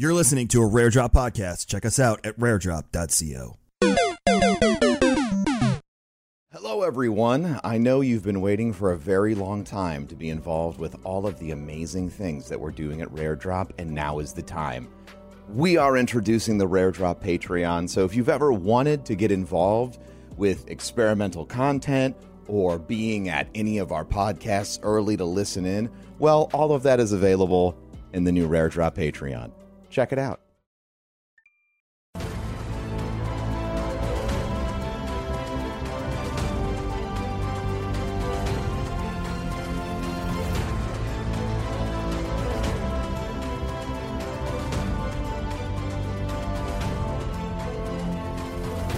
You're listening to a Rare Drop podcast. Check us out at raredrop.co. Hello, everyone. I know you've been waiting for a very long time to be involved with all of the amazing things that we're doing at Rare Drop, and now is the time. We are introducing the Rare Drop Patreon, so if you've ever wanted to get involved with experimental content or being at any of our podcasts early to listen in, well, all of that is available in the new Rare Drop Patreon. Check it out.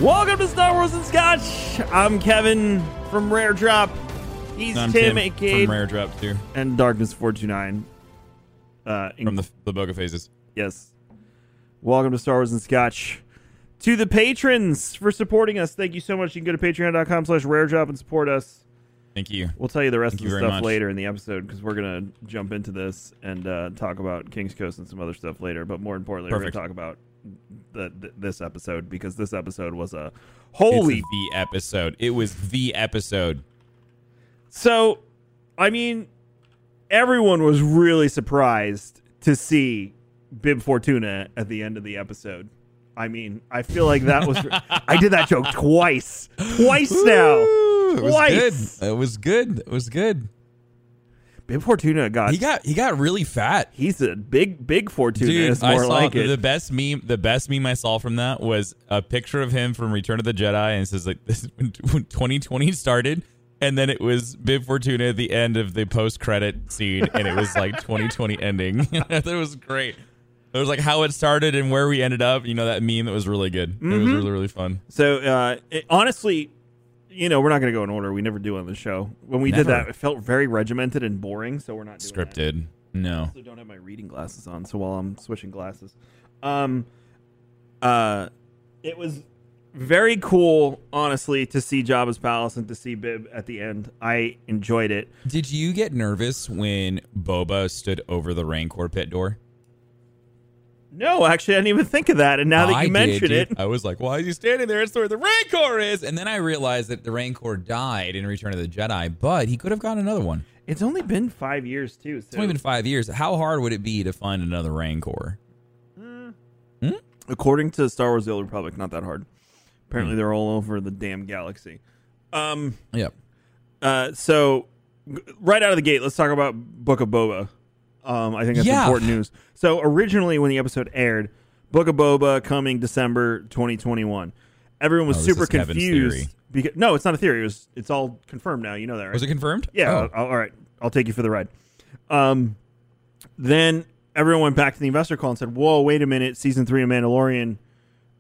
Welcome to Star Wars and Scotch. I'm Kevin from Rare Drop. He's I'm Tim, Tim aka from Rare Drop too. and Darkness Four Two Nine. Uh, in- From the the Boga phases. yes. Welcome to Star Wars and Scotch. To the patrons for supporting us, thank you so much. You can go to patreon.com slash rare drop and support us. Thank you. We'll tell you the rest Thank of the stuff much. later in the episode because we're gonna jump into this and uh, talk about King's Coast and some other stuff later. But more importantly, Perfect. we're gonna talk about the, th- this episode because this episode was a holy the episode. It was the episode. So, I mean, everyone was really surprised to see Bib Fortuna at the end of the episode. I mean, I feel like that was. I did that joke twice. Twice now. Ooh, it was Twice. good. It was good. It was good. Bib Fortuna got. He got he got really fat. He's a big, big Fortuna. Dude, is I more saw like the, it. the best meme. The best meme I saw from that was a picture of him from Return of the Jedi, and it says like this when 2020 started, and then it was Bib Fortuna at the end of the post credit scene, and it was like 2020 ending. that was great. It was like how it started and where we ended up. You know that meme that was really good. It Mm-hmm. was really really fun. So uh, it, honestly, you know, we're not going to go in order. We never do on the show. When we did that, it felt very regimented and boring. So we're not doing that. Scripted. No. also don't have my reading glasses on, so while I'm switching glasses, um, uh, it was very cool, honestly, to see Jabba's palace and to see Bib at the end. I enjoyed it. Did you get nervous when Boba stood over the Rancor pit door? No, actually, I didn't even think of that. And now that I you did, mention it, I was like, why is he standing there? It's where the Rancor is. And then I realized that the Rancor died in Return of the Jedi, but he could have gotten another one. it's only been five years too. So It's only been five years. How hard would it be to find another Rancor? according to Star Wars: The Old Republic, not that hard. Hmm. Apparently, they're all over the damn galaxy. Um, Yep. Uh, so right out of the gate, let's talk about Book of Boba. Um, I think that's Yeah. important news. So originally, when the episode aired, Book of Boba coming December 2021. Everyone was Oh, super confused. Because no, it's not a theory. It was, it's all confirmed now. You know that, right? Was it confirmed? Yeah. Oh. I'll- all right. I'll take you for the ride. Um, then everyone went back to the investor call and said, "Whoa, wait a minute! Season three of Mandalorian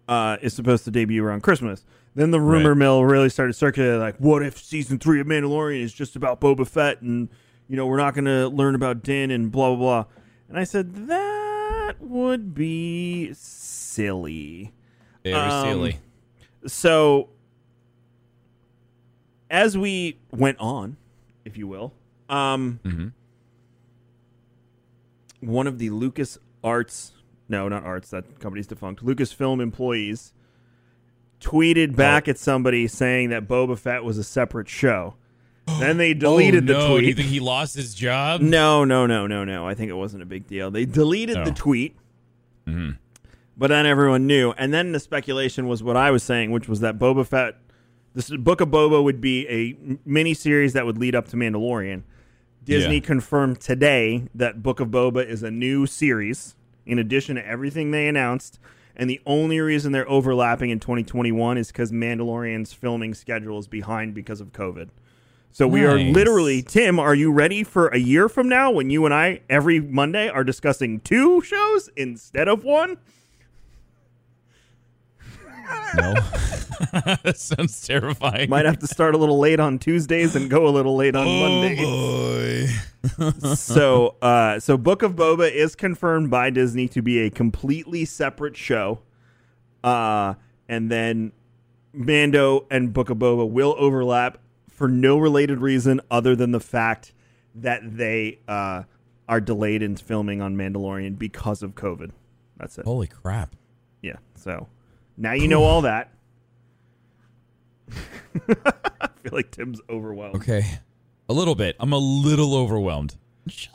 uh, is supposed to debut around Christmas." Then the rumor Right. mill really started circulating, like, "What if season three of Mandalorian is just about Boba Fett, and you know we're not going to learn about Din and blah blah blah?" And I said that would be silly. Very Um, silly. So, as we went on, if you will, um, hmm one of the Lucas Arts, no, not Arts, that company's defunct, Lucasfilm employees tweeted back Oh. at somebody saying that Boba Fett was a separate show. Then they deleted oh, the no. Do you tweet. think he lost his job? no, no, no, no, no. I think it wasn't a big deal. They deleted the Oh. tweet. Mhm. But then everyone knew. And then the speculation was what I was saying, which was that Boba Fett, this Book of Boba would be a mini series that would lead up to Mandalorian. Disney Yeah. confirmed today that Book of Boba is a new series, in addition to everything they announced. And the only reason they're overlapping in 2021 is because Mandalorian's filming schedule is behind because of COVID. So we are literally, Tim, are you ready for a year from now when you and I every Monday are discussing two shows instead of one? No. that sounds terrifying. Might have to start a little late on Tuesdays and go a little late on Mondays. Oh, boy. so uh so Book of Boba is confirmed by Disney to be a completely separate show. Uh and then Mando and Book of Boba will overlap for no related reason other than the fact that they uh are delayed in filming on Mandalorian because of COVID. That's it. Holy crap. Yeah. So now you know all that. I feel like Tim's overwhelmed. Okay. A little bit. I'm a little overwhelmed. Just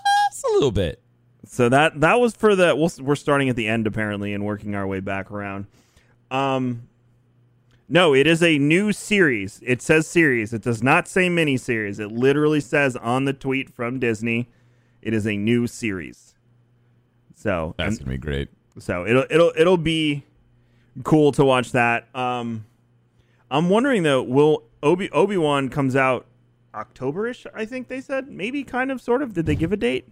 a little bit. So that that was for the we'll, we're starting at the end apparently and working our way back around. Um, no, it is a new series. It says series. It does not say mini series. It literally says on the tweet from Disney, it is a new series. So That's and- gonna be great. so it'll it'll it'll be cool to watch that. Um, I'm wondering though, will Obi Obi Wan comes out Octoberish? I think they said maybe kind of sort of. Did they give a date?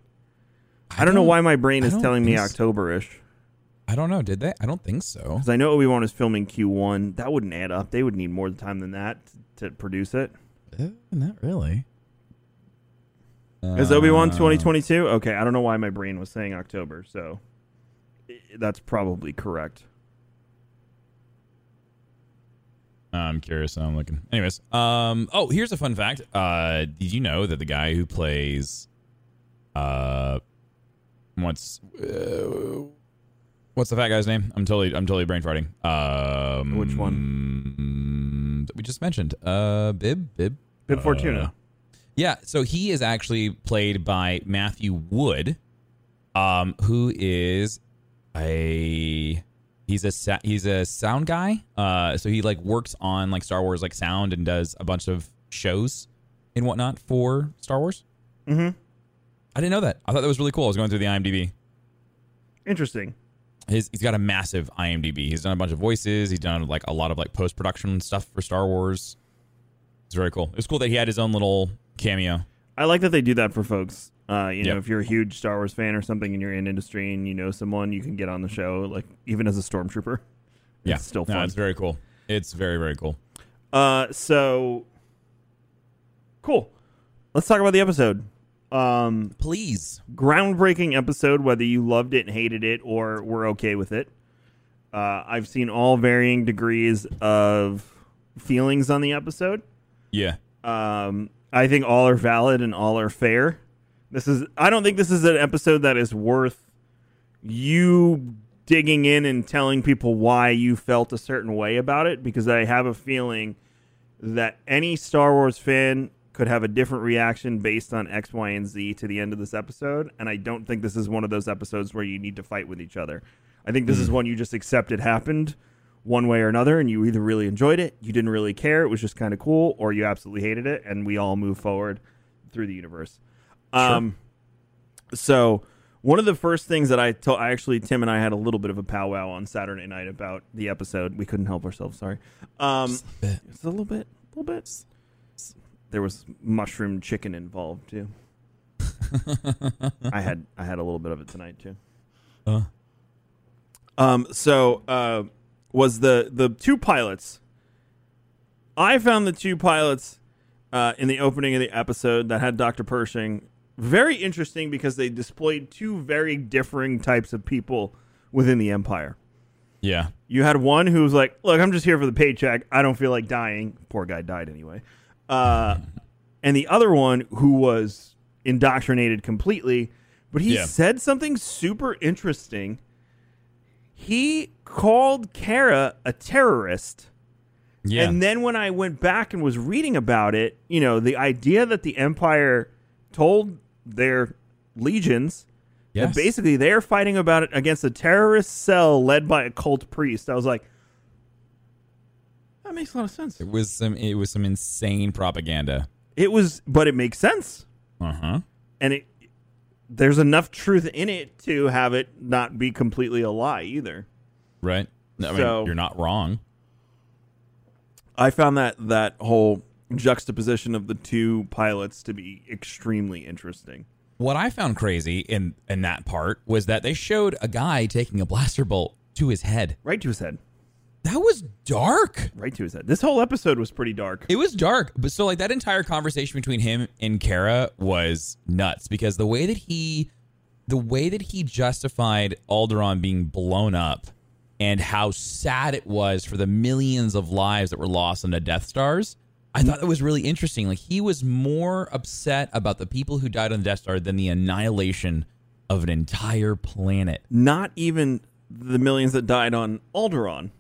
I, don't know why my brain is telling me Octoberish I don't know. Did they? I don't think so. because I know Obi Wan is filming Q1. That wouldn't add up. They would need more time than that to produce it. Uh, not really. Is Obi Wan Uh, 2022? Okay, I don't know why my brain was saying October. So that's probably correct. I'm curious. I'm looking. Anyways, um. Oh, here's a fun fact. Uh, did you know that the guy who plays, uh, what's uh, what's the fat guy's name? I'm totally I'm totally brain farting. Um, Which one? That we just mentioned. Uh, Bib Bib Bib Uh, Fortuna. Yeah, so he is actually played by Matthew Wood, um, who is a he's a sa- he's a sound guy. Uh, so he like works on like Star Wars like sound and does a bunch of shows and whatnot for Star Wars. Mm-hmm. I didn't know that. I thought that was really cool. I was going through the IMDb. Interesting. His, he's got a massive IMDb. He's done a bunch of voices. He's done like a lot of like post production stuff for Star Wars. It's very cool. It was cool that he had his own little cameo. I like that they do that for folks. Uh, you know, if you're a huge Star Wars fan or something and you're in industry and you know someone, you can get on the show, like even as a stormtrooper. Yeah, It's still No, fun. it's very cool. It's very very cool. Uh, so cool. Let's talk about the episode. Um, Please. groundbreaking episode, whether you loved it, hated it, or were okay with it. Uh, I've seen all varying degrees of feelings on the episode. Yeah. Um, I think all are valid and all are fair. This is I don't think this is an episode that is worth you digging in and telling people why you felt a certain way about it because I have a feeling that any Star Wars fan could have a different reaction based on X, Y, and Z to the end of this episode. And I don't think this is one of those episodes where you need to fight with each other. I think this is one you just accept it happened one way or another, and you either really enjoyed it, you didn't really care, it was just kind of cool, or you absolutely hated it, and we all move forward through the universe. Um, so one of the first things that I told, I actually Tim and I had a little bit of a powwow on Saturday night about the episode. We couldn't help ourselves. Sorry. Um, Just a bit. it's a little bit, a little bit. There was mushroom chicken involved too. I had I had a little bit of it tonight too. Uh, Um, so uh, was the the two pilots. I found the two pilots uh, in the opening of the episode that had Dr. Pershing very interesting because they displayed two very differing types of people within the Empire. yeah. You had one who was like, "Look, I'm just here for the paycheck. I don't feel like dying." Poor guy died anyway. Uh, and the other one who was indoctrinated completely, but he Yeah. said something super interesting. He called Cara a terrorist. Yeah. And then when I went back and was reading about it, you know, the idea that the Empire told their legions yes. that basically they're fighting about it against a terrorist cell led by a cult priest. I was like, that makes a lot of sense. it was some it was some insane propaganda. It was, but it makes sense, Uh-huh. and it there's enough truth in it to have it not be completely a lie either. Right? I mean, So- you're not wrong. I found that that whole juxtaposition of the two pilots to be extremely interesting. What I found crazy in in that part was that they showed a guy taking a blaster bolt to his head. Right to his head. That was dark. Right to his head. This whole episode was pretty dark. It was dark, but so like that entire conversation between him and Cara was nuts because the way that he, the way that he justified Alderaan being blown up, and how sad it was for the millions of lives that were lost on the Death Stars. I thought that was really interesting. Like he was more upset about the people who died on the Death Star than the annihilation of an entire planet. Not even the millions that died on Alderaan.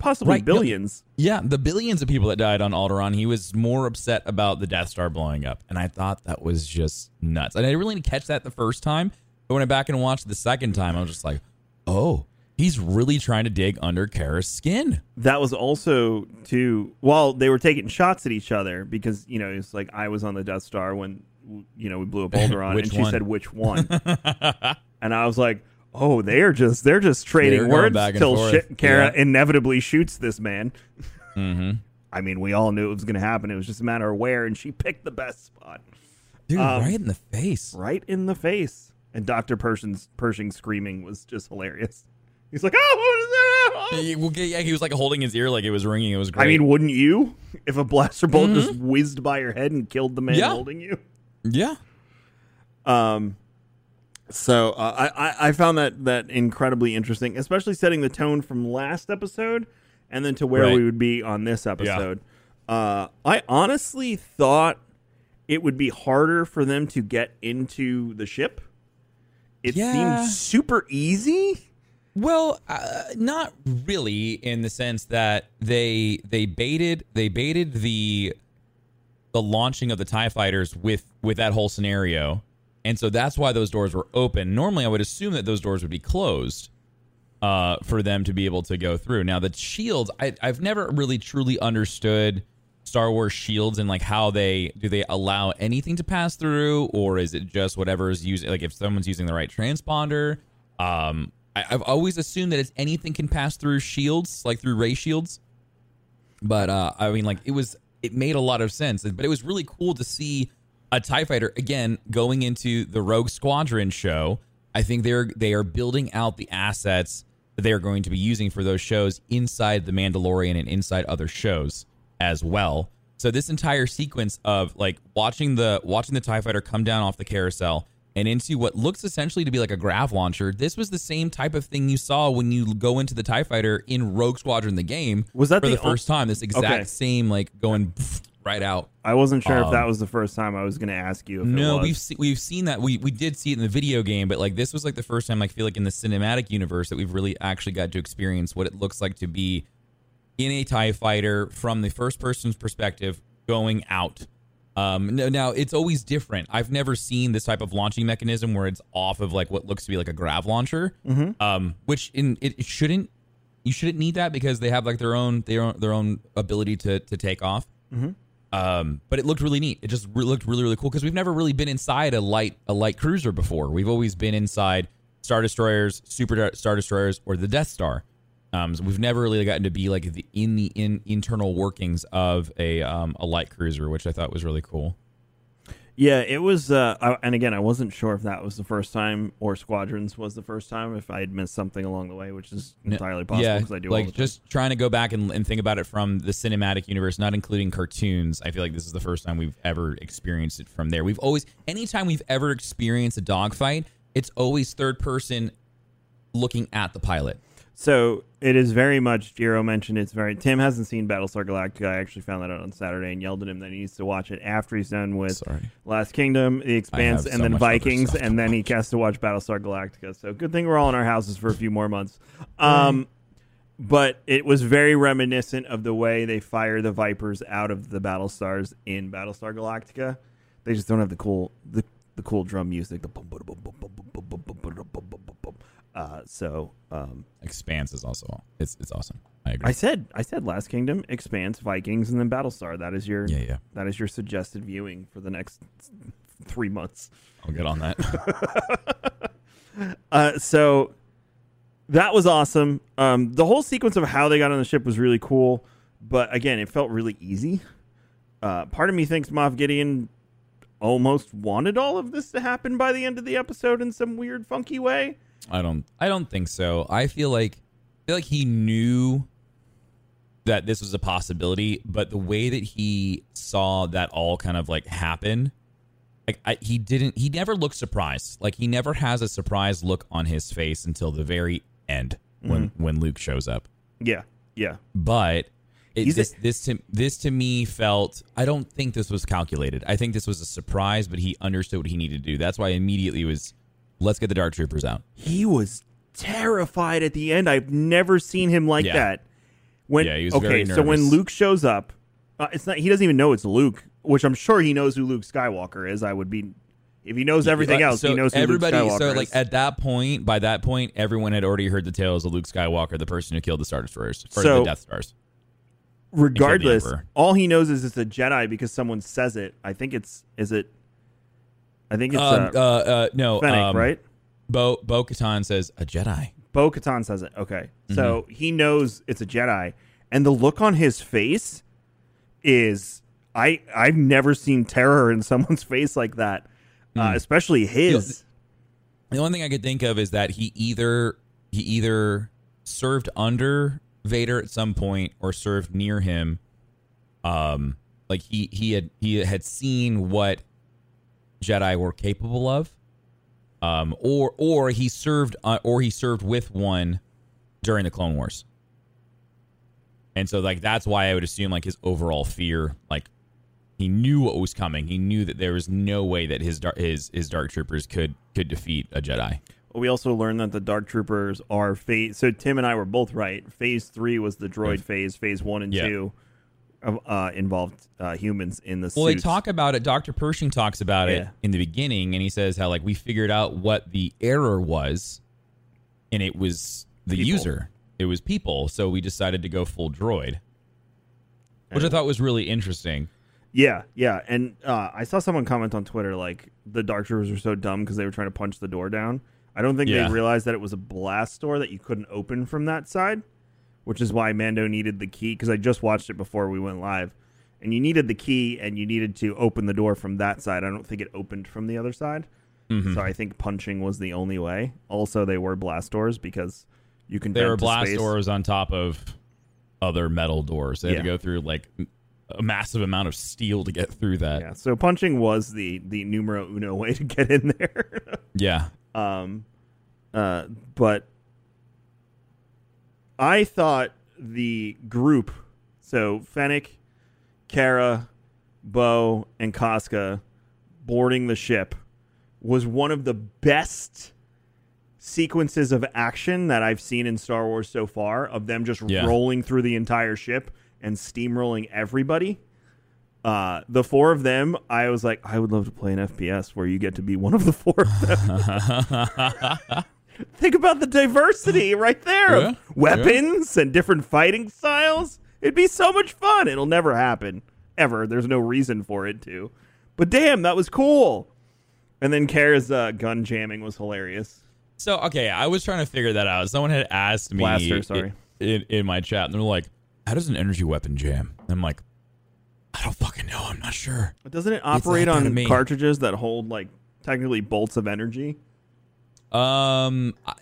Possibly Right, no- billions. Yeah, the billions of people that died on Alderaan, he was more upset about the Death Star blowing up. And I thought that was just nuts. And I didn't really catch that the first time. But when I back and watched the second time, I was just like, oh, he's really trying to dig under Cara's skin. that was also to while they were taking shots at each other because you know it's like I was on the Death Star when you know we blew up Alderaan and she one? said which one, and I was like, oh, they're just they're just trading They're words till shit, Cara Yeah. inevitably shoots this man. Mm-hmm. I mean, we all knew it was going to happen. It was just a matter of where, and she picked the best spot, Dude, Um, right in the face. right in the face. And Doctor Pershing's Pershing screaming was just hilarious. He's like, oh, what is that? Yeah, he was like holding his ear like it was ringing. It was great. I mean, wouldn't you? If a blaster bolt just whizzed by your head and killed the man Yeah. holding you. yeah. Um, so uh, I, I found that that incredibly interesting, especially setting the tone from last episode and then to where Right. we would be on this episode. Uh, I honestly thought it would be harder for them to get into the ship. It Yeah. seemed super easy. Well, uh, not really, in the sense that they they baited they baited the the launching of the Tie Fighters with with that whole scenario, and so that's why those doors were open. Normally, I would assume that those doors would be closed uh, for them to be able to go through. Now, the shields, I, I've never really truly understood Star Wars shields and like how they do they allow anything to pass through, or is it just whatever is using? Like if someone's using the right transponder. Um, I, I've always assumed that it's anything can pass through shields, like through ray shields. But uh, I mean, like it was, it made a lot of sense. But it was really cool to see a Tie Fighter again going into the Rogue Squadron show. I think they're they are building out the assets that they are going to be using for those shows inside the Mandalorian and inside other shows as well. So this entire sequence of like watching the watching the Tie Fighter come down off the carousel and into what looks essentially to be like a grav launcher. This was the same type of thing you saw when you go into the Tie Fighter in Rogue Squadron, the game. Was that for the the, o- first time? This exact Okay. same like going right out. I wasn't sure if that Um, was the first time. I was going to ask you. If it No, we've se- we've seen that. We we did see it in the video game, but like this was like the first time I feel like in the cinematic universe that we've really actually got to experience what it looks like to be in a Tie Fighter from the first person's perspective going out. Um, no, now it's always different. I've never seen this type of launching mechanism where it's off of like what looks to be like a grav launcher, um, which in it, it shouldn't. You shouldn't need that because they have like their own their own their own ability to to take off. Um, but it looked really neat. It just re- looked really really cool because we've never really been inside a light a light cruiser before. We've always been inside star destroyers, super star destroyers, or the Death Star. Um, so we've never really gotten to be like the in the in internal workings of a um, a light cruiser, which I thought was really cool. Yeah, it was. Uh, I, and again, I wasn't sure if that was the first time or Squadrons was the first time. If I had missed something along the way, which is entirely possible yeah, because I do like all the time. just trying to go back and, and think about it from the cinematic universe, not including cartoons. I feel like this is the first time we've ever experienced it from there. We've always, anytime we've ever experienced a dogfight, it's always third person looking at the pilot. So it is very much. Jiro mentioned it's very. Tim hasn't seen Battlestar Galactica. I actually found that out on Saturday and yelled at him that he needs to watch it after he's done with Sorry. Last Kingdom, The Expanse, and so then Vikings, and then he has to watch Battlestar Galactica. So good thing we're all in our houses for a few more months. Um, but it was very reminiscent of the way they fire the Vipers out of the Battlestars in Battlestar Galactica. They just don't have the cool the, the cool drum music. The bum, bum, bum, bum, Uh, so um, Expanse is also it's it's awesome. I agree. I said I said Last Kingdom, Expanse, Vikings, and then Battlestar. That is your yeah, yeah. that is your suggested viewing for the next three months. I'll get on that. Uh, so that was awesome. Um, the whole sequence of how they got on the ship was really cool, but again, it felt really easy. uh, part of me thinks Moff Gideon almost wanted all of this to happen by the end of the episode in some weird, funky way. I don't. I don't think so. I feel like I feel like he knew that this was a possibility, but the way that he saw that all kind of like happen, like I, he didn't. He never looked surprised. Like he never has a surprised look on his face until the very end when Mm-hmm. when Luke shows up. Yeah, yeah. But it, He's a- this this to this to me felt. I don't think this was calculated. I think this was a surprise, but he understood what he needed to do. That's why I immediately was, let's get the Dark Troopers out. He was terrified at the end. I've never seen him like Yeah. that. When Yeah, he was okay, very so when nervous. Luke shows up, uh, it's not. He doesn't even know it's Luke, which I'm sure he knows who Luke Skywalker is. I would be if he knows everything Uh, else. So he knows who everybody. Luke Skywalker so like is. at that point, by that point, everyone had already heard the tales of Luke Skywalker, the person who killed the Star Destroyers or So- the Death Stars. regardless, Emperor. all he knows is it's a Jedi because someone says it. I think it's is it. I think it's Um, uh, uh, uh, no, Fennec, um, right? Bo Bo Katan says a Jedi. Bo Katan says it. Okay. So Mm-hmm. he knows it's a Jedi. And the look on his face is I I've never seen terror in someone's face like that. Uh, especially his. The only thing I could think of is that he either he either served under Vader at some point or served near him. Um, like he he had he had seen what Jedi were capable of. Um, or or he served uh, or he served with one during the Clone Wars. And so like that's why I would assume like his overall fear like he knew what was coming. He knew that there was no way that his his his dark troopers could could defeat a Jedi. We also learned that the Dark Troopers are phase. So Tim and I were both right. Phase three was the droid phase. Phase one and Yeah. two uh, involved uh, humans in the Well, they talk about it. Dr. Pershing talks about it in the beginning, and he says how like we figured out what the error was, and it was the People. user. It was people, so we decided to go full droid, which I thought was really interesting. Yeah, yeah, and uh, I saw someone comment on Twitter like the Dark Troopers were so dumb because they were trying to punch the door down. I don't think Yeah. they realized that it was a blast door that you couldn't open from that side, which is why Mando needed the key. Because I just watched it before we went live, and you needed the key and you needed to open the door from that side. I don't think it opened from the other side, Mm-hmm. so I think punching was the only way. Also, they were blast doors because you can There vent were blast space. doors on top of other metal doors. They had to go through like a massive amount of steel to get through that. Yeah, so punching was the the numero uno way to get in there. Yeah. Um, uh, but I thought the group, so Fennec, Cara, Bo, and Koska boarding the ship was one of the best sequences of action that I've seen in Star Wars so far of them just Yeah. rolling through the entire ship and steamrolling everybody. Uh, the four of them, I was like, I would love to play an FPS where you get to be one of the four of them. Think about the diversity right there Yeah, weapons and different fighting styles. It'd be so much fun. It'll never happen ever. There's no reason for it to. But damn, that was cool. And then Cara's uh, gun jamming was hilarious. So okay, I was trying to figure that out. Someone had asked me Blaster, sorry. in, in my chat, and they're like, "How does an energy weapon jam?" And I'm like, "I don't fucking know. I'm not sure." But doesn't it operate like that to on cartridges that hold like technically bolts of energy? Um, I-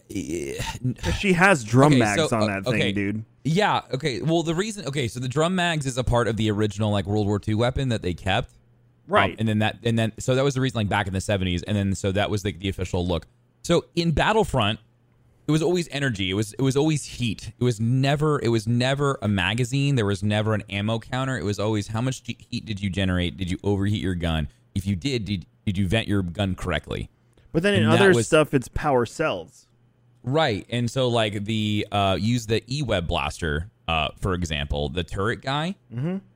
She has drum Okay, mags so, on uh, that thing, dude. yeah, okay. Well, the reason, okay, so the drum mags is a part of the original like World War II weapon that they kept, Right. Um, and then that, and then so that was the reason, like back in the '70s, and then so that was like the official look. So in Battlefront, it was always energy. It was it was always heat. It was never it was never a magazine. There was never an ammo counter. It was always how much heat did you generate? Did you overheat your gun? If you did, did did you vent your gun correctly? But then in and other was- stuff, it's power cells. Right. And so like the uh use the E-Web blaster, uh, for example, the turret guy,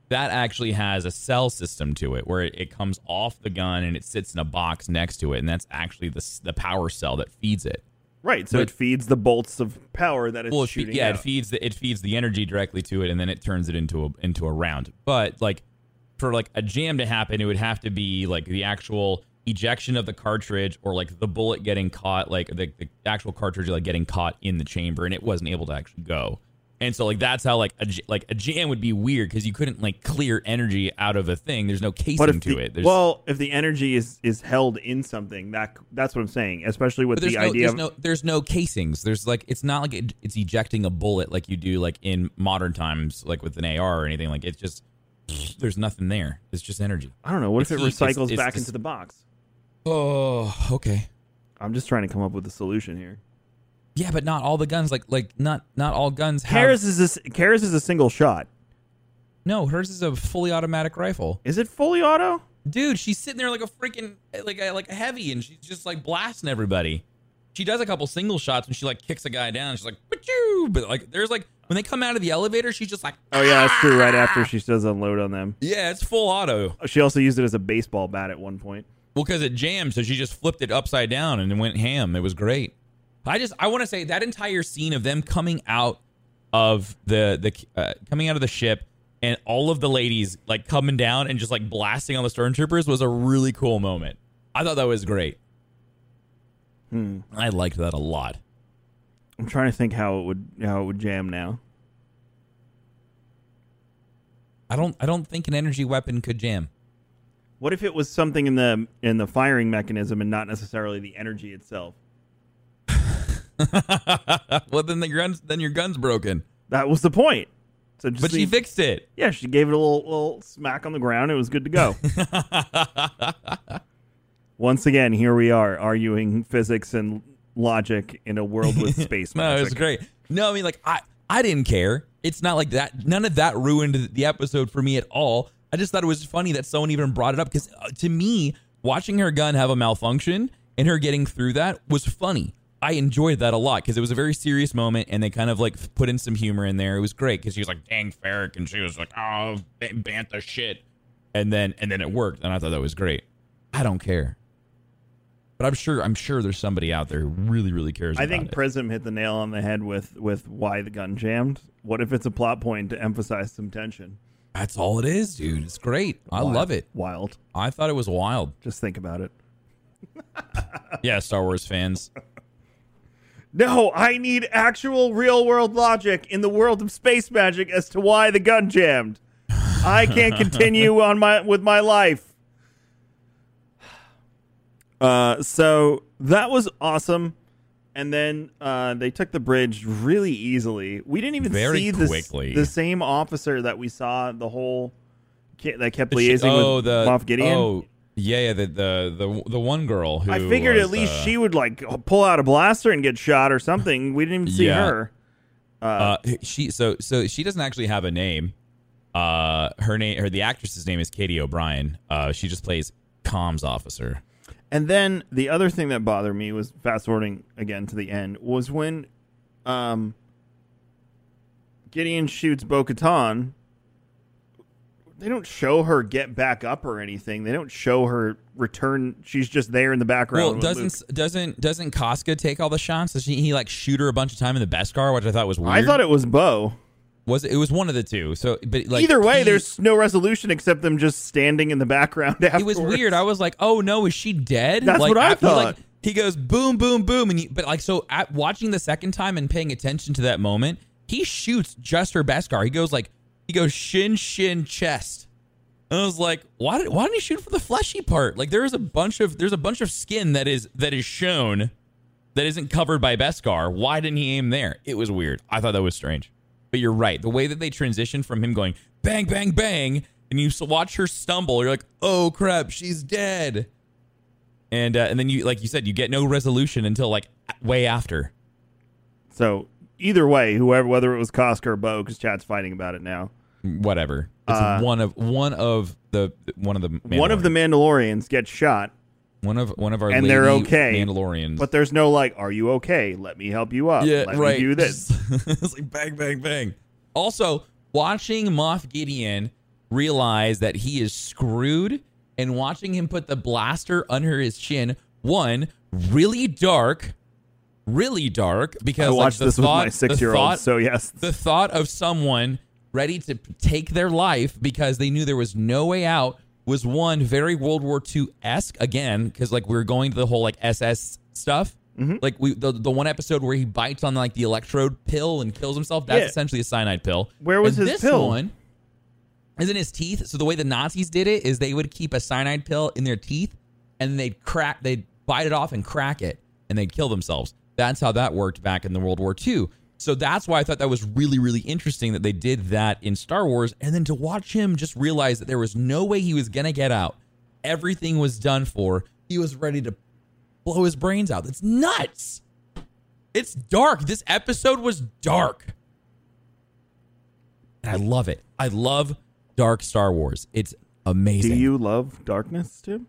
that actually has a cell system to it where it, it comes off the gun and it sits in a box next to it, and that's actually the the power cell that feeds it. Right. So But- it feeds the bolts of power that it's well, shooting yeah, out. it feeds the it feeds the energy directly to it, and then it turns it into a into a round. But like for like a jam to happen, it would have to be like the actual ejection of the cartridge, or like the bullet getting caught, like the, the actual cartridge like getting caught in the chamber, and it wasn't able to actually go. And so like that's how like a like a jam would be weird because you couldn't like clear energy out of a thing. There's no casing to the, it. There's, well, if the energy is is held in something, that that's what I'm saying. Especially with the no idea there's of no there's no casings. There's like it's not like it, it's ejecting a bullet like you do like in modern times like with an AR or anything. Like it's just there's nothing there. It's just energy. I don't know. What it's if it heat. Recycles it's back into the box? Oh, okay. I'm just trying to come up with a solution here. Yeah, but not all the guns. Like like not not all guns have. Karis is this Karis is a single shot. No, hers is a fully automatic rifle. Is it fully auto? Dude, she's sitting there like a freaking like a, like a heavy, and she's just like blasting everybody. She does a couple single shots when she like kicks a guy down. She's like, "Wachoo!" but like there's like when they come out of the elevator, she's just like, Oh yeah, that's true. Right after ah! she does unload on them. yeah, it's full auto. She also used it as a baseball bat at one point. Well, because it jammed, so she just flipped it upside down and it went ham. It was great. I just I want to say that entire scene of them coming out of the the uh, coming out of the ship and all of the ladies like coming down and just like blasting on the stormtroopers was a really cool moment. I thought that was great. Hmm. I liked that a lot. I'm trying to think how it would how it would jam now. I don't I don't think an energy weapon could jam. What if it was something in the in the firing mechanism and not necessarily the energy itself? well, then the guns then your gun's broken. That was the point. So just But she leave- fixed it. yeah, she gave it a little, little smack on the ground. It was good to go. Once again, here we are arguing physics and logic in a world with space No, it was great. No, I mean like I I didn't care. It's not like that. None of that ruined the episode for me at all. I just thought it was funny that someone even brought it up because uh, to me, watching her gun have a malfunction and her getting through that was funny. I enjoyed that a lot because it was a very serious moment and they kind of like put in some humor in there. It was great because she was like, "Dank, farrik," and she was like, "Oh, ba- bantha shit," and then and then it worked, and I thought that was great. I don't care, but I'm sure I'm sure there's somebody out there who really really cares. I think it. Prism hit the nail on the head with with why the gun jammed. What if it's a plot point to emphasize some tension? That's all it is, dude. It's great. I Wild. love it. Wild. I thought it was wild. Just think about it. Yeah, Star Wars fans. No, I need actual real world logic in the world of space magic as to why the gun jammed. I can't continue on my with my life. Uh, so that was awesome. And then uh, they took the bridge really easily. We didn't even Very see the, quickly. the same officer that we saw the whole that kept The liaising oh, with the Moff Gideon. Oh, yeah, yeah. The the the, the one girl who I figured at least uh, she would like pull out a blaster and get shot or something. We didn't even see Yeah. her. Uh, she so so she doesn't actually have a name. Uh, her name, her the actress's name is Katie O'Brien. Uh, she just plays comms officer. And then the other thing that bothered me was fast forwarding again to the end was when um, Gideon shoots Bo Katan. They don't show her get back up or anything. They don't show her return. She's just there in the background. Well, doesn't Luke. doesn't doesn't Koska take all the shots? Does he, he like shoot her a bunch of time in the Beskar, which I thought was weird. I thought it was Bo. Was it it was one of the two. So, but like Either way, he- there's no resolution except them just standing in the background. it was weird. I was like, "Oh no, is she dead?" That's like, what I he, like, thought. he goes boom, boom, boom, and you, but like so, at watching the second time and paying attention to that moment, he shoots just her Beskar. He goes like he goes shin, shin, chest, and I was like, "Why did why didn't he shoot for the fleshy part?" Like there is a bunch of there's a bunch of skin that is that is shown that isn't covered by Beskar. Why didn't he aim there? It was weird. I thought that was strange. But you're right. The way that they transitioned from him going bang, bang, bang, and you watch her stumble, you're like, oh crap, she's dead. And uh, and then you, like you said, you get no resolution until like way after. So either way, whoever, whether it was Koska or Bo, because chat's fighting about it now. Whatever. It's Uh, one of one of the one of the One of the Mandalorians gets shot, one of one of our and they're okay. Mandalorians. but there's no like, "Are you okay? Let me help you up. yeah, Let right. me do this." it's like bang, bang, bang. Also, watching Moff Gideon realize that he is screwed and watching him put the blaster under his chin, one, really dark, really dark because I like, watched the this thought, with my six-year-old, thought- so yes, the thought of someone ready to take their life because they knew there was no way out was one very World War II esque again because like we are going to the whole like SS stuff. Mm-hmm. Like we the, the one episode where he bites on like the electrode pill and kills himself. That's Yeah. essentially a cyanide pill. Where was And his this pill? One is in his teeth. So the way the Nazis did it is they would keep a cyanide pill in their teeth and they'd crack, they'd bite it off and crack it, and they'd kill themselves. That's how that worked back in the World War II. So that's why I thought that was really, really interesting that they did that in Star Wars. And then to watch him just realize that there was no way he was going to get out. Everything was done for. He was ready to blow his brains out. That's nuts. It's dark. This episode was dark. And I love it. I love dark Star Wars. It's amazing. Do you love darkness, Tim?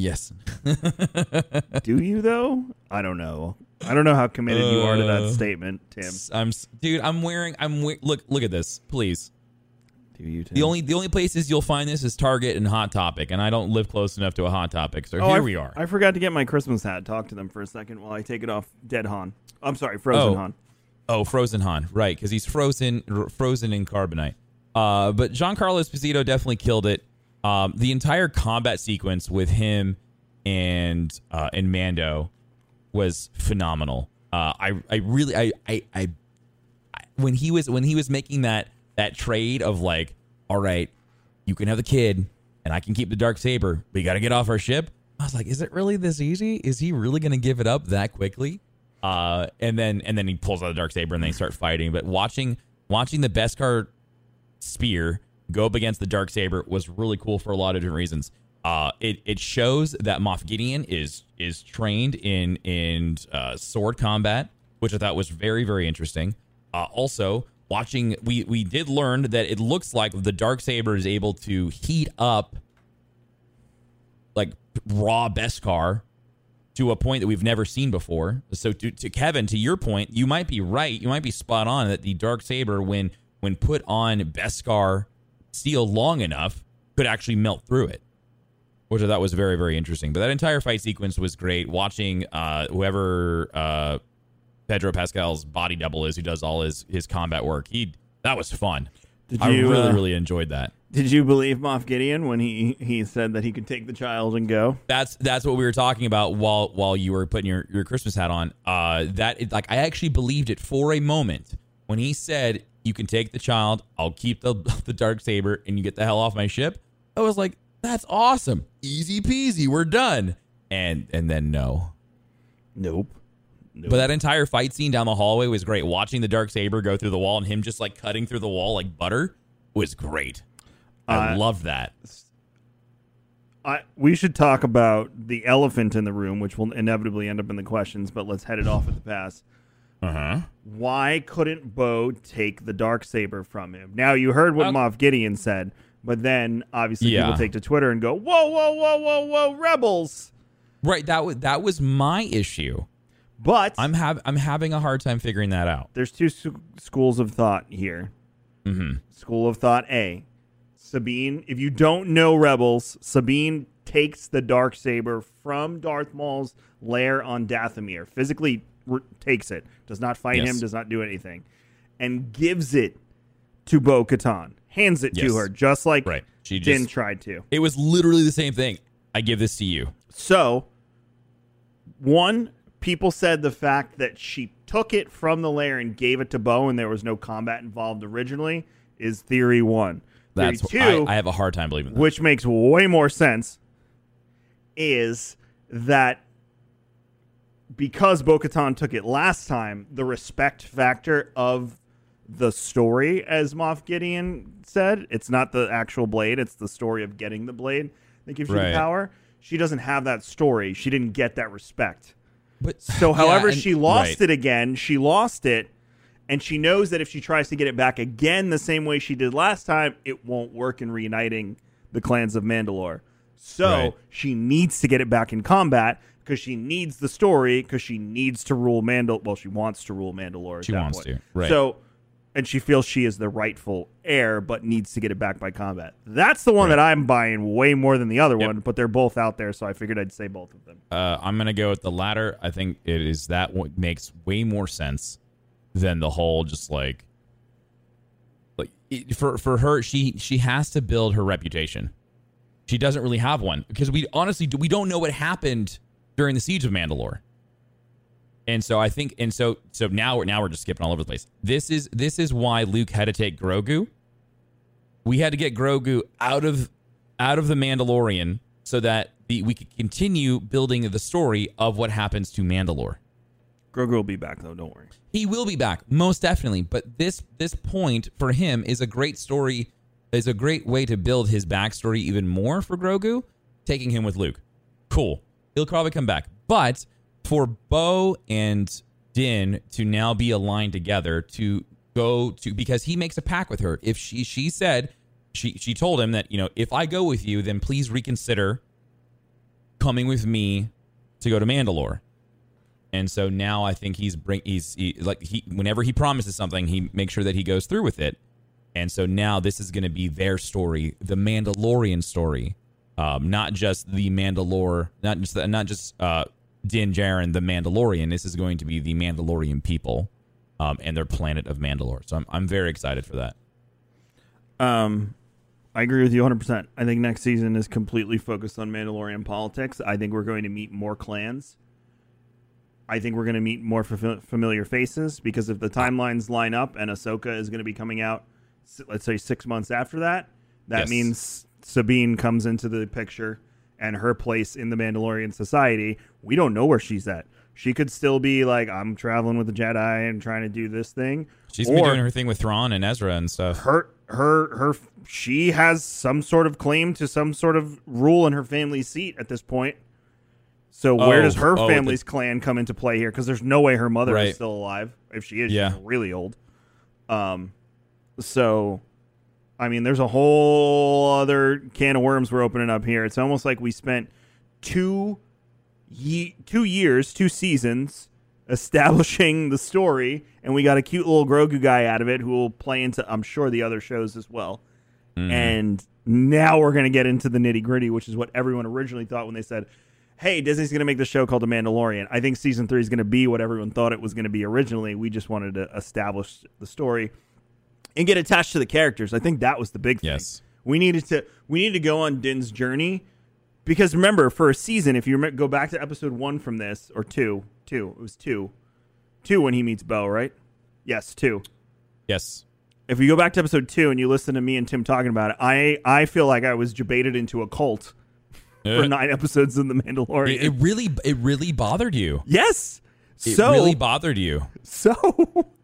Yes. Do you though? I don't know. I don't know how committed you are to that Uh, statement, Tim. I'm dude, I'm wearing I'm we- look look at this, please. Do you, Tim? The only the only places you'll find this is Target and Hot Topic, and I don't live close enough to a Hot Topic. So Oh, here I, we are. I forgot to get my Christmas hat. Talk to them for a second while I take it off. Dead Han. I'm sorry, Frozen Oh. Han. Oh, Frozen Han, right? Because he's frozen, r- frozen in carbonite. Uh, but Giancarlo Esposito definitely killed it. Um, the entire combat sequence with him and uh, and Mando was phenomenal. Uh, I I really I, I I when he was when he was making that that trade of like, all right, you can have the kid and I can keep the dark saber, you got to get off our ship. I was like, is it really this easy? Is he really going to give it up that quickly? Uh, and then and then he pulls out the dark saber and they start fighting. But watching watching the Beskar spear go up against the dark saber was really cool for a lot of different reasons. Uh, it it shows that Moff Gideon is is trained in in uh, sword combat, which I thought was very very interesting. Uh, also, watching we we did learn that it looks like the dark saber is able to heat up like raw Beskar to a point that we've never seen before. So to, to Kevin, to your point, you might be right. You might be spot on that the dark saber, when when put on Beskar steel long enough, could actually melt through it. Which I thought was very, very interesting. But that entire fight sequence was great. Watching uh, whoever uh, Pedro Pascal's body double is, who does all his his combat work, he that was fun. Did I you, really, uh, really enjoyed that. Did you believe Moff Gideon when he he said that he could take the child and go? That's that's what we were talking about while while you were putting your, your Christmas hat on. Uh, that like I actually believed it for a moment when he said, "You can take the child. I'll keep the the dark saber, and you get the hell off my ship." I was like, "That's awesome, easy peasy. We're done." And and then no, Nope. nope. but that entire fight scene down the hallway was great. Watching the dark saber go through the wall and him just like cutting through the wall like butter was great. I Uh, loved that. I, we should talk about the elephant in the room, which will inevitably end up in the questions. But let's head it off at the pass. Uh huh. Why couldn't Bo take the dark saber from him? Now you heard what Uh, Moff Gideon said, but then obviously Yeah. people take to Twitter and go, "Whoa, whoa, whoa, whoa, whoa, rebels!" Right. That was that was my issue. But I'm have I'm having a hard time figuring that out. there's two s- schools of thought here. Mm-hmm. School of thought A. Sabine, if you don't know Rebels, Sabine takes the dark saber from Darth Maul's lair on Dathomir. Physically takes it, does not fight Yes. him, does not do anything, and gives it to Bo Katan. Hands it Yes. to her, just like Right. She Din just tried to. it was literally the same thing. I give this to you. So, one, people said the fact that she took it from the lair and gave it to Bo and there was no combat involved originally is theory one. That's theory two, I, I have a hard time believing that. which makes way more sense, is that because Bo Katan took it last time, the respect factor of the story, as Moff Gideon said, it's not the actual blade, it's the story of getting the blade that gives you the power. She doesn't have that story. She didn't get that respect. But So, Yeah, however, and- she lost right. it again. She lost it, and she knows that if she tries to get it back again the same way she did last time, it won't work in reuniting the clans of Mandalore. So Right. she needs to get it back in combat because she needs the story because she needs to rule Mandal. Well, she wants to rule Mandalore. At She that wants point. to, right. So, and she feels she is the rightful heir, but needs to get it back by combat. That's the one that I'm buying way more than the other Yep. one. But they're both out there, so I figured I'd say both of them. Uh, I'm gonna go with the latter. I think it is that what makes way more sense than the whole just like like it, for for her. She she has to build her reputation. She doesn't really have one because we honestly we don't know what happened during the siege of Mandalore. And so I think, and so so now we're now we're just skipping all over the place. This is this is why Luke had to take Grogu. We had to get Grogu out of out of the Mandalorian so that the, we could continue building the story of what happens to Mandalore. Grogu will be back though. Don't worry. He will be back, most definitely. But this this point for him is a great story, is a great way to build his backstory even more for Grogu, taking him with Luke. Cool. He'll probably come back. But for Bo and Din to now be aligned together to go to because he makes a pact with her. If she she said she she told him that, you know, if I go with you, then please reconsider coming with me to go to Mandalore. And so now I think he's bring he's he, like he whenever he promises something, he makes sure that he goes through with it. And so now this is going to be their story, the Mandalorian story, um, not just the Mandalore, not just the, not just uh, Din Djarin, the Mandalorian. This is going to be the Mandalorian people um, and their planet of Mandalore. So I'm I'm very excited for that. Um, I agree with you 100%. I think next season is completely focused on Mandalorian politics. I think we're going to meet more clans. I think we're going to meet more familiar faces because if the timelines line up and Ahsoka is going to be coming out, let's say six months after that, that Yes. means Sabine comes into the picture and her place in the Mandalorian society. We don't know where she's at. She could still be like, I'm traveling with the Jedi and trying to do this thing. She's Or- doing her thing with Thrawn and Ezra and stuff. her her her she has some sort of claim to some sort of rule in her family seat at this point. So where Oh, does her oh, family's clan come into play here? Because there's no way her mother Right. is still alive. If she is, Yeah. she's really old. Um, so I mean, there's a whole other can of worms we're opening up here. It's almost like we spent two ye- two years, two seasons establishing the story, and we got a cute little Grogu guy out of it who will play into, I'm sure, the other shows as well. Mm-hmm. And now we're going to get into the nitty gritty, which is what everyone originally thought when they said, "Hey, Disney's going to make the show called The Mandalorian." I think season three is going to be what everyone thought it was going to be originally. We just wanted to establish the story and get attached to the characters. I think that was the big thing. Yes. We needed to we needed to go on Din's journey because remember for a season if you go back to episode 1 from this or 2, 2, it was 2. 2 when he meets Bo, right? Yes, 2. Yes. If you go back to episode 2 and you listen to me and Tim talking about it, I I feel like I was debated into a cult for Uh, 9 episodes in the Mandalorian. it, it really it really bothered you. yes. It so really bothered you. So,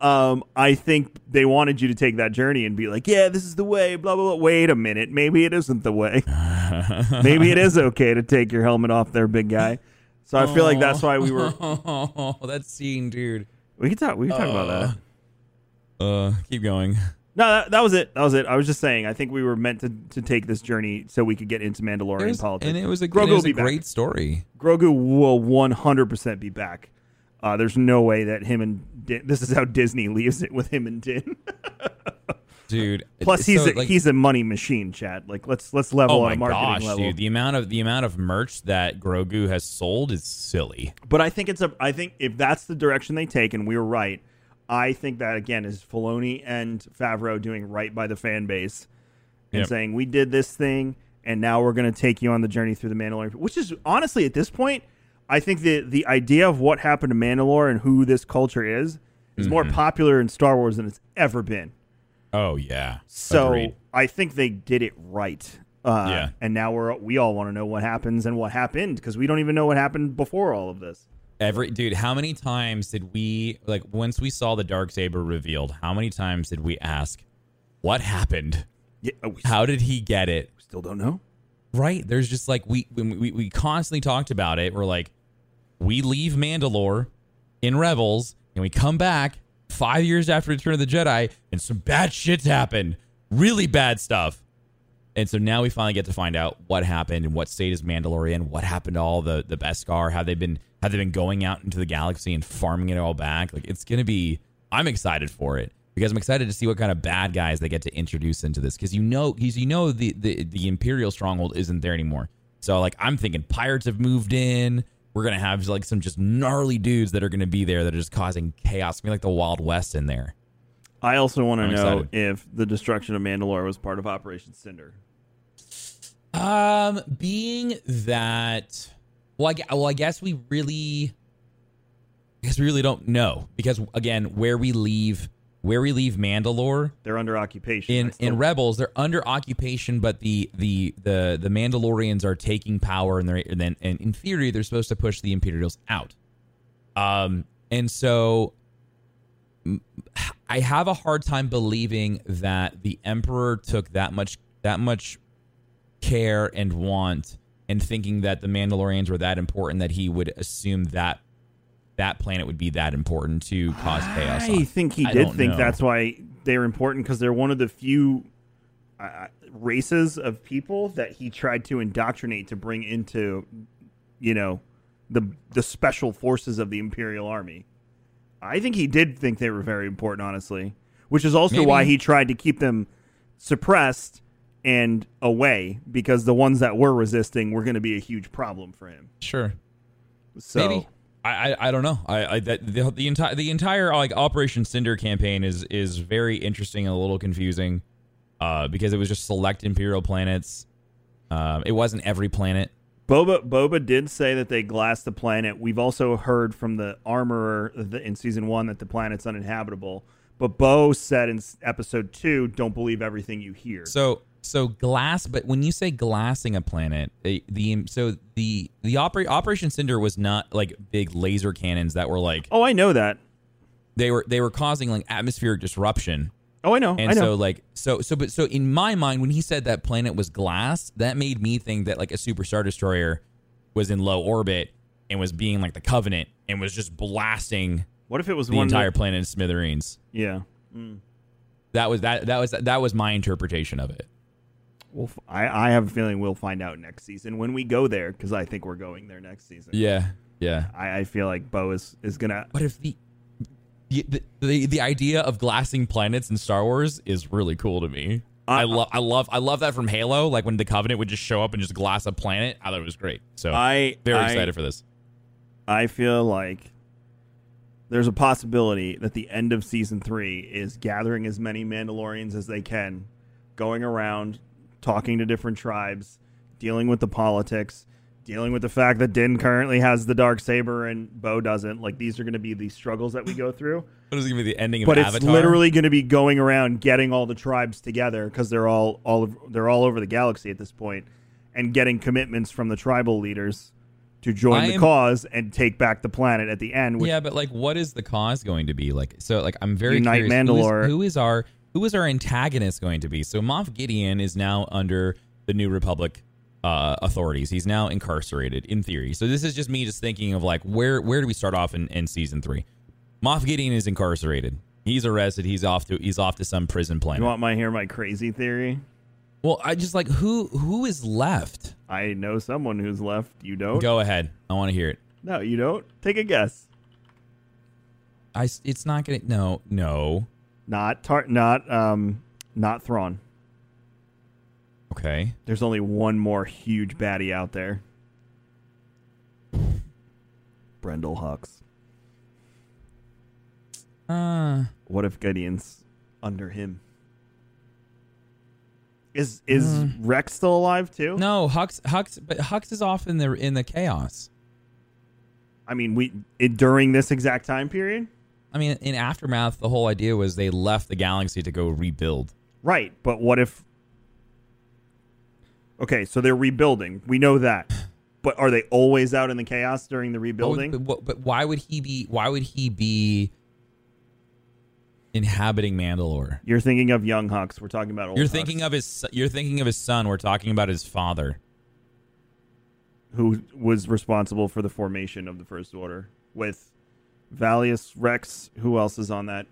um, I think they wanted you to take that journey and be like, "Yeah, this is the way." Blah blah blah. Wait a minute, maybe it isn't the way. maybe it is okay to take your helmet off, there, big guy. So I feel like that's why we were. Oh, that scene, dude. We can talk. We can talk about that. Uh, keep going. No, that, that was it. That was it. I was just saying. I think we were meant to, to take this journey so we could get into Mandalorian was- politics. and it was a, Grogu it was a be back. great story. Grogu will 100% be back. Uh, there's no way that him and Din, this is how Disney leaves it with him and Din. Dude. Plus, he's so, a, like- he's a money machine, Chad. Like let's let's level Oh on my a marketing gosh, level. dude! The amount of the amount of merch that Grogu has sold is silly. But I think it's a. I think if that's the direction they take, and we were right, I think that again is Filoni and Favreau doing right by the fan base and Yep. saying we did this thing, and now we're going to take you on the journey through the Mandalorian. Which is honestly at this point, I think the the idea of what happened to Mandalore and who this culture is is more Mm-hmm. popular in Star Wars than it's ever been. Oh yeah. So Agreed. I think they did it right. Uh, Yeah. And now we're we all want to know what happens and what happened because we don't even know what happened before all of this. Every dude, how many times did we like once we saw the dark saber revealed? How many times did we ask, "What happened? Yeah, we How did he get it?" still don't know. Right? There's just like we we we constantly talked about it. We're like, we leave Mandalore in Rebels, and we come back five years after Return of the Jedi, and some bad shit's happened. Really bad stuff. And so now we finally get to find out what happened and what state is Mandalorian, and what happened to all the the Beskar, have they been have they been going out into the galaxy and farming it all back? Like it's gonna be I'm excited for it because I'm excited to see what kind of bad guys they get to introduce into this because you know you know the, the the Imperial stronghold isn't there anymore. So like I'm thinking pirates have moved in. We're gonna have like some just gnarly dudes that are gonna be there that are just causing chaos. It's gonna be like the Wild West in there. I also want to know excited. if the destruction of Mandalore was part of Operation Cinder. Um, being that, well, I, well, I guess we really, I guess we really don't know. Because again, where we leave where we leave Mandalore They're under occupation. in in Rebels, they're under occupation, but the the the the Mandalorians are taking power, and they're and then and in theory they're supposed to push the Imperials out. Um, and so I have a hard time believing that the Emperor took that much that much care and want and thinking that the Mandalorians were that important that he would assume that that planet would be that important to cause chaos. I on. think he I did think know. that's why they're important because they're one of the few uh, races of people that he tried to indoctrinate to bring into, you know, the the special forces of the Imperial Army. I think he did think they were very important, honestly, which is also why he tried to keep them suppressed and away because the ones that were resisting were going to be a huge problem for him. Sure. So Maybe. I, I, I don't know. I, I that the, the entire the entire like Operation Cinder campaign is is very interesting and a little confusing, uh, because it was just select Imperial planets. Um, it wasn't every planet. Boba Boba did say that they glassed the planet. We've also heard from the armorer in season one that the planet's uninhabitable. But Bo said in episode two, "Don't believe everything you hear." So so glass, but when you say glassing a planet, the, the so the the opera, Operation Cinder was not like big laser cannons that were like oh, I know that. they were they were causing like atmospheric disruption. Oh, I know. And I know. so like so so but so in my mind when he said that planet was glass, that made me think that like a super star destroyer was in low orbit and was being like the Covenant and was just blasting what if it was the one entire that- planet in smithereens. yeah. That was that that was that was my interpretation of it. Well, f- I I have a feeling we'll find out next season when we go there because I think we're going there next season. Yeah. Yeah. I, I feel like Bo is is gonna. But if the the, the the idea of glassing planets in Star Wars is really cool to me. I love I love I love that from Halo. Like when the Covenant would just show up and just glass a planet. I thought it was great. So I very I- excited for this. I feel like there's a possibility that the end of season three is gathering as many Mandalorians as they can, going around, talking to different tribes, dealing with the politics, dealing with the fact that Din currently has the dark saber and Bo doesn't. Like these are going to be the struggles that we go through. What is going to be the ending of But it's literally going to be going around getting all the tribes together because they're all all of, they're all over the galaxy at this point, and getting commitments from the tribal leaders to join I the cause and take back the planet at the end. Which yeah, but like, what is the cause going to be? Like, so like, I'm very Unite curious. who is- Mandalore. Who is, our who is our antagonist going to be? So Moff Gideon is now under the New Republic uh, authorities. He's now incarcerated in theory. So this is just me just thinking of like where where do we start off in, in season three? Moff Gideon is incarcerated. He's arrested. He's off to he's off to some prison planet. you want my hear my crazy theory? well, I just like who who is left. I know someone who's left. You don't? Go ahead. I want to hear it. No, you don't. Take a guess. I it's not gonna no no. Not tar- not um not Thrawn. Okay. There's only one more huge baddie out there. Brendol Hux. Uh What if Gideon's under him? Is is Rax still alive too? No, Hux Hux but Hux is off in the in the chaos. I mean, we it, during this exact time period, I mean, in aftermath, the whole idea was they left the galaxy to go rebuild. right? But what if? Okay, so they're rebuilding. We know that, but are they always out in the chaos during the What would- rebuilding? but, but why would he be? Why would he be inhabiting Mandalore? You're thinking of young Hux. We're talking about old. You're Hux, thinking of his. You're thinking of his son. We're talking about his father. who was responsible for the formation of the First Order with Gallius Rax. Who else is on that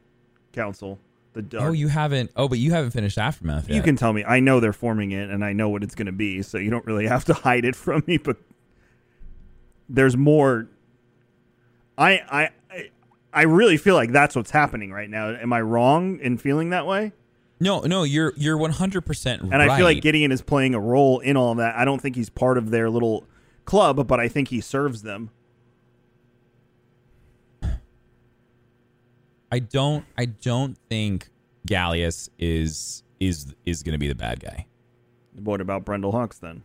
council? The dark. Oh, you haven't. Oh, but you haven't finished aftermath yet. You can tell me. I know they're forming it, and I know what it's going to be, so you don't really have to hide it from me. But there's more. I I I- really feel like that's what's happening right now. Am I wrong in feeling that way? No, no, you're you're 100 percent right. And I feel like Gideon is playing a role in all of that. I don't think he's part of their little club, but I think he serves them. I don't. I don't think Gallius is is is going to be the bad guy. What about Brendol Hux then?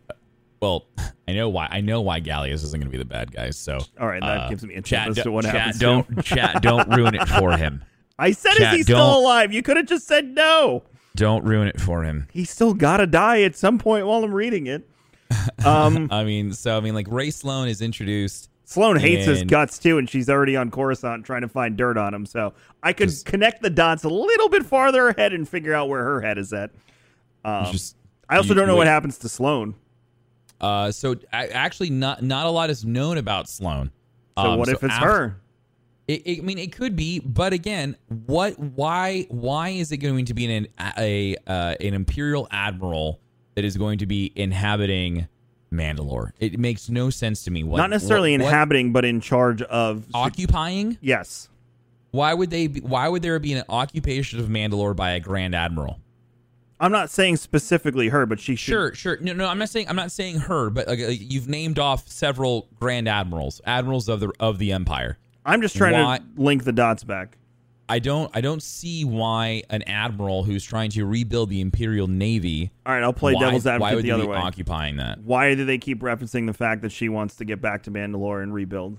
Well, I know why. I know why Gallius isn't going to be the bad guy. So, All right, that uh, gives me a chat, as to what chat, happens. to. Don't chat. Don't ruin it for him. I said, Chat, is he still alive? You could have just said no. Don't ruin it for him. He's still gotta die at some point while I'm reading it. Um, I mean, so I mean, like Rae Sloane is introduced. Sloane hates his guts too, and she's already on Coruscant trying to find dirt on him. So I could Just- connect the dots a little bit farther ahead and figure out where her head is at. Um, just I also you- don't know wait. what happens to Sloane. Uh, so a- actually, not not a lot is known about Sloane. So Um, what if it's after- her? It, it- I mean, it could be, but again, what? Why? Why is it going to be an a uh, an imperial admiral that is going to be inhabiting Mandalore? It makes no sense to me. What, Not necessarily what- what- inhabiting, but in charge of. occupying. yes. Why would they? Be, why would there be an occupation of Mandalore by a grand admiral? I'm not saying specifically her, but she should. Sure, sure. No, no, I'm not saying I'm not saying her, but like, like, you've named off several grand admirals, admirals of the of the empire. I'm just trying Why- to link the dots back. I don't I don't see why an admiral who's trying to rebuild the imperial navy All right, I'll play why, devil's advocate the other way. occupying that? Why do they keep referencing the fact that she wants to get back to Mandalore and rebuild?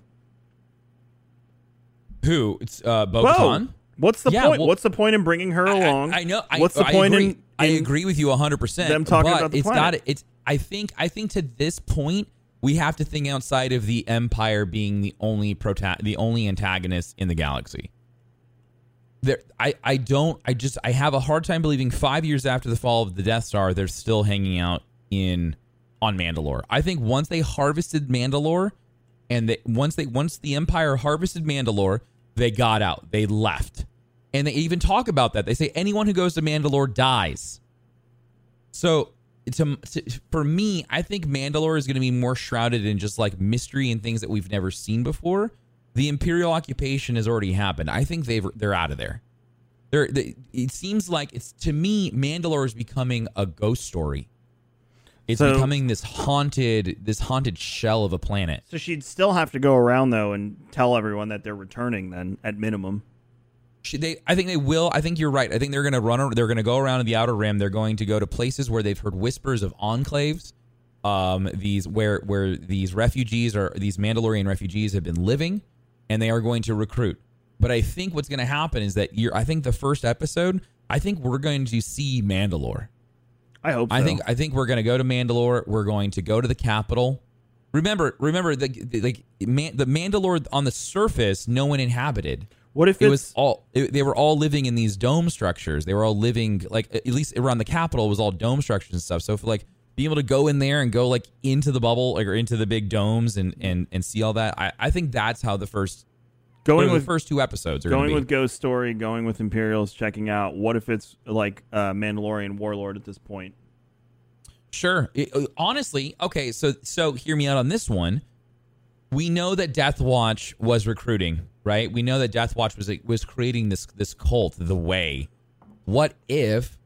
Who? It's uh! Bo-Katan? What's the Yeah, point? well- What's the point in bringing her I- along? I, I know. I, What's the I point agree, in, I agree with you 100. percent them talking about the it's planet? it's. I think I think to this point we have to think outside of the empire being the only prota- the only antagonist in the galaxy. There, I, I don't I just I have a hard time believing five years after the fall of the Death Star they're still hanging out in on Mandalore. I think once they harvested Mandalore and they once they once the Empire harvested Mandalore, they got out. They left. And they even talk about that. They say anyone who goes to Mandalore dies. So to, to, for me, I think Mandalore is going to be more shrouded in just like mystery and things that we've never seen before. The Imperial occupation has already happened. I think they've they're out of there. They're, they, it seems like it's to me Mandalore is becoming a ghost story. It's So- becoming this haunted this haunted shell of a planet. so she'd still have to go around though and tell everyone that they're returning. Then at minimum, Should they I think they will. I think you're right. I think they're going to run they're going to go around in the outer rim. They're going to go to places where they've heard whispers of enclaves. Um these where where these refugees or these Mandalorian refugees have been living and they are going to recruit. But I think what's going to happen is that you're I think the first episode, I think we're going to see Mandalore. I hope. So. I think I think we're going to go to Mandalore. We're going to go to the capital. Remember, remember the, the like man, the Mandalore on the surface, no one inhabited. What if it was all? It, they were all living in these dome structures. They were all living like at least around the capital was all dome structures and stuff. So for like being able to go in there and go like into the bubble like, or into the big domes and and and see all that, I, I think that's how the first going with the first two episodes are going going with Ghost Story, going with Imperials, checking out. What if it's like uh, Mandalorian Warlord at this point? Sure. It- uh, honestly, okay. So so hear me out on this one. We know that Death Watch was recruiting, right? We know that Death Watch was was creating this this cult, the Way. What if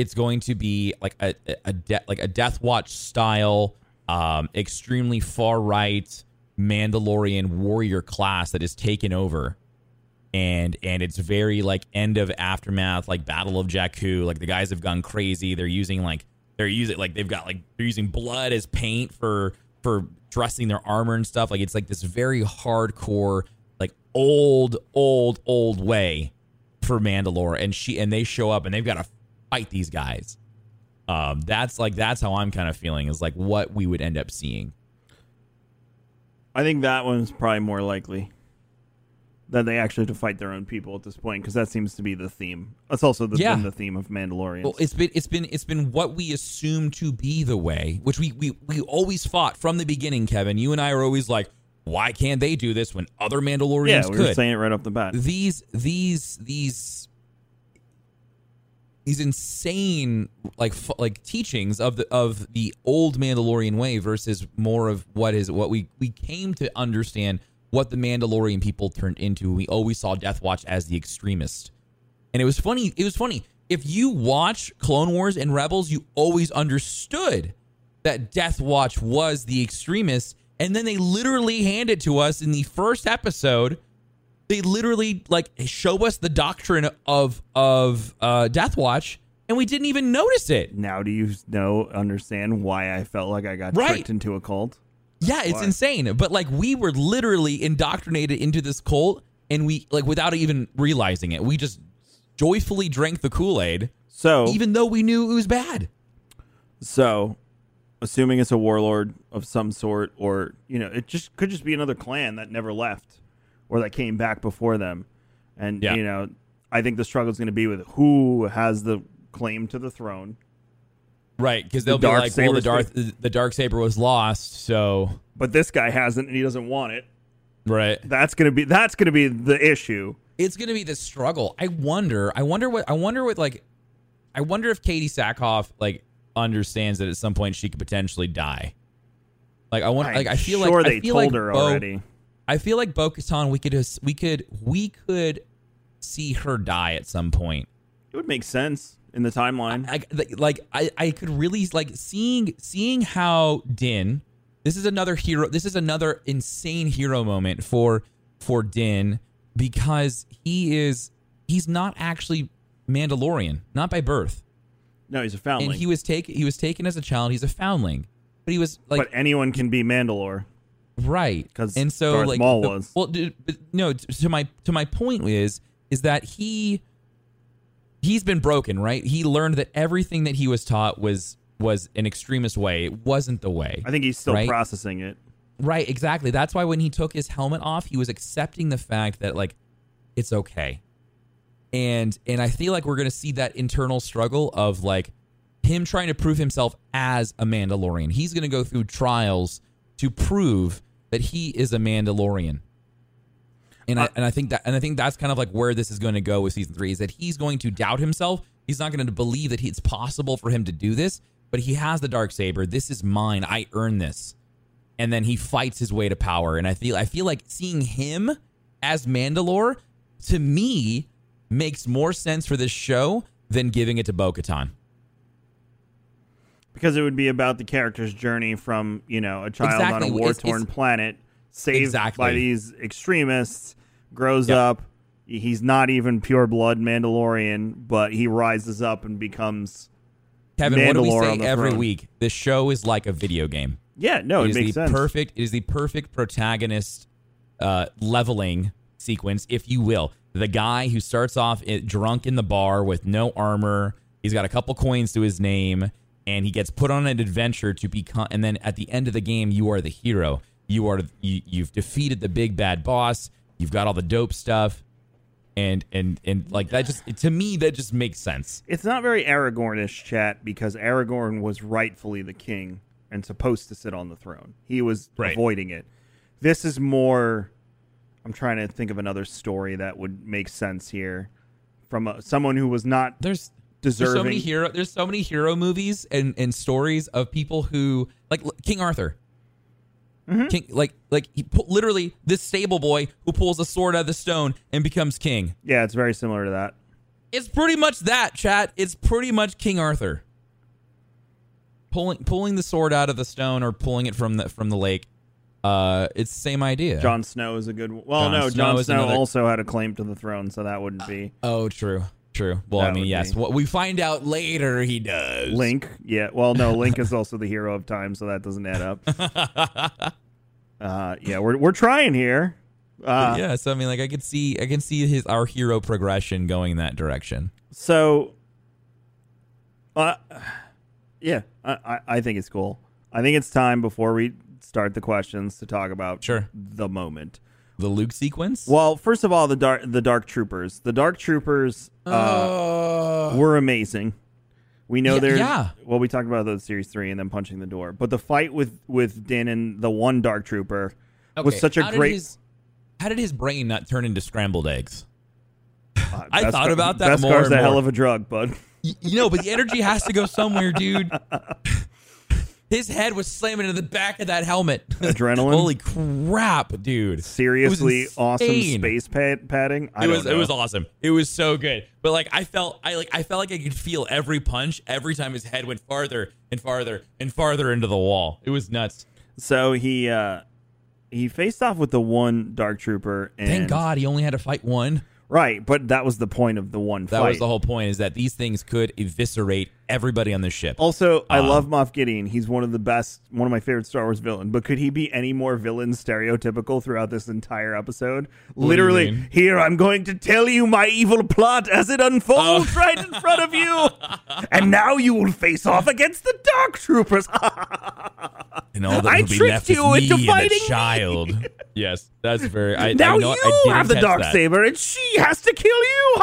it's going to be like a a, a de- like a Death Watch style, um, extremely far right Mandalorian warrior class that is taken over, and and it's very like end of aftermath, like Battle of Jakku. Like the guys have gone crazy. They're using like they're using like they've got like they're using blood as paint for for dressing their armor and stuff. Like it's like this very hardcore, like old, old, old way for Mandalore. And she and they show up and they've got to fight these guys. Um, that's like that's how I'm kind of feeling is like what we would end up seeing. I think that one's probably more likely that they actually have to fight their own people at this point because that seems to be the theme. That's also the, Yeah. been the theme of Mandalorian. Well, it's been it's been it's been what we assume to be the way, which we we we always fought from the beginning. Kevin, you and I are always like, why can't they do this when other Mandalorians yeah, we could? were saying it right off the bat. these these these these insane like f- like teachings of the of the old Mandalorian way versus more of what is what we we came to understand what the Mandalorian people turned into. We always saw Death Watch as the extremist. And it was funny. It was funny. If you watch Clone Wars and Rebels, you always understood that Death Watch was the extremist. And then they literally hand it to us in the first episode. They literally like show us the doctrine of of uh, Death Watch, and we didn't even notice it. Now, do you know understand why I felt like I got Right. tricked into a cult? Yeah, it's Why? insane. But like we were literally indoctrinated into this cult and we like without even realizing it. We just joyfully drank the Kool-Aid So, even though we knew it was bad. so, assuming it's a warlord of some sort, or you know, it just could just be another clan that never left, or that came back before them, and Yeah. you know, I think the struggle is going to be with who has the claim to the throne. Right, because they'll be Dark like, well, the dark the dark saber was lost, so But this guy hasn't, and he doesn't want it. right. That's gonna be that's gonna be the issue. It's gonna be the struggle. I wonder. I wonder what. I wonder what. Like, I wonder if Katee Sackhoff like understands that at some point she could potentially die. Like, I want. I'm Like, I feel sure like they I feel told like her Bo- already. I feel like Bo-Katan, we could just- we could we could see her die at some point. It would make sense in the timeline. Like like I, I could really like seeing seeing how Din. This is another hero. This is another insane hero moment for for Din because he is he's not actually Mandalorian, not by birth, no, he's a foundling. and he was taken he was taken as a child. He's a foundling, but he was like but anyone can be Mandalore. Right 'Cause and so Darth like Maul the- was. well but no t- to my to my point is is that he he's been broken right he learned that everything that he was taught was was an extremist way it wasn't the way I think he's still Right? processing it. right exactly that's why when he took his helmet off he was accepting the fact that like it's okay and and i feel like we're gonna see that internal struggle of like him trying to prove himself as a mandalorian he's gonna go through trials to prove that he is a mandalorian and I, uh, and I think that and I think that's kind of like where this is going to go with season three is that he's going to doubt himself. He's not going to believe that it's possible for him to do this, but he has the dark saber. This is mine. I earned this, and then he fights his way to power. And I feel I feel like seeing him as Mandalore to me makes more sense for this show than giving it to Bo-Katan. Because it would be about the character's journey from you know a child Exactly. on a war torn planet saved Exactly. by these extremists grows Yep. up he's not even pure blood mandalorian but he rises up and becomes Kevin, what do we Mandalore say every throne. week? This show is like a video game. yeah no it it, is makes the sense perfect it is the perfect protagonist uh, leveling sequence if you will the guy who starts off drunk in the bar with no armor he's got a couple coins to his name and he gets put on an adventure to become and then at the end of the game you are the hero. You are you, you've defeated the big bad boss. You've got all the dope stuff. And and and like that just to me that just makes sense. It's not very aragornish chat because aragorn was rightfully the king and supposed to sit on the throne. He was Right. avoiding it. This is more i'm trying to think of another story that would make sense here from a, someone who was not there's deserving There's so many hero. There's so many hero movies and, and stories of people who like King Arthur. Mm-hmm. King, like like he pu- literally this stable boy who pulls a sword out of the stone and becomes king. Yeah, it's very similar to that. It's pretty much that, chat. It's pretty much King Arthur. Pulling pulling the sword out of the stone or pulling it from the from the lake. Uh, it's the same idea. Jon Snow is a good. Well, no, Snow Jon is Snow another- also had a claim to the throne, so that wouldn't be Oh, true, true. Well, I mean, would yes. be- What we find out later, he does. Link. Yeah, well, no, Link is also the hero of time, so that doesn't add up. uh, yeah, we're we're trying here. Uh, yeah, so I mean, like I could see, I can see his our hero progression going in that direction. So, uh, yeah, I, I, I think it's cool. I think it's time before we start the questions to talk about Sure. the moment. The Luke sequence. Well, first of all, the dark the Dark Troopers. The Dark Troopers uh, were amazing. We know Yeah, they're yeah. well. We talked about the series three and then punching the door, but the fight with with Din and the one Dark Trooper was such a how did great. his- how did his brain not turn into scrambled eggs? uh, I Beskar- thought about that more Beskar's a hell of a drug, bud. Y- you know, but the energy has to go somewhere, dude. His head was slamming into the back of that helmet. Adrenaline? Holy crap, dude! Seriously, awesome space pad- padding. I it was know. it was awesome. It was so good. But like I felt I like I felt like I could feel every punch every time his head went farther and farther and farther into the wall. It was nuts. So he uh he faced off with the one Dark Trooper, and Thank God he only had to fight one. Right, but that was the point of the one That fight. was the whole point: is that these things could eviscerate everybody on the ship. Also, I Um, love Moff Gideon. He's one of the best, one of my favorite Star Wars villain. But could he be any more villain stereotypical throughout this entire episode? Literally, here I'm going to tell you my evil plot as it unfolds Oh. right in front of you, and now you will face off against the Dark Troopers. and all that I will be tricked left is you me into and fighting the me. child. yes, that's very. I, now I know, I you have the dark that. saber, and she has to kill you.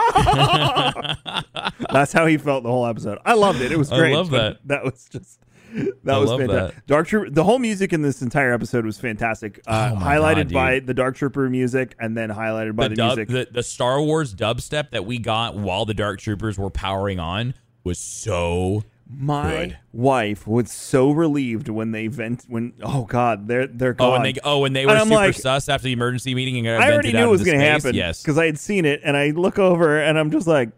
That's how he felt the whole episode. I loved it. It was great. I love that. That was just. That I was fantastic. that. Dark Trooper. The whole music in this entire episode was fantastic. Uh, Oh highlighted God, by the Dark Trooper music, and then highlighted by the, the, dub, music. the the Star Wars dubstep that we got while the Dark Troopers were powering on was so My good. wife was so relieved when they vent. When oh god, they're they're Oh, and they oh, and they were And super like- sus after the emergency meeting and I already knew it was going to happen. Yes, because I had seen it, and I look over and I'm just like,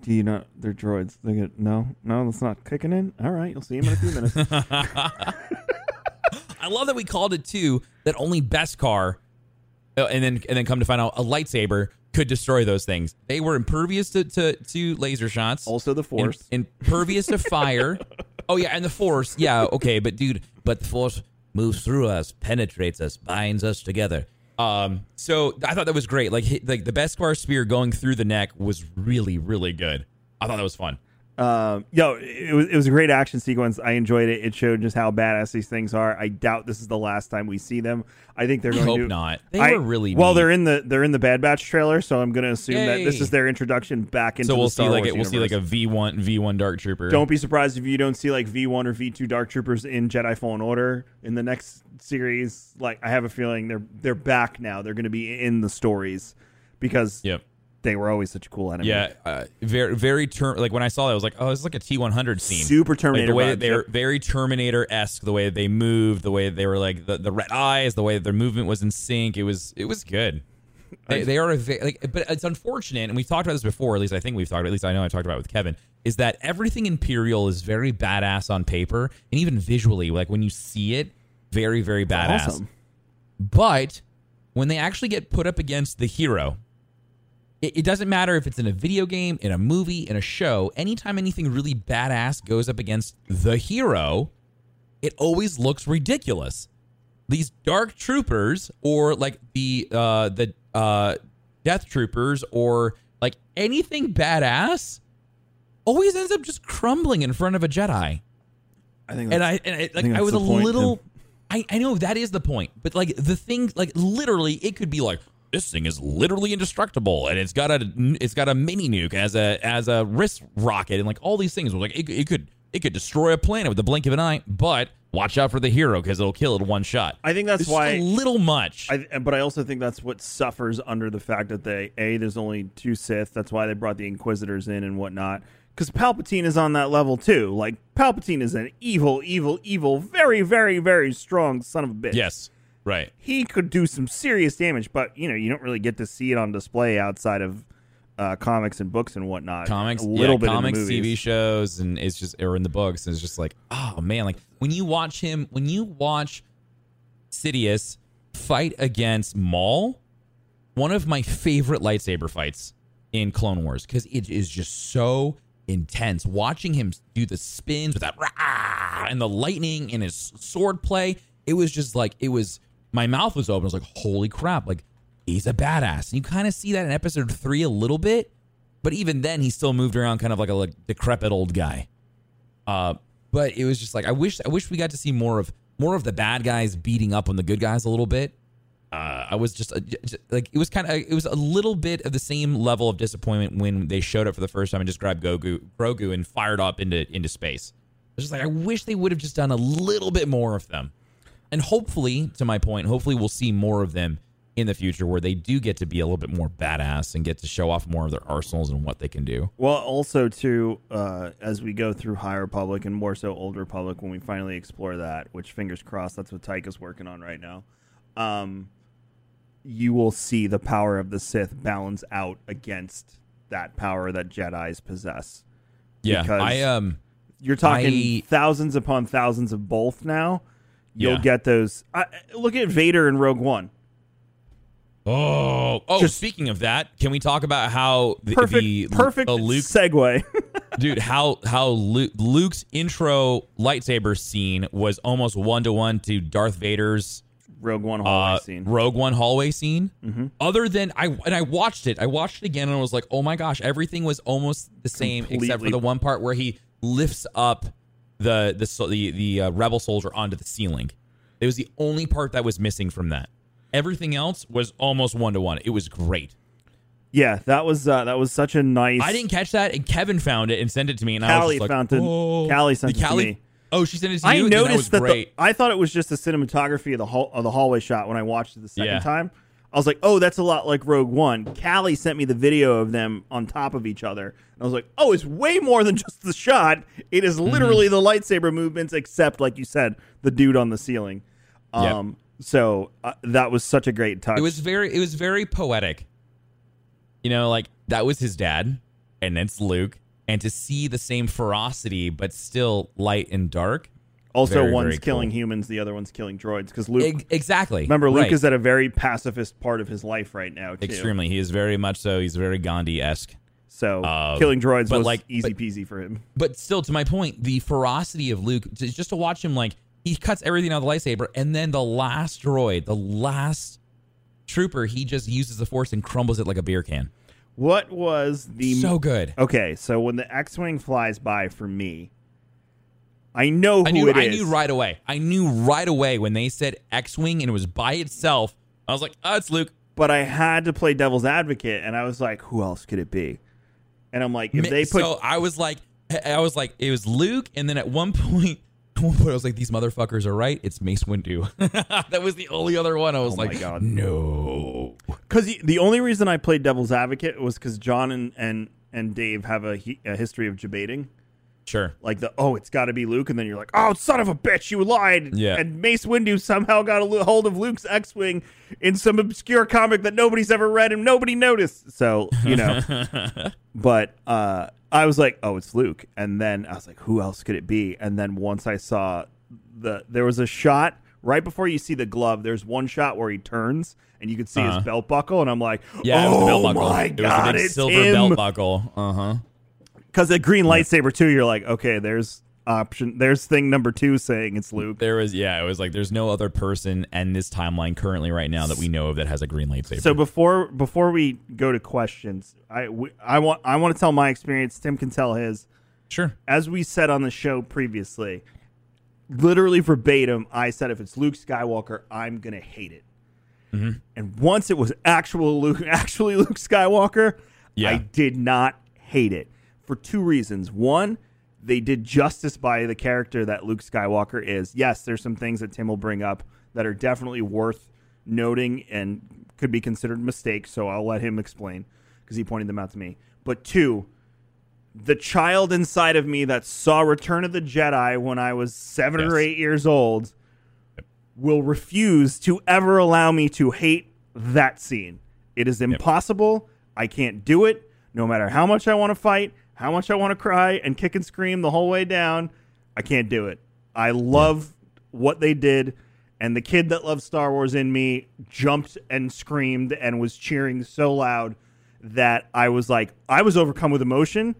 "Do you not? They're droids. They get no, no. That's not kicking in. All right, you'll see him in a few minutes. I love that we called it too that only Beskar, uh, and then and then come to find out a lightsaber could destroy those things. They were impervious to to, to laser shots. also, the in- Force. impervious to fire. oh yeah, and the force. Yeah, okay, but dude, but the force moves through us, penetrates us, binds us together. Um, so I thought that was great. Like like the Beskar spear going through the neck was really really good. I thought that was fun. Um, yo, it was it was a great action sequence. I enjoyed it. It showed just how badass these things are. I doubt this is the last time we see them. I think they're I going hope to not. They I- were really well. neat. They're in the they're in the Bad Batch trailer, so I'm going to assume that this is their introduction back into So we'll the Star see like Wars a, we'll see like a V one V one Dark Trooper. Don't be surprised if you don't see like V1 or V2 Dark Troopers in Jedi Fallen Order in the next series. Like I have a feeling they're they're back now. They're going to be in the stories because Yep. They were always such a cool enemy. Yeah, uh, very very term. Like when I saw that, I was like, oh, it's like a T one hundred scene. Super Like Terminator the way vibes, that they're yep. very Terminator esque. The way that they moved, the way that they were like the, the red eyes, the way that their movement was in sync. It was it was good. They, they are a ve- like, but it's unfortunate, and we've talked about this before. At least I think we've talked. About it at least I know I talked about it with Kevin. Is that everything Imperial is very badass on paper and even visually. Like when you see it, very very badass. awesome. But when they actually get put up against the hero, it, it doesn't matter if it's in a video game, in a movie, in a show. Anytime anything really badass goes up against the hero, it always looks ridiculous. These dark troopers, or like the uh, the uh, death troopers, or like anything badass, always ends up just crumbling in front of a Jedi I think and I and I, like think I was a point, little. I I know that is the point, but like the thing, like literally, it could be like this thing is literally indestructible, and it's got a it's got a mini nuke as a as a wrist rocket, and like all these things. Like it, it could it could destroy a planet with the blink of an eye, but watch out for the hero because it'll kill it one shot. I think that's It's why a little much. I, but I also think that's what suffers under the fact that they a there's only two Sith. That's why they brought the Inquisitors in and whatnot. Because Palpatine is on that level too. Like Palpatine is an evil, evil, evil, very, very, very strong son of a bitch. yes, right. he could do some serious damage, but you know you don't really get to see it on display outside of uh, comics and books and whatnot. comics, a little yeah, bit comics, in the movies. TV shows, and it's just or in the books. And it's just like, oh man, like when you watch him, when you watch Sidious fight against Maul, one of my favorite lightsaber fights in Clone Wars because it is just so intense. Watching him do the spins with that rah, and the lightning and his sword play, it was just like it was. My mouth was open. I was like, holy crap! Like he's a badass. And you kind of see that in episode three a little bit, but even then, he still moved around kind of like a like, decrepit old guy. Uh, but it was just like I wish I wish we got to see more of more of the bad guys beating up on the good guys a little bit. Uh, I was just, uh, j- j- like it was kind of it was a little bit of the same level of disappointment when they showed up for the first time and just grabbed Grogu, Grogu and fired up into into space. I was just like I wish they would have just done a little bit more of them, and hopefully, to my point, hopefully we'll see more of them in the future where they do get to be a little bit more badass and get to show off more of their arsenals and what they can do. Well, also too, uh, as we go through High Republic and more so Old Republic, when we finally explore that, which fingers crossed, that's what Taika's working on right now. Um, you will see the power of the Sith balance out against that power that Jedi's possess. Yeah, Because- I um. You're talking I- thousands upon thousands of both now. You'll Yeah. get those. I look at Vader in Rogue One. Oh, oh! Just- speaking of that, can we talk about how the, Perfect, the perfect uh, Luke, segue. dude? How how Luke, Luke's intro lightsaber scene was almost one to one to Darth Vader's Rogue One hallway uh, scene. Rogue One hallway scene. Other than I and I watched it, I watched it again and I was like, oh my gosh, everything was almost the same except for the one part where he lifts up the the the, the uh, rebel soldier onto the ceiling. It was the only part that was missing from that. Everything else was almost one to one. It was great. Yeah, that was uh, that was such a nice. I didn't catch that, and Kevin found it and sent it to me, and I was Callie just like, found it. oh. Callie sent The it to me. Oh, she sent it to I you. that was noticed that, the. I thought it was just the cinematography of the hall, of the hallway shot when I watched it the second Yeah. time. I was like, "Oh, that's a lot like Rogue One." Callie sent me the video of them on top of each other, and I was like, "Oh, it's way more than just the shot. It is Mm-hmm. literally the lightsaber movements, except like you said, the dude on the ceiling." Yep. Um, so uh, that was such a great touch. It was very it was very poetic. You know, like that was his dad, and it's Luke, and to see the same ferocity but still light and dark. Also very, one's very killing cool. humans, the other one's killing droids. Because Luke, Ex- exactly. remember, Luke Right. is at a very pacifist part of his life right now. Too. extremely. He is very much so. He's very Gandhi esque. So Um, killing droids but was like- easy but- peasy for him. But still, to my point, the ferocity of Luke, just to watch him, like he cuts everything out of the lightsaber, and then the last droid, the last trooper, he just uses the force and crumbles it like a beer can. What was the so good. Okay, so when the X-wing flies by for me, I know who I knew. it I is. knew right away. I knew right away when they said X-wing and it was by itself. I was like, "Oh, it's Luke." but I had to play devil's advocate, and I was like, who else could it be? And I'm like, if they put so I was like, I was like, it was Luke, and then at one point, at one point, I was like, these motherfuckers are right. It's Mace Windu. that was the only other one. I was Oh like, God. no. because the only reason I played devil's advocate was because John and and and Dave have a, a history of debating. Sure. Like the oh, it's got to be Luke, and then you're like, oh, son of a bitch, you lied. Yeah. And Mace Windu somehow got a hold of Luke's X-wing in some obscure comic that nobody's ever read and nobody noticed. So you know, but uh, I was like, oh, it's Luke, and then I was like, who else could it be? And then once I saw the, there was a shot right before you see the glove. There's one shot where he turns. And you could see Uh-huh. his belt buckle, and I'm like, Yeah, oh it was the belt buckle. my it god, was the big it's silver him. belt buckle. Uh huh. Because the green lightsaber too, you're like, okay, there's option, there's thing number two saying it's Luke. There was, yeah, it was like there's no other person in this timeline currently right now that we know of that has a green lightsaber. So before before we go to questions, I we, I want I want to tell my experience. Tim can tell his. sure. As we said on the show previously, literally verbatim, I said if it's Luke Skywalker, I'm gonna hate it. Mm-hmm. And once it was actual Luke, actually Luke Skywalker, Yeah. I did not hate it for two reasons. One, they did justice by the character that Luke Skywalker is. Yes, there's some things that Tim will bring up that are definitely worth noting and could be considered mistakes. So I'll let him explain because he pointed them out to me. But two, the child inside of me that saw Return of the Jedi when I was seven or eight years old will refuse to ever allow me to hate that scene. It is impossible. I can't do it. No matter how much I want to fight, how much I want to cry and kick and scream the whole way down, I can't do it. I love what they did. And the kid that loves Star Wars in me jumped and screamed and was cheering so loud that I was like, I was overcome with emotion.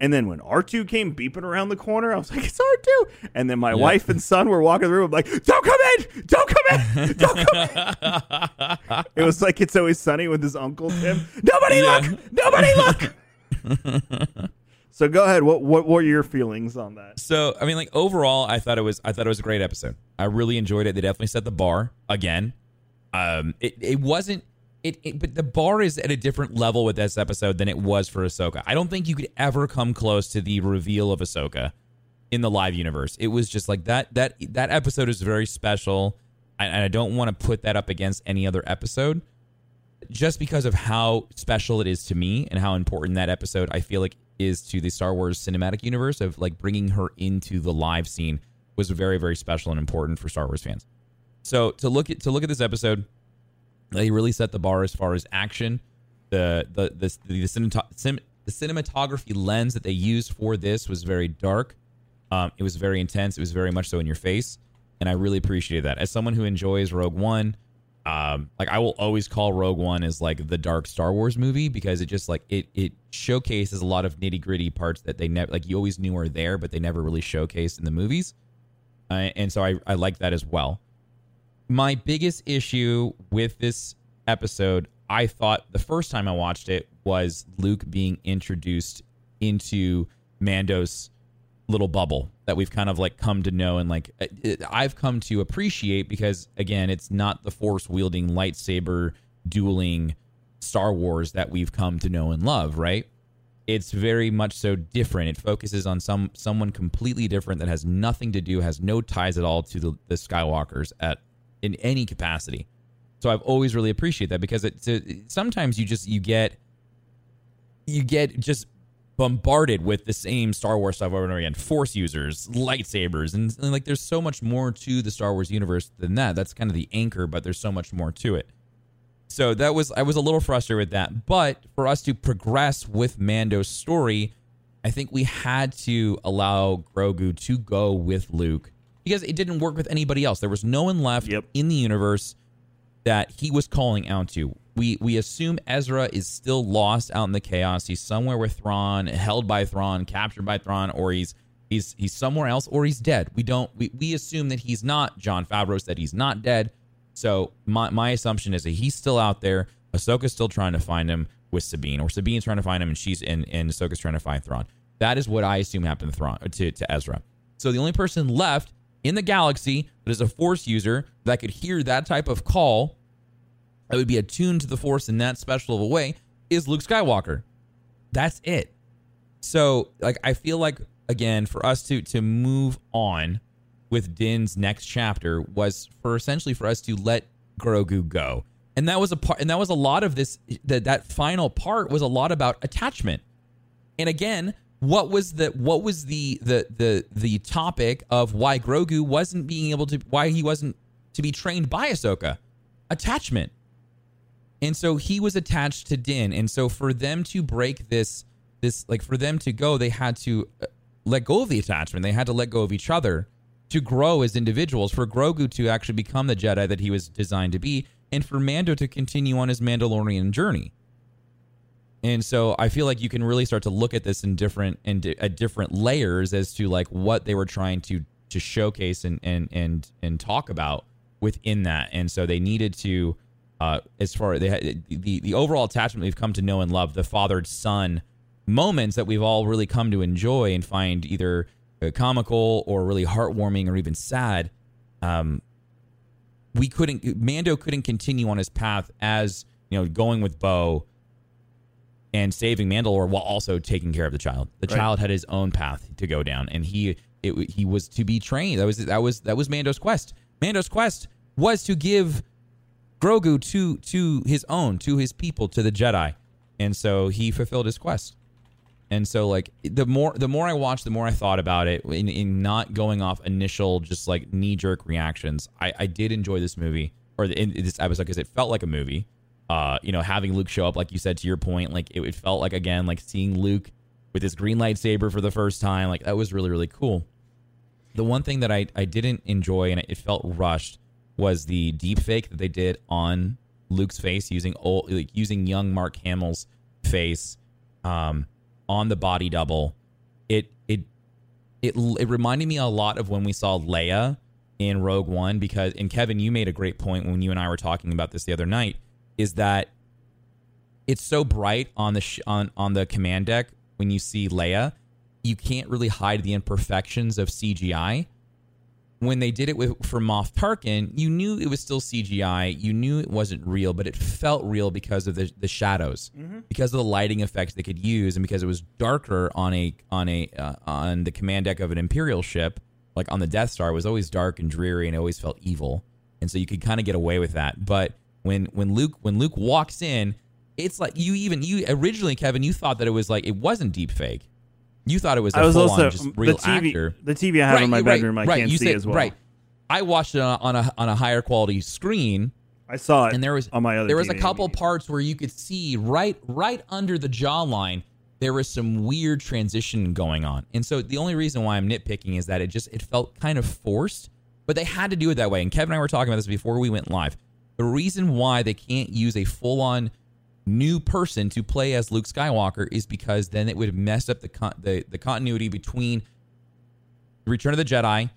And then when R2 came beeping around the corner, I was like, it's R2. And then my wife and son were walking the room. I'm like, don't come in! Don't come in! Don't come in! it was like It's Always Sunny with his uncle Tim. Nobody look! Nobody look! so go ahead. What, what were your feelings on that? So I mean, like overall, I thought it was I thought it was a great episode. I really enjoyed it. They definitely set the bar again. Um, it it wasn't it, it but the bar is at a different level with this episode than it was for Ahsoka. I don't think you could ever come close to the reveal of Ahsoka in the live universe. It was just like that that that episode is very special, and and I don't want to put that up against any other episode just because of how special it is to me and how important that episode I feel like is to the Star Wars cinematic universe of like bringing her into the live scene was very very special and important for Star Wars fans. So to look at to look at this episode, they really set the bar as far as action, the the the the, the, the cinematography lens that they used for this was very dark. Um, it was very intense. It was very much so in your face, and I really appreciated that. As someone who enjoys Rogue One, um, like I will always call Rogue One as like the dark Star Wars movie because it just like it it showcases a lot of nitty gritty parts that they never like you always knew were there, but they never really showcased in the movies. Uh, and so I I like that as well. My biggest issue with this episode, I thought the first time I watched it was Luke being introduced into Mando's little bubble that we've kind of like come to know and like it, I've come to appreciate because again, it's not the force wielding lightsaber dueling Star Wars that we've come to know and love, right? It's very much so different. It focuses on some someone completely different that has nothing to do, has no ties at all to the, the Skywalkers at in any capacity. So I've always really appreciated that because it, it uh, sometimes you just you get you get just bombarded with the same Star Wars stuff over and over again. Force users, lightsabers, and, and, like there's so much more to the Star Wars universe than that. That's kind of the anchor, but there's so much more to it. So that was I was a little frustrated with that. But for us to progress with Mando's story, I think we had to allow Grogu to go with Luke because it didn't work with anybody else. There was no one left Yep. in the universe that he was calling out to. We we assume Ezra is still lost out in the chaos. He's somewhere with Thrawn, held by Thrawn, captured by Thrawn, or he's he's he's somewhere else, or he's dead. We don't we, we assume that he's not. Jon Favreau said he's not dead. So my my assumption is that he's still out there. Ahsoka's still trying to find him with Sabine, or Sabine's trying to find him, and she's and and Ahsoka's trying to find Thrawn. That is what I assume happened to Thrawn to, to Ezra. So the only person left in the galaxy that is a Force user that could hear that type of call, that would be attuned to the Force in that special of a way, is Luke Skywalker. That's it. So like I feel like again for us to to move on with Din's next chapter was for essentially for us to let Grogu go. And that was a part and that was a lot of this that that final part was a lot about attachment. And again, what was the what was the the the the topic of why Grogu wasn't being able to why he wasn't to be trained by Ahsoka? Attachment. And so he was attached to Din. And so for them to break this this like for them to go, they had to uh, let go of the attachment. They had to let go of each other to grow as individuals. For Grogu to actually become the Jedi that he was designed to be, and for Mando to continue on his Mandalorian journey. And so I feel like you can really start to look at this in different and di- at different layers as to like what they were trying to to showcase and and and and talk about within that. And so they needed to, uh, as far they had the the overall attachment we've come to know and love, the fathered son moments that we've all really come to enjoy and find either uh, comical or really heartwarming or even sad. Um, we couldn't Mando couldn't continue on his path as you know going with Bo and saving Mandalore while also taking care of the child. The Right. child had his own path to go down, and he it, he was to be trained. That was that was that was Mando's quest. Mando's quest was to give Grogu to to his own, to his people, to the Jedi, and so he fulfilled his quest. And so, like the more the more I watched, the more I thought about it. In, in not going off initial just like knee jerk reactions, I, I did enjoy this movie or the, in this episode because it felt like a movie. Uh, you know, having Luke show up, like you said to your point, like it, it felt like again like seeing Luke with his green lightsaber for the first time. Like that was really really cool. The one thing that I I didn't enjoy and it felt rushed was the deep fake that they did on Luke's face using old like using young Mark Hamill's face um, on the body double. It it it it reminded me a lot of when we saw Leia in Rogue One because and Kevin, you made a great point when you and I were talking about this the other night. Is that it's so bright on the sh- on on the command deck when you see Leia, you can't really hide the imperfections of CGI when they did it with for Moff Tarkin, you knew it was still CGI. You knew it wasn't real, but it felt real because of the the shadows, because of the lighting effects they could use, and because it was darker on a on a uh, on the command deck of an Imperial ship, like on the Death Star, it was always dark and dreary, and it always felt evil, and so you could kind of get away with that. But when when Luke when Luke walks in, it's like you even you originally Kevin, you thought that it was like it wasn't deep fake. You thought it was a I was full also on just real the TV. actor. The TV I have in my right, bedroom, I right. can't you see said- as well. Right. I watched it on a, on a on a higher quality screen, I saw it, and there was on my other. there was a TV. couple parts where you could see right right under the jawline there was some weird transition going on. And so the only reason why I'm nitpicking is that it just it felt kind of forced, but they had to do it that way. And Kevin and I were talking about this before we went live. The reason why they can't use a full on new person to play as Luke Skywalker is because then it would mess up the con- the, the continuity between Return of the Jedi,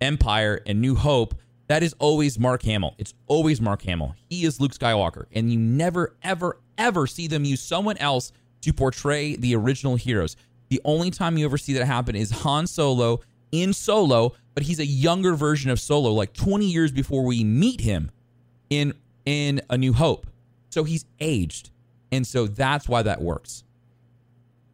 Empire, and New Hope. That is always Mark Hamill. It's always Mark Hamill. He is Luke Skywalker. And you never, ever, ever see them use someone else to portray the original heroes. The only time you ever see that happen is Han Solo in Solo, but he's a younger version of Solo, like 20 years before we meet him in in A New Hope. So he's aged. And so that's why that works.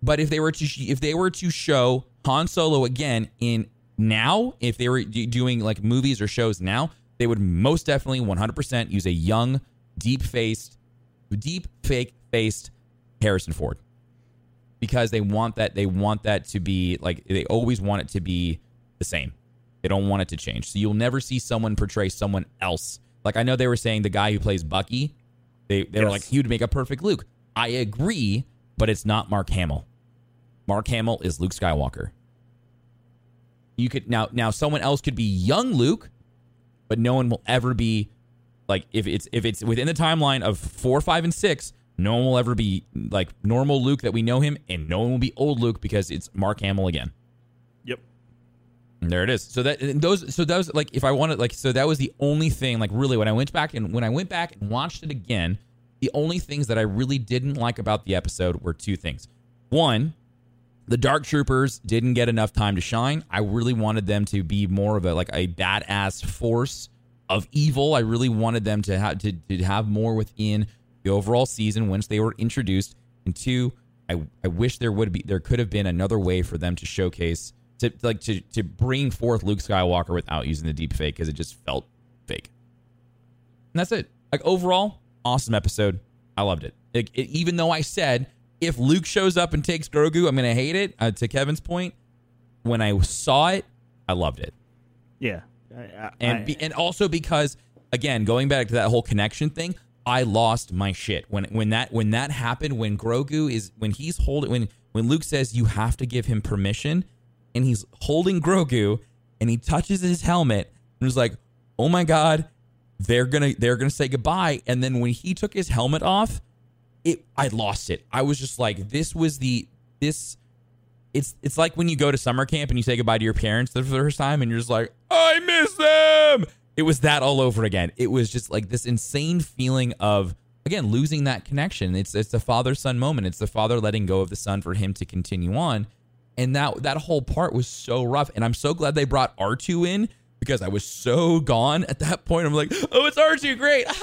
But if they were to if they were to show Han Solo again in now, if they were doing like movies or shows now, they would most definitely 100% use a young, deep-faced, deep fake faced Harrison Ford. Because they want that they want that to be like they always want it to be the same. They don't want it to change. So you'll never see someone portray someone else. Like I know they were saying the guy who plays Bucky, they they were like he would make a perfect Luke. I agree, but it's not Mark Hamill. Mark Hamill is Luke Skywalker. You could now now someone else could be young Luke, but no one will ever be like if it's if it's within the timeline of four, five, and six, no one will ever be like normal Luke that we know him, and no one will be old Luke because it's Mark Hamill again. There it is. So that those so that was like if I wanted like so that was the only thing like really when I went back and when I went back and watched it again, the only things that I really didn't like about the episode were two things. One, the dark troopers didn't get enough time to shine. I really wanted them to be more of a like a badass force of evil. I really wanted them to have to, to have more within the overall season once they were introduced. And two, I, I wish there would be there could have been another way for them to showcase to like to to bring forth Luke Skywalker without using the deep fake because it just felt fake. And that's it. Like overall, awesome episode. I loved it. Like, it- even though I said if Luke shows up and takes Grogu, I'm gonna hate it. Uh, to Kevin's point, when I saw it, I loved it Yeah. I, I, and be, and also because again going back to that whole connection thing i lost my shit when when that when that happened when grogu is when he's holding when when luke says you have to give him permission and he's holding grogu and he touches his helmet and was like oh my god they're gonna they're gonna say goodbye and then when he took his helmet off it i lost it i was just like this was the this it's it's like when you go to summer camp and you say goodbye to your parents for the first time and you're just like I miss them. It was that all over again. It was just like this insane feeling of again losing that connection. It's it's the father son moment. It's the father letting go of the son for him to continue on, and that that whole part was so rough. And I'm so glad they brought R two in because I was so gone at that point. I'm like, oh, it's R two, great.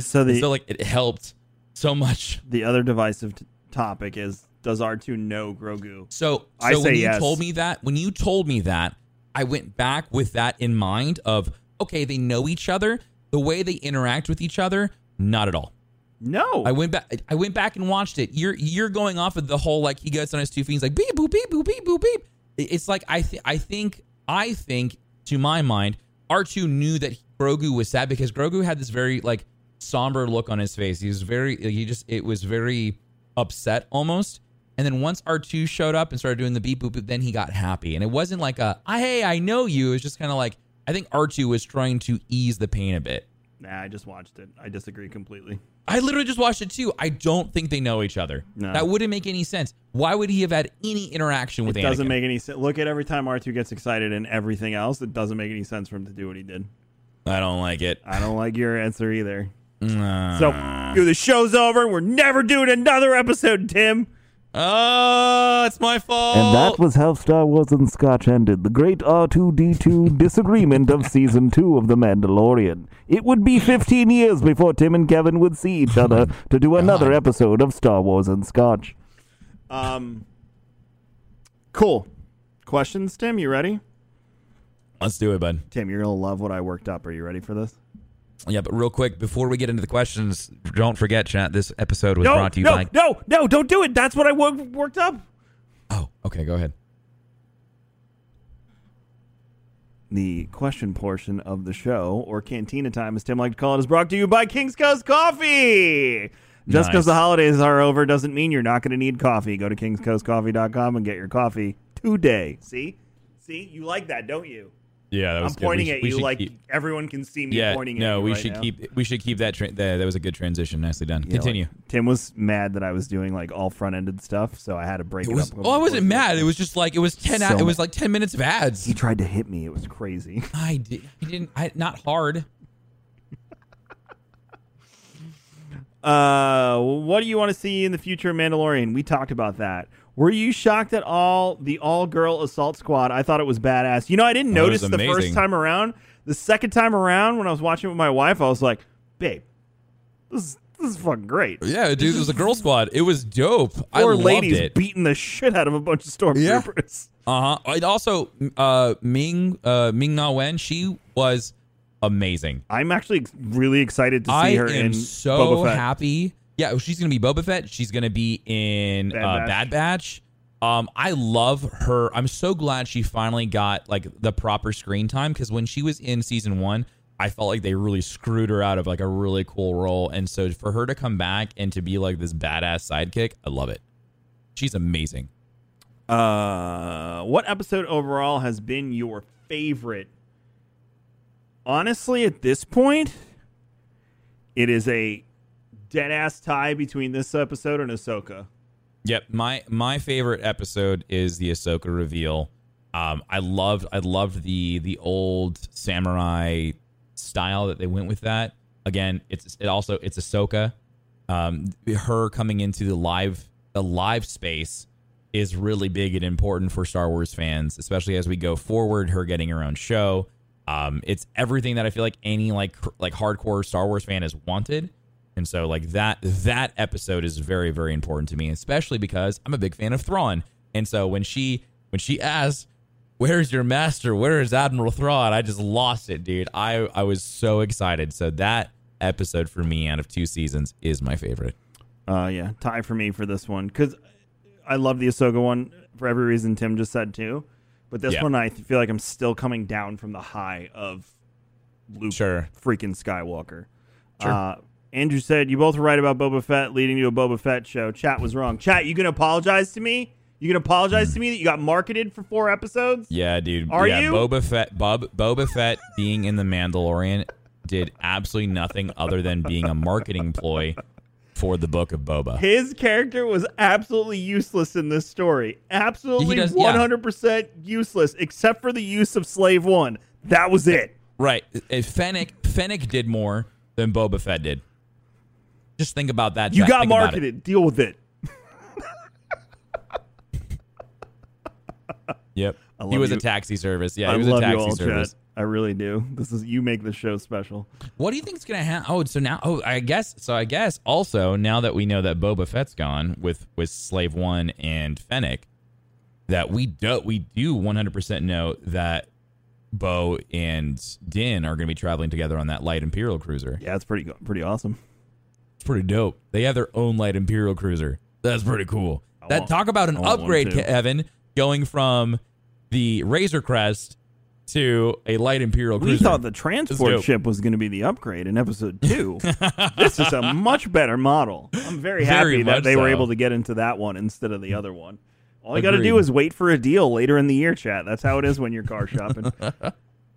So the- so like it helped so much. the other divisive t- topic is does R2 know Grogu? So, so I say when you yes. told me that, when you told me that, I went back with that in mind of okay, they know each other. The way they interact with each other, not at all. No. I went back. I went back and watched it. You're you're going off of the whole like he gets on his two feet. He's like beep boop beep boop beep boop beep. It's like I th- I think I think to my mind, R two knew that Grogu was sad because Grogu had this very like somber look on his face. He was very he just it was very upset almost. And then once R2 showed up and started doing the beep boop, boop, then he got happy. And it wasn't like a, "Ah, hey, I know you. It was just kind of like, I think R2 was trying to ease the pain a bit. nah, I just watched it. I disagree completely. I literally just watched it too. I don't think they know each other. No. That wouldn't make any sense. Why would he have had any interaction with It Anakin? doesn't make any sense. Look at every time R2 gets excited and everything else. It doesn't make any sense for him to do what he did. I don't like it. I don't like your answer either. Uh, So, the show's over. We're never doing another episode, Tim. Oh, it's my fault. And that was how Star Wars and Scotch ended the great R2D2 disagreement of season 2 of The Mandalorian. It would be 15 years before Tim and Kevin would see each other to do another episode of Star Wars and Scotch. Um, cool. Questions, Tim? You ready? Let's do it, bud. Tim, you're gonna love what I worked up. Are you ready for this? Yeah, but real quick before we get into the questions, don't forget, chat. This episode was no, brought to you no, by. no, no! No, don't do it. That's what I worked up. Oh, okay. Go ahead. The question portion of the show, or Cantina Time, as Tim like to call it, is brought to you by King's Coast Coffee. Just because Nice. the holidays are over doesn't mean you're not going to need coffee. Go to kingscoastcoffee.com and get your coffee today. See? See? You like that, don't you? Yeah, that I'm was good. We pointing at you like keep- everyone can see me yeah, pointing at no, you we right should now. keep we should keep that. Tra- that, that was a good transition. Nicely done. Yeah, Continue. like, Tim was mad that I was doing like all front ended stuff, so I had to break it, it was, up. oh, I wasn't mad. It was just like it was ten. So ad- it was like ten minutes of ads. He tried to hit me. It was crazy. I did. I didn't. I not hard. Uh, what do you want to see in the future of Mandalorian? We talked about that. Were you shocked at all the all girl assault squad? I thought it was badass. You know, I didn't Oh, notice the first time around. The second time around, when I was watching it with my wife, I was like, "Babe, this is this is fucking great." Yeah, dude, it was a girl squad. It was dope. I Four loved ladies it. beating the shit out of a bunch of Yeah. stormtroopers. Uh huh. It also uh Ming uh Ming Na Wen. She was amazing. I'm actually really excited to see I her am in so Boba Fett. happy. Yeah, she's gonna be Boba Fett. She's gonna be in Bad uh, Batch. Bad Batch. Um, I love her. I'm so glad she finally got like the proper screen time because when she was in season one, I felt like they really screwed her out of like a really cool role. And so for her to come back and to be like this badass sidekick, I love it. She's amazing. Uh, what episode overall has been your favorite? Honestly, at this point, it is a dead ass tie between this episode and Ahsoka. Yep, my my favorite episode is the Ahsoka reveal. Um, I loved I loved the the old samurai style that they went with that. Again, it's it also it's Ahsoka. Um, her coming into the live the live space is really big and important for Star Wars fans, especially as we go forward. Her getting her own show. Um, it's everything that I feel like any like like hardcore Star Wars fan has wanted. And so like that that episode is very very important to me, especially because I'm a big fan of Thrawn. And so when she when she asks, "Where's your master? Where is Admiral Thrawn?" I just lost it, dude. I I was so excited. So that episode for me out of two seasons is my favorite. Uh, yeah, tie for me for this one because I love the Ahsoka one for every reason Tim just said too. But this Yeah. one, I feel like I'm still coming down from the high of Luke Sure. freaking Skywalker. Sure. Uh, Andrew said, You both were right about Boba Fett leading to a Boba Fett show. Chat was wrong. Chat, you going to apologize to me? You going to apologize to me that you got marketed for four episodes? Yeah, dude. Are yeah, you? Boba Fett Bob Boba Fett being in the Mandalorian did absolutely nothing other than being a marketing ploy for the book of Boba. His character was absolutely useless in this story. Absolutely does- 100% useless, except for the use of Slave One. That was it. Right. Fennec Fennec did more than Boba Fett did. Just think about that. You Chat. got Think marketed. Deal with it. Yep. He was you. a taxi service. Yeah, I he was a love you taxi all, service. Chat. I really do. This is you make the show special. What do you think's gonna happen? Oh, so now, oh, I guess. So I guess also now that we know that Boba Fett's gone with with Slave One and Fennec, that we do we do one hundred percent know that Bo and Din are gonna be traveling together on that light Imperial cruiser. Yeah, it's pretty pretty awesome. It's pretty dope. They have their own light Imperial cruiser. That's pretty cool. That want- talk about an I upgrade. Kevin, going from the Razor Crest to a light Imperial cruiser. We thought the transport ship was going to be the upgrade in episode two. this is a much better model. I'm very happy Very that they were able to get into that one instead of the other one. All you got to do is wait for a deal later in the year, chat. That's how it is when you're car shopping.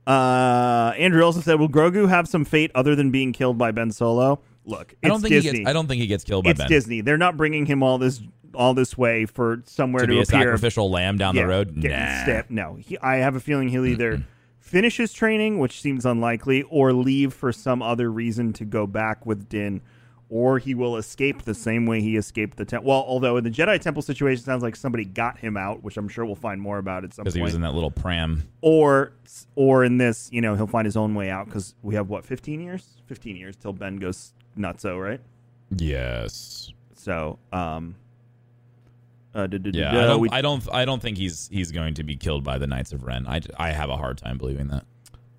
uh, Andrew also said, "Will Grogu have some fate other than being killed by Ben Solo?" Look, it's I don't think Disney. he gets. I don't think he gets killed by it's Ben. Disney. They're not bringing him all this all this way for somewhere to to, be a sacrificial lamb down Yeah, the road. Nah. stabbed. No, he, I have a feeling he'll either finish his training, which seems unlikely, or leave for some other reason to go back with Din, or he will escape the same way he escaped the temple. Well, although in the Jedi Temple situation, sounds like somebody got him out, which I'm sure we'll find more about at some because he was in that little pram. or, or in this, you know, he'll find his own way out because we have what 15 years, 15 years till Ben goes nutso, right? Yes. So, um, uh, Yeah. I don't. we- I don't. I don't think he's he's going to be killed by the Knights of Ren. I, I have a hard time believing that.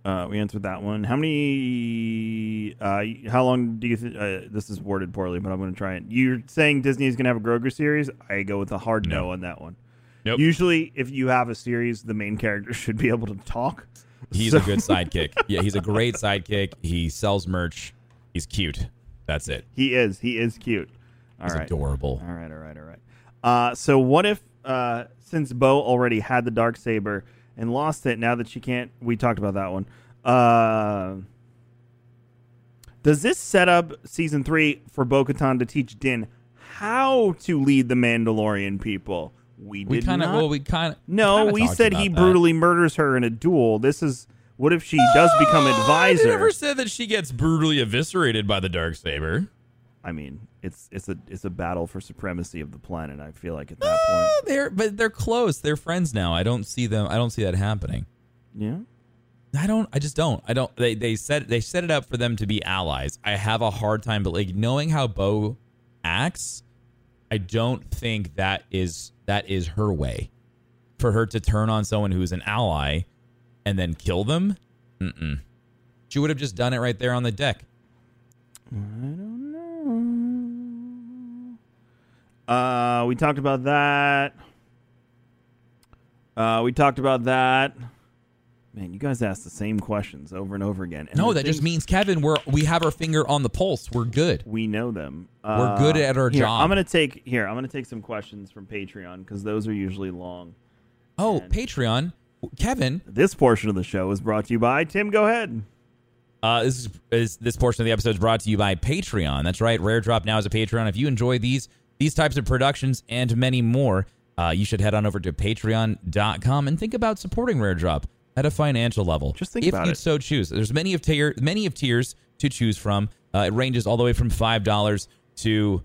Uh, we answered that one. How many? Uh, how long do you? Th- uh, this is worded poorly, but I'm going to try it. You're saying Disney is going to have a Grogu series? I go with a hard no, No. on that one. Nope. Usually, if you have a series, the main character should be able to talk. He's So- a good sidekick. Yeah, he's a great sidekick. He sells merch. He's cute. That's it. He is. He is cute. All He's right. adorable. All right. All right. All right. Uh, so what if, uh, since Bo already had the dark saber, and lost it. Now that she can't, we talked about that one. Uh, does this set up season three for Bo Katan to teach Din how to lead the Mandalorian people? We did We kind of well, we kind of no, we said he brutally murders her in a duel. This is what if she does become I advisor? never said that she gets brutally eviscerated by the dark saber. I mean, it's it's a it's a battle for supremacy of the planet. I feel like at that point, Uh, they're but they're close. They're friends now. I don't see them. I don't see that happening. yeah. I don't. I just don't. I don't. They they set they set it up for them to be allies. I have a hard time, but like knowing how Bo acts, I don't think that is that is her way. For her to turn on someone who's an ally and then kill them, mm-mm. She would have just done it right there on the deck. I don't know. Uh, we talked about that. Uh, we talked about that. Man, you guys ask the same questions over and over again. And No, that just means Kevin, we're we have our finger on the pulse. We're good. we know them. We're good at our here, job. I'm gonna take here. I'm gonna take some questions from Patreon because those are usually long. Oh, And- Patreon, Kevin. This portion of the show is brought to you by Tim. Go ahead. Uh, this is, is this portion of the episode is brought to you by Patreon. That's right, Rare Drop now is a Patreon. If you enjoy these these types of productions and many more, uh, you should head on over to Patreon.com and think about supporting Rare Drop at a financial level. Just think if about you it. so choose. There's many of tier many of tiers to choose from. Uh, it ranges all the way from five dollars to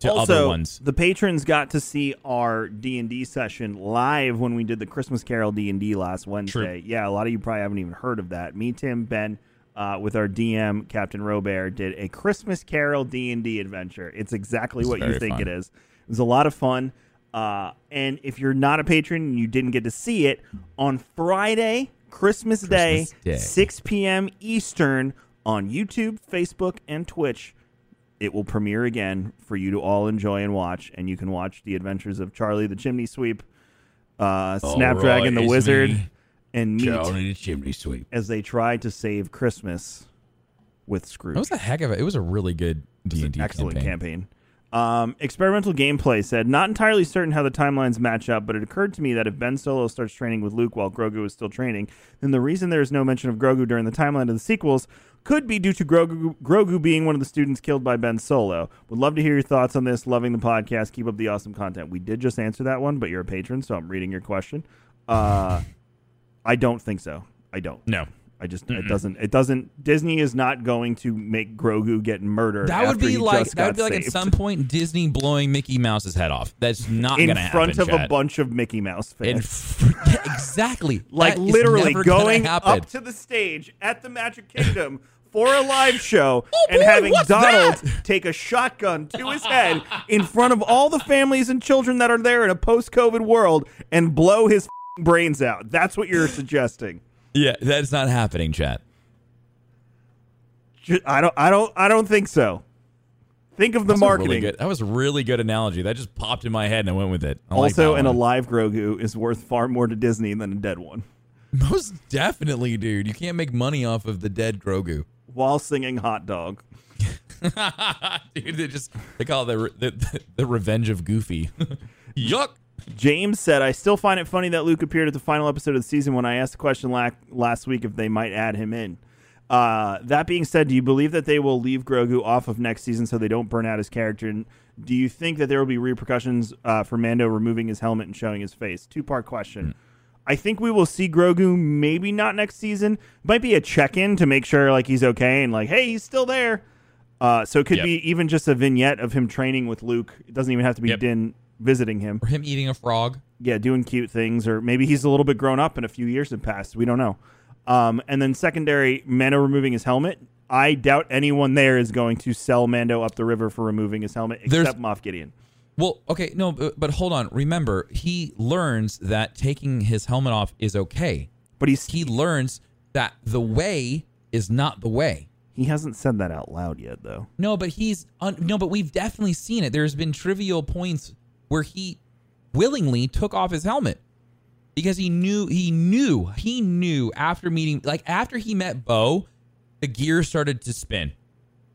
to also, other ones. the patrons got to see our D and D session live when we did the Christmas Carol D and D last Wednesday. Yeah, a lot of you probably haven't even heard of that. Me, Tim, Ben, uh, with our DM Captain Robert, did a Christmas Carol D and D adventure. It's exactly It's what you think fun. it is. It was a lot of fun. Uh, and if you're not a patron and you didn't get to see it on Friday, Christmas, Day, Christmas Day. 6 p.m. Eastern on YouTube, Facebook, and Twitch it will premiere again for you to all enjoy and watch. And you can watch the adventures of Charlie the Chimney Sweep, uh, Snapdragon the it's Wizard, me, and Meat the chimney sweep. as they try to save Christmas with Scrooge. That was a heck of a. It was a really good D and D Excellent campaign. Um, experimental gameplay said, not entirely certain how the timelines match up, but it occurred to me that if Ben Solo starts training with Luke while Grogu is still training, then the reason there is no mention of Grogu during the timeline of the sequels could be due to Grogu, Grogu being one of the students killed by Ben Solo. Would love to hear your thoughts on this. Loving the podcast. Keep up the awesome content. We did just answer that one, but you're a patron, so I'm reading your question. Uh, I don't think so. I don't. No, I just it doesn't it doesn't Disney is not going to make Grogu get murdered. That would be like that would be like at some point Disney blowing Mickey Mouse's head off. That's not in gonna happen. front of a bunch of Mickey Mouse fans. yeah, exactly. like That literally going up to the stage at the Magic Kingdom for a live show Oh, and boy, having Donald that? take a shotgun to his head in front of all the families and children that are there in a post-COVID world and blow his brains out. That's what you're suggesting. Yeah, that's not happening, chat. I don't I don't I don't think so. Think of the That marketing. Really good, that was a really good analogy. That just popped in my head and I went with it. I also, that an one. alive Grogu is worth far more to Disney than a dead one. Most definitely, dude. You can't make money off of the dead Grogu. While singing "Hot Dog," dude, they just they call it the the, the revenge of Goofy. Yuck. James said, "I still find it funny that Luke appeared at the final episode of the season when I asked the question la- last week if they might add him in." Uh, that being said, do you believe that they will leave Grogu off of next season so they don't burn out his character? And do you think that there will be repercussions uh, for Mando removing his helmet and showing his face? Two part question. I think we will see Grogu maybe not next season. Might be a check in to make sure like he's okay and like, hey, he's still there. Uh, so it could Yep. be even just a vignette of him training with Luke. It doesn't even have to be Yep. Din visiting him. Or him eating a frog. Yeah, doing cute things, or maybe he's a little bit grown up and a few years have passed. We don't know. Um, and then secondary, Mando removing his helmet. I doubt anyone there is going to sell Mando up the river for removing his helmet, There's- except Moff Gideon. Well, okay, no, but, but hold on. Remember, he learns that taking his helmet off is okay. But he's He learns that the way is not the way. he hasn't said that out loud yet, though. No, but he's un- no, but we've definitely seen it. There's been trivial points where he willingly took off his helmet because he knew he knew he knew after meeting like after he met Bo, the gear started to spin.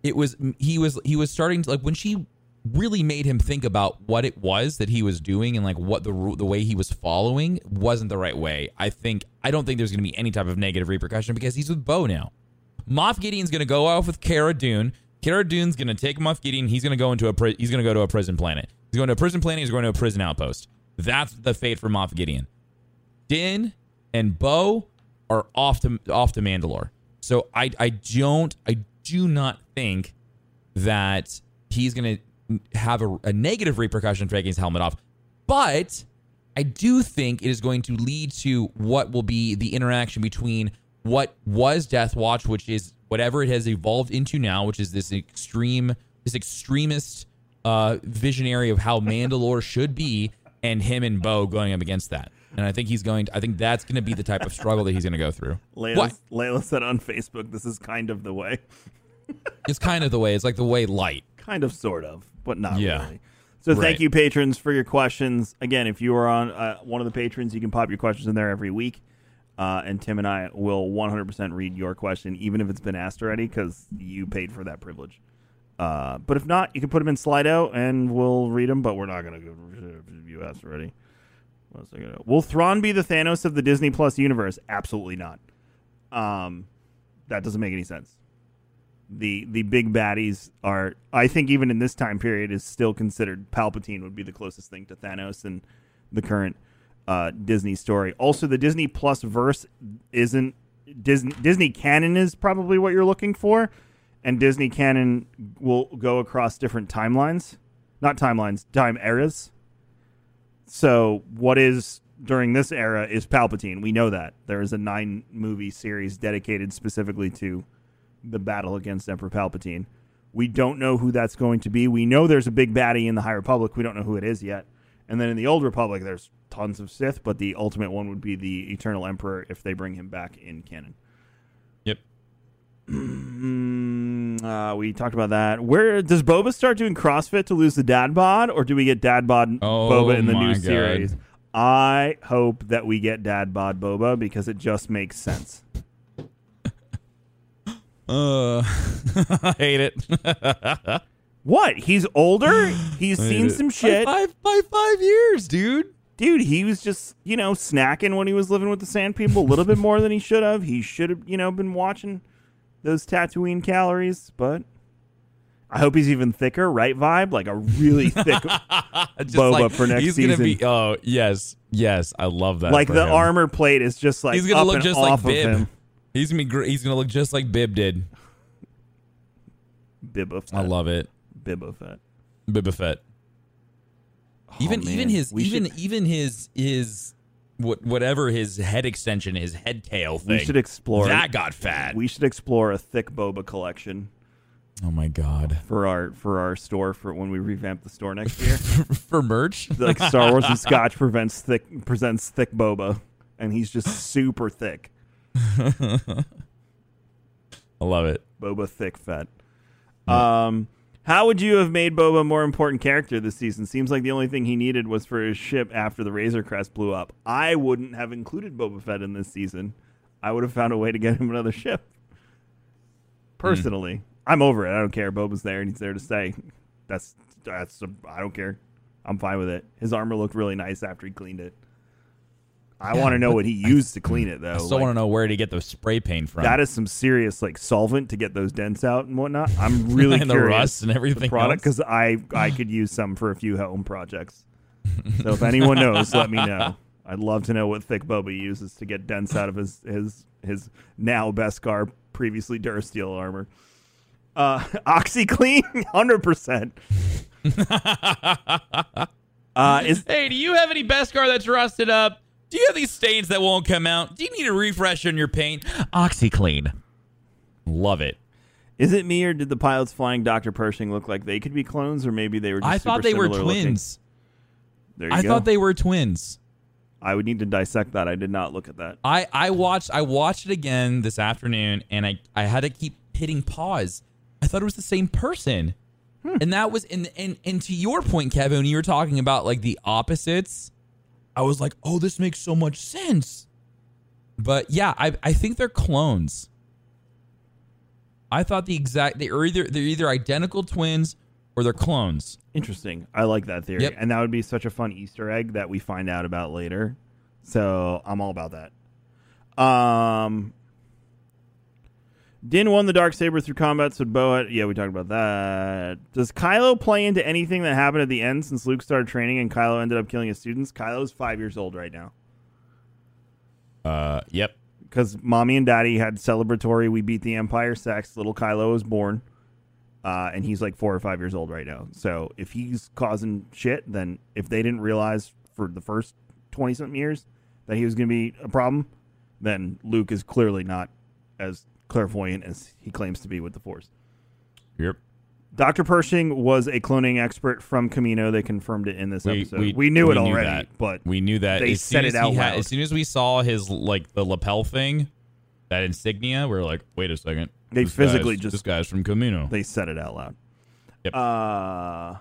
It was he was he was starting to like when she really made him think about what it was that he was doing and like what the the way he was following wasn't the right way. I think I don't think there's going to be any type of negative repercussion because he's with Bo now. Moff Gideon's going to go off with Cara Dune. Cara Dune's going to take Moff Gideon. He's going to go into a pri- he's going to go to a prison planet. He's going to a prison planet. He's going to a prison outpost. That's the fate for Moff Gideon. Din and Bo are off to off to Mandalore. So I I don't I do not think that he's going to have a, a negative repercussion for taking his helmet off. But I do think it is going to lead to what will be the interaction between what was Death Watch, which is whatever it has evolved into now, which is this extreme, this extremist uh, visionary of how Mandalore should be, and him and Bo going up against that. And I think he's going. To, I think that's going to be the type of struggle that he's going to go through. Layla, What? Layla said on Facebook, "This is kind of the way, It's kind of the way. It's like the way light. kind of, sort of, but not Yeah. really." So Right. thank you, patrons, for your questions. Again, if you are on uh, one of the patrons, you can pop your questions in there every week, uh, and Tim and I will 100% read your question, even if it's been asked already, because you paid for that privilege. Uh, but if not, you can put them in Slido, and we'll read them. But we're not going to go. You asked already. What else I Will Thrawn be the Thanos of the Disney Plus universe? Absolutely not. Um, that doesn't make any sense. The the big baddies are, I think, even in this time period, is still considered Palpatine would be the closest thing to Thanos in the current uh, Disney story. Also, the Disney Plus verse isn't Disney Disney canon is probably what you're looking for, and Disney canon will go across different timelines, not timelines, time eras. So, what is during this era is Palpatine. We know that. There is a nine movie series dedicated specifically to the battle against Emperor Palpatine. We don't know who that's going to be. We know there's a big baddie in the High Republic. We don't know who it is yet. And then in the Old Republic, there's tons of Sith, but the ultimate one would be the Eternal Emperor if they bring him back in canon. Yep. Mm, uh, we talked about that. Where does Boba start doing CrossFit to lose the dad bod, or do we get dad bod Oh Boba in the new God. series? I hope that we get dad bod Boba because it just makes sense. Uh, I hate it. What? He's older. He's seen some shit, By five, by five years, dude. dude. He was just you know snacking when he was living with the Sand People a little bit more than he should have. He should have you know been watching those Tatooine calories, but. I hope he's even thicker, right? Vibe like a really thick Boba for next he's season. gonna be. Oh yes, yes, I love that. like the him. armor plate is just like He's gonna look and just like off of Bib. He's gonna be. Gr- he's gonna look just like Bib did. Bibba Fett. I love it. Bibba Fett. Bibba Fett. Oh, even Oh, man. even his We even should- even his his what whatever his head extension, his head tail thing. we should explore that got fat. We should explore a thick boba collection oh my god. for our for our store for when we revamp the store next year. For merch. like Star Wars and Scotch prevents thick presents thick boba, and he's just super thick. I love it. Boba thick fat. Um, how would you have made Boba a more important character this season? Seems like the only thing he needed was for his ship after the Razor Crest blew up. I wouldn't have included Boba Fett in this season. I would have found a way to get him another ship. Personally, I'm over it. I don't care. Boba's there and he's there to stay. That's that's. I don't care. I'm fine with it. His armor looked really nice after he cleaned it. I want to know what he used to clean it though. I still Like, want to know where to get the spray paint from. that is some serious like solvent to get those dents out and whatnot. I'm really And the curious rust and everything the product because I I could use some for a few home projects. So if anyone knows, let me know. I'd love to know what thick Boba uses to get dents out of his his his now Beskar, previously Durasteel armor. Uh, OxiClean, hundred percent. Uh, is Hey, do you have any Beskar that's rusted up? Do you have these stains that won't come out? Do you need a refresh on your paint? OxiClean. Love it. is it me or did the pilots flying Doctor Pershing look like they could be clones or maybe they were? Just I thought they were similar looking? twins. There you I go. thought they were twins. I would need to dissect that. I did not look at that. I, I watched I watched it again this afternoon and I, I had to keep hitting pause. I thought it was the same person. Hmm. And that was and, and and to your point, Kevin, when you were talking about like the opposites, I was like, oh, this makes so much sense. But yeah, I I think they're clones. I thought the exact they are either they're either identical twins or they're clones. Interesting. I like that theory. Yep. And that would be such a fun Easter egg that we find out about later. So I'm all about that. Um Din won the dark saber through combat, so Bo yeah, we talked about that. Does Kylo play into anything that happened at the end since Luke started training and Kylo ended up killing his students? Kylo's five years old right now. Uh, yep. Because mommy and daddy had celebratory we beat the Empire sex. Little Kylo was born. Uh, and he's like four or five years old right now. So if he's causing shit, then if they didn't realize for the first twenty something years that he was going to be a problem, then Luke is clearly not as clairvoyant as he claims to be with the Force. Yep. Dr. Pershing was a cloning expert from Kamino. They confirmed it in this We, episode. we, We, knew we it already, that. but we knew that they as said soon it out had- loud. as soon as we saw his like the lapel thing, that insignia, we are like, wait a second. They This physically guy's- just- this guy's from Kamino. they said it out loud. Yep. Uh,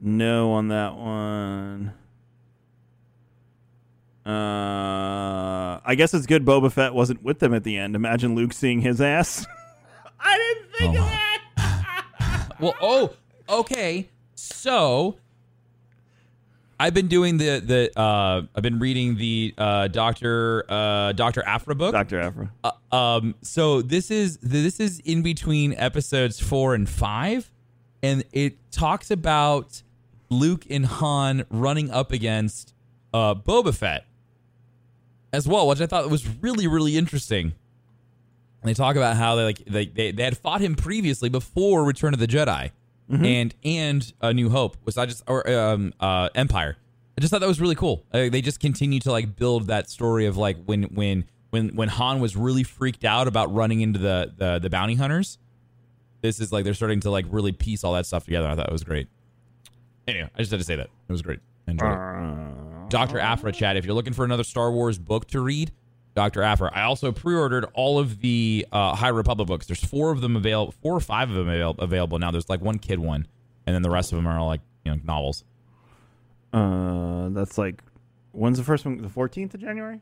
no on that one. Uh, I guess it's good Boba Fett wasn't with them at the end. Imagine Luke seeing his ass. I didn't think Oh. of that. Well, oh, okay. So I've been doing the the uh I've been reading the uh Doctor uh Doctor Aphra book. Doctor Aphra. Uh, um so this is this is in between episodes 4 and 5 and it talks about Luke and Han running up against uh Boba Fett as well, which I thought was really really interesting. And they talk about how they like they, they, they had fought him previously before Return of the Jedi and and A New Hope was I just or um uh Empire. I just thought that was really cool. Uh, they just continue to like build that story of like when when when when Han was really freaked out about running into the the, the bounty hunters. This is like they're starting to like really piece all that stuff together. I thought it was great. Anyway, I just had to say that it was great. I enjoyed it. Dr. Aphra chat. If you're looking for another Star Wars book to read, Dr. Aphra. I also pre-ordered all of the uh, High Republic books. There's four of them available, four or five of them avail- available now. There's like one kid one, and then the rest of them are all like you know novels. Uh, that's like when's the first one? The fourteenth of January.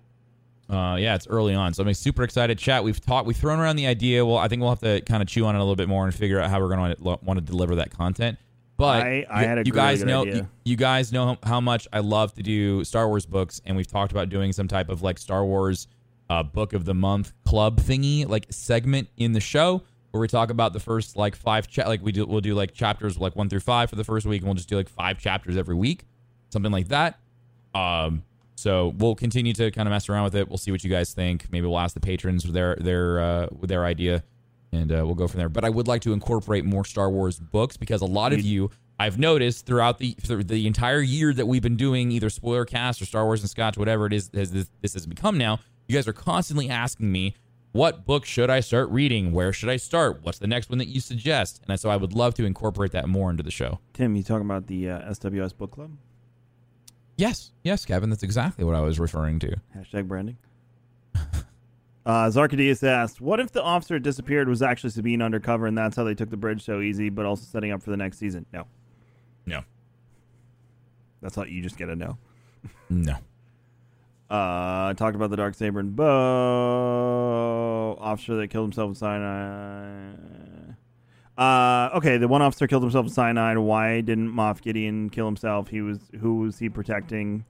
Uh, yeah, it's early on, so I'm super excited. Chat. We've talked, we've thrown around the idea. Well, I think we'll have to kind of chew on it a little bit more and figure out how we're going to want to deliver that content. But I- I you- had a you really guys good know, you, you guys know how, how much I love to do Star Wars books, and we've talked about doing some type of like Star Wars uh, book of the month club thingy, like segment in the show where we talk about the first like five cha- like we do we'll do like chapters like one through five for the first week, and we'll just do like five chapters every week, something like that. Um, so we'll continue to kind of mess around with it. We'll see what you guys think. Maybe we'll ask the patrons their their uh, their idea, and uh, we'll go from there. But I would like to incorporate more Star Wars books because a lot of you I've noticed throughout the through the entire year that we've been doing either spoiler cast or Star Wars and Scotch, whatever it is has this, this has become now. You guys are constantly asking me. What book should I start reading? Where should I start? What's the next one that you suggest? And so I would love to incorporate that more into the show. Tim, you talking about the uh, SWS book club? Yes, yes, Kevin, that's exactly what I was referring to. Hashtag branding. Uh, Zarkadius asked, "What if the officer disappeared was actually Sabine undercover, and that's how they took the bridge so easy, but also setting up for the next season?" No, No, that's not. You just get a no. no. Uh, talked about the dark saber and bow officer that killed himself in cyanide. Uh, okay, the one officer killed himself in cyanide. Why didn't Moff Gideon kill himself? He was who was he protecting?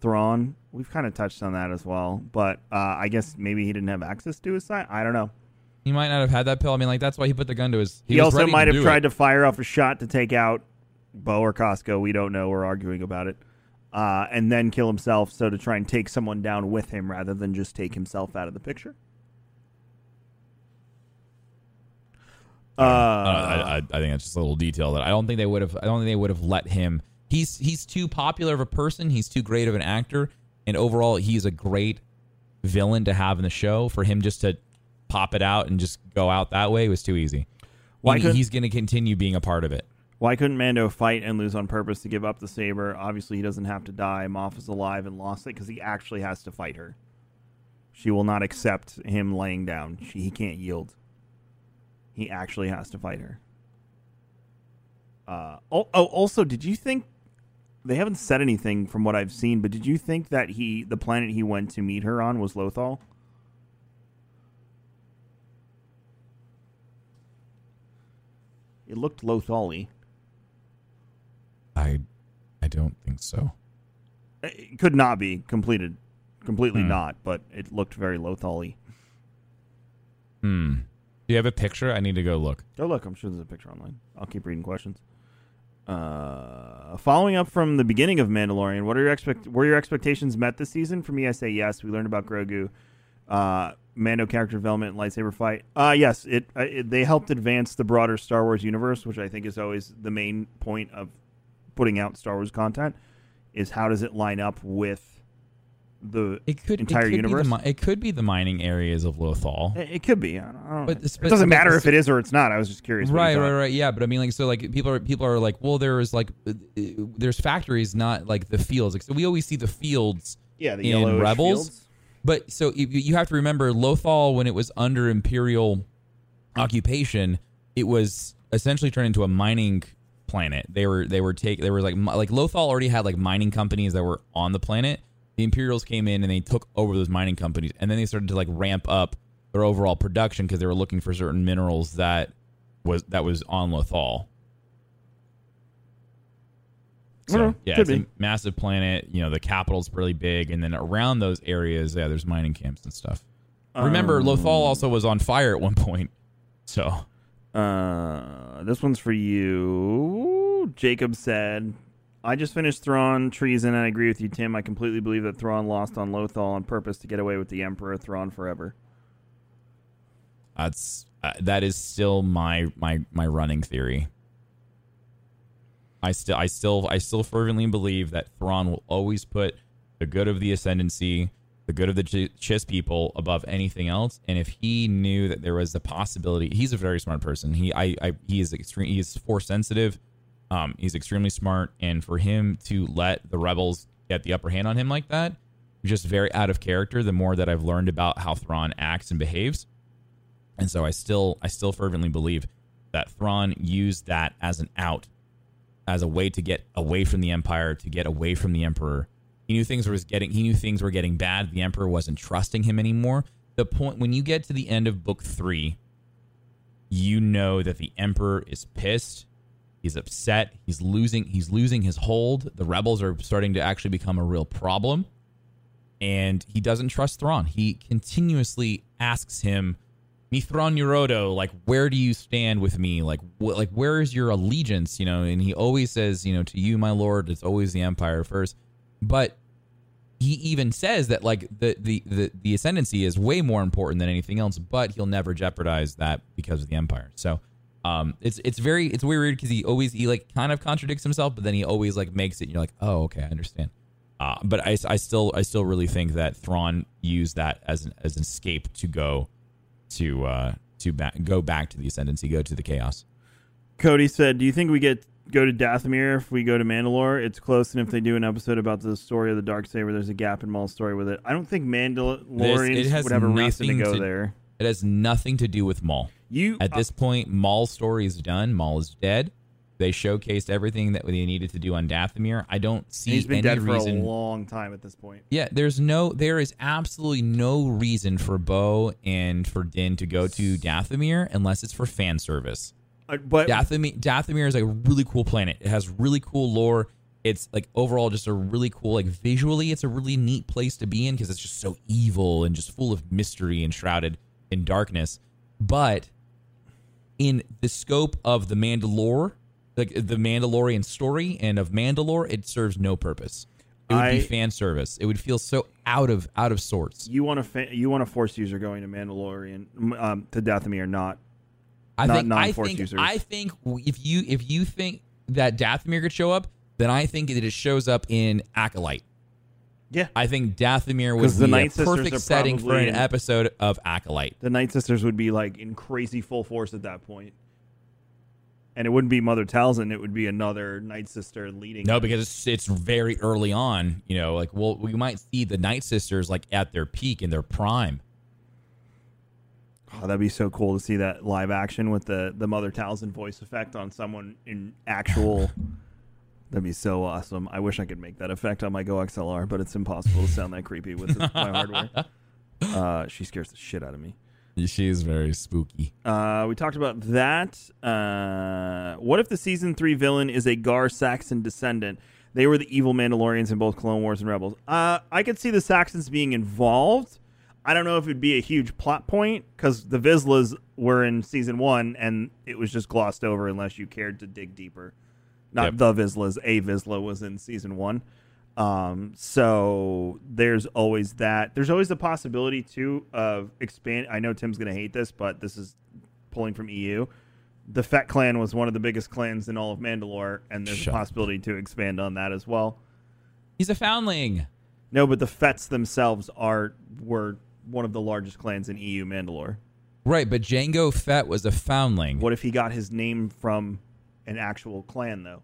Thrawn. We've kind of touched on that as well, but uh, I guess maybe he didn't have access to his sign. I don't know. He might not have had that pill. I mean, like that's why he put the gun to his. He, was also might have tried it. to fire off a shot to take out Bo or Koska. We don't know. We're arguing about it. Uh, and then kill himself, so to try and take someone down with him rather than just take himself out of the picture. Uh, I, I, I think that's just a little detail that I don't think they would have. I don't think they would have let him. He's he's too popular of a person. He's too great of an actor, and overall, he's a great villain to have in the show. For him just to pop it out and just go out that way was too easy. Why He- he's going to continue being a part of it. Why couldn't Mando fight and lose on purpose to give up the saber? Obviously, he doesn't have to die. Moff is alive and lost it because he actually has to fight her. She will not accept him laying down. She, he can't yield. He actually has to fight her. Uh, oh, oh, also, did you think they haven't said anything from what I've seen? But did you think that he, the planet he went to meet her on, was Lothal? It looked Lothal I I don't think so. It could not be completed, completely Hmm. not, but it looked very Lothal Hmm. Do you have a picture? I need to go look. Go look. I'm sure there's a picture online. I'll keep reading questions. Uh, following up from the beginning of Mandalorian, what are your expect? Were your expectations met this season? For me, I say yes. We learned about Grogu, uh, Mando character development, and lightsaber fight. Uh, yes, it, uh, it they helped advance the broader Star Wars universe, which I think is always the main point of putting out Star Wars content. Is how does it line up with the It could entire it could universe? Be the, it could be the mining areas of Lothal. It, it could be. I don't, I don't But it but- doesn't but matter if it is or it's not. I was just curious. Right, right, right. Yeah, but I mean, like, so like people are people are like, well, there is like, uh, uh, there's factories, not like the fields. Like, so we always see the fields Yeah, the in Rebels. fields. But so you, you have to remember Lothal when it was under Imperial occupation, it was essentially turned into a mining planet. They were they were take they were like like Lothal already had like mining companies that were on the planet. The Imperials came in and they took over those mining companies, and then they started to like ramp up their overall production because they were looking for certain minerals that was that was on Lothal. So yeah, could it's a massive planet. You know, the capital's really big, and then around those areas, yeah, there's mining camps and stuff. Remember, Um, Lothal also was on fire at one point. So Uh, this one's for you. Jacob said, "I just finished Thrawn Treason, and I agree with you, Tim. I completely believe that Thrawn lost on Lothal on purpose to get away with the Emperor Thrawn forever." that's uh, that is still my my my running theory. I still I still I still fervently believe that Thrawn will always put the good of the ascendancy, the good of the Ch- Chiss people above anything else. And if he knew that there was the possibility, he's a very smart person. He I, I he is extreme. He is force sensitive. Um, he's extremely smart, and for him to let the rebels get the upper hand on him like that, just very out of character. The more that I've learned about how Thrawn acts and behaves, and so I still I still fervently believe that Thrawn used that as an out, as a way to get away from the Empire, to get away from the Emperor. He knew things was getting he knew things were getting bad. The Emperor wasn't trusting him anymore. The point when you get to the end of book three, you know that the Emperor is pissed. He's upset. He's losing. He's losing his hold. The rebels are starting to actually become a real problem, and he doesn't trust Thrawn. He continuously asks him, "Mitth'raw'nuruodo, like where do you stand with me? Like like where is your allegiance? You know?" And he always says, "You know, to you, my lord, it's always the Empire first. But he even says that like the, the the the ascendancy is way more important than anything else, but he'll never jeopardize that because of the empire. So um it's it's very it's weird because he always he like kind of contradicts himself, but then he always like makes it and you're like, "Oh, okay, I understand." Uh, but I, I still I still really think that Thrawn used that as an as an escape to go to uh to back go back to the ascendancy, go to the chaos. Cody said, "Do you think we get go to Dathomir if we go to Mandalore? It's close, and if they do an episode about the story of the dark saber, there's a gap in Maul's story with it. I don't think Mandalorians it has would have a reason to go to- there. It has nothing to do with Maul. You At this point, Maul's story is done. Maul is dead. They showcased everything that they needed to do on Dathomir. I don't see he's been any dead reason. a long time at this point. yeah, there's no, there is absolutely no reason for Bo and for Din to go to Dathomir unless it's for fan service. Uh, but Dathomir, Dathomir is a really cool planet. It has really cool lore. It's like overall just a really cool, like visually, it's a really neat place to be in because it's just so evil and just full of mystery and shrouded in darkness. But in the scope of the Mandalore, like the Mandalorian story and of Mandalore, it serves no purpose. It would I- be fan service. It would feel so out of out of sorts. you want a fa- you want a Force user going to Mandalorian um, to Dathomir, not I not think non-Force users. I think if you if you think that Dathomir could show up, then I think that it shows up in Acolyte. Yeah. I think Dathomir was the be Night Sisters perfect are setting for probably an in- episode of Acolyte. the Night Sisters would be like in crazy full force at that point. And it wouldn't be Mother Talzin, it would be another Night Sister leading. No, because it's, it's very early on. You know, like well, we might see the Night Sisters like at their peak in their prime. Oh, that'd be so cool to see that live action with the the Mother Talzin voice effect on someone in actual. that'd be so awesome. I wish I could make that effect on my Go XLR, but it's impossible to sound that creepy with my hardware. Uh, she scares the shit out of me. She's very spooky. Uh, we talked about that. Uh, what if the season three villain is a Gar Saxon descendant? They were the evil Mandalorians in both Clone Wars and Rebels. Uh, I could see the Saxons being involved. I don't know if it'd be a huge plot point because the Vizslas were in season one and it was just glossed over unless you cared to dig deeper. Not Yep. the Vizslas. A Vizsla was in season one. Um, so there's always that. There's always the possibility too of expand. I know Tim's gonna hate this, but this is pulling from EU. The Fett clan was one of the biggest clans in all of Mandalore, and there's Shut a up. possibility to expand on that as well. He's a foundling. No, but the Fetts themselves are were one of the largest clans in EU Mandalore. Right, but Django Fett was a foundling. What if he got his name from an actual clan though,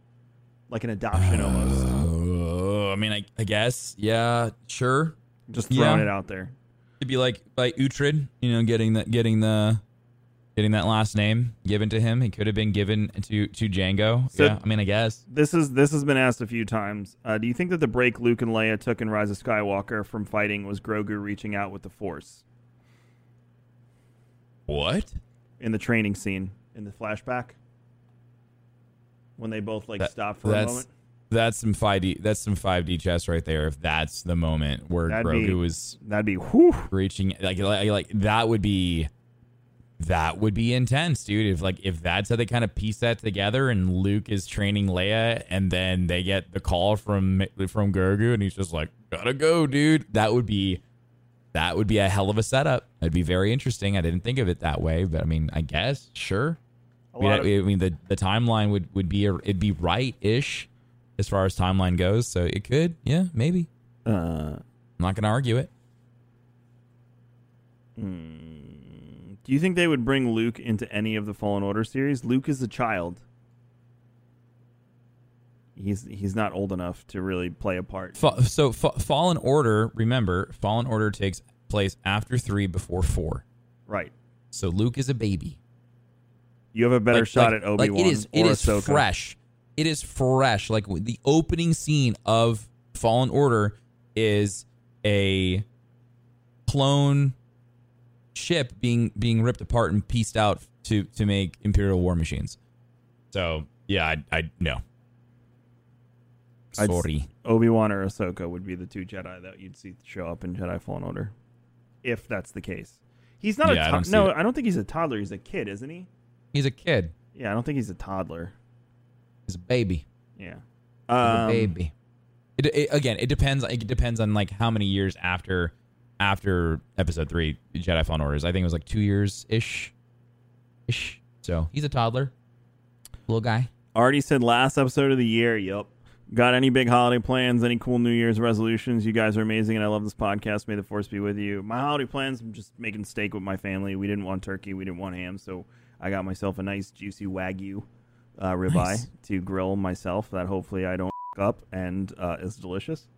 like an adoption almost? Uh, I mean, I, I guess. Yeah, sure. Just throwing yeah. it out there. It'd be like by Uhtred, you know, getting the getting the getting that last name given to him. He could have been given to to Django. So- yeah, I mean, I guess. This is this has been asked a few times. Uh, do you think that the break Luke and Leia took in Rise of Skywalker from fighting was Grogu reaching out with the Force What? in the training scene in the flashback when they both like That- stopped for a moment? that's some five D. That's some five D chess right there. If that's the moment where That'd Grogu be- was That'd be whew. reaching, like, like, like that would be. That would be intense, dude. If like if that's how they kind of piece that together, and Luke is training Leia, and then they get the call from from Grogu, and he's just like, "Gotta go, dude." That would be that would be a hell of a setup. It'd be very interesting. I didn't think of it that way, but I mean, I guess sure. A I mean, of- I mean, the the timeline would would be a, it'd be right ish as far as timeline goes. So it could, yeah, maybe. Uh, I'm not gonna argue it. do you think they would bring Luke into any of the Fallen Order series? Luke is a child. He's he's not old enough to really play a part. Fa- so fa- Fallen Order, remember, Fallen Order takes place after three, before four. Right. So Luke is a baby. You have a better Like- shot like- at Obi Wan. Like it is, it is Ahsoka. fresh. It is fresh. Like the opening scene of Fallen Order is a clone ship being being ripped apart and pieced out to to make Imperial war machines. So yeah, I I no. Sorry. Obi Wan or Ahsoka would be the two Jedi that you'd see show up in Jedi Fallen Order, if that's the case. He's not Yeah, I a to- see no. I don't think he's a toddler. He's a kid, isn't he? He's a kid. Yeah, I don't think he's a toddler. He's a baby. Yeah. Um, a baby. It, it, again, it depends. It depends on like how many years after after Episode Three, Jedi Fallen Orders. I think it was like two years ish, ish. So he's a toddler, little guy. Already said last episode of the year. Yep. Got any big holiday plans? Any cool New Year's resolutions? You guys are amazing, and I love this podcast. May the force be with you. My holiday plans: I'm just making steak with my family. We didn't want turkey, we didn't want ham, so I got myself a nice juicy wagyu uh, ribeye Nice. to grill myself. That hopefully I don't f- up and uh, is delicious.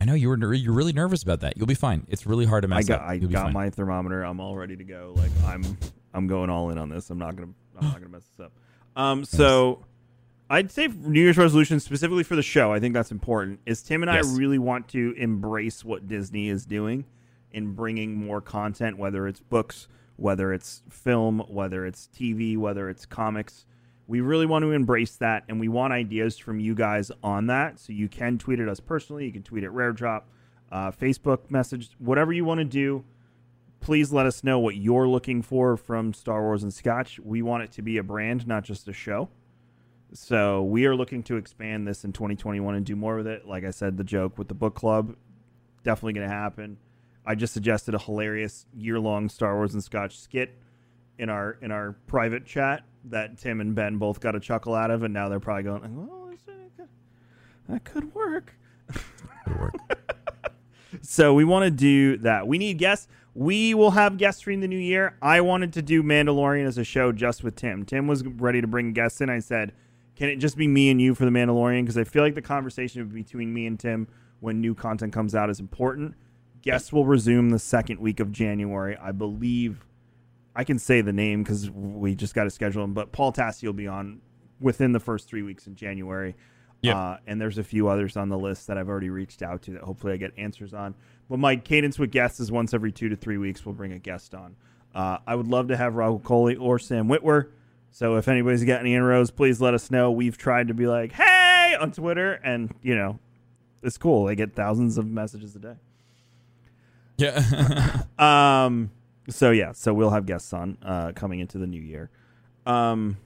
I know you were ner- you're really nervous about that. You'll be fine. It's really hard to mess I got up. I You'll got fine. my thermometer. I'm all ready to go. Like I'm I'm going all in on this. I'm not gonna I'm not gonna mess this up. Um, so I'd say New Year's resolution specifically for the show. I think that's important. Is Tim and Yes. I really want to embrace what Disney is doing in bringing more content, whether it's books, whether it's film, whether it's TV, whether it's comics. We really want to embrace that, and we want ideas from you guys on that. So you can tweet at us personally. You can tweet at Rare Drop, uh, Facebook message, whatever you want to do. Please let us know what you're looking for from Star Wars and Scotch. We want it to be a brand, not just a show. So we are looking to expand this in 2021 and do more with it. Like I said, the joke with the book club definitely going to happen. I just suggested a hilarious year-long Star Wars and Scotch skit in our in our private chat that Tim and Ben both got a chuckle out of, and now they're probably going, "Oh, that could work." So we want to do that. We need guests. We will have guests during the new year. I wanted to do Mandalorian as a show just with Tim. Tim was ready to bring guests in. I said, "Can it just be me and you for the Mandalorian?" Because I feel like the conversation between me and Tim when new content comes out is important. Guests will resume the second week of January, I believe. I can say the name because we just got to schedule him. But Paul Tassi will be on within the first three weeks in January. Yep. Uh, and there's a few others on the list that I've already reached out to that hopefully I get answers on. But my cadence with guests is once every two to three weeks we'll bring a guest on. Uh, I would love to have Rahul Kohli or Sam Witwer. So if anybody's got any inroads, please let us know. We've tried to be like, hey, on Twitter, and you know, it's cool. They get thousands of messages a day. Yeah. Um. So yeah. So we'll have guests on uh, coming into the new year. Um.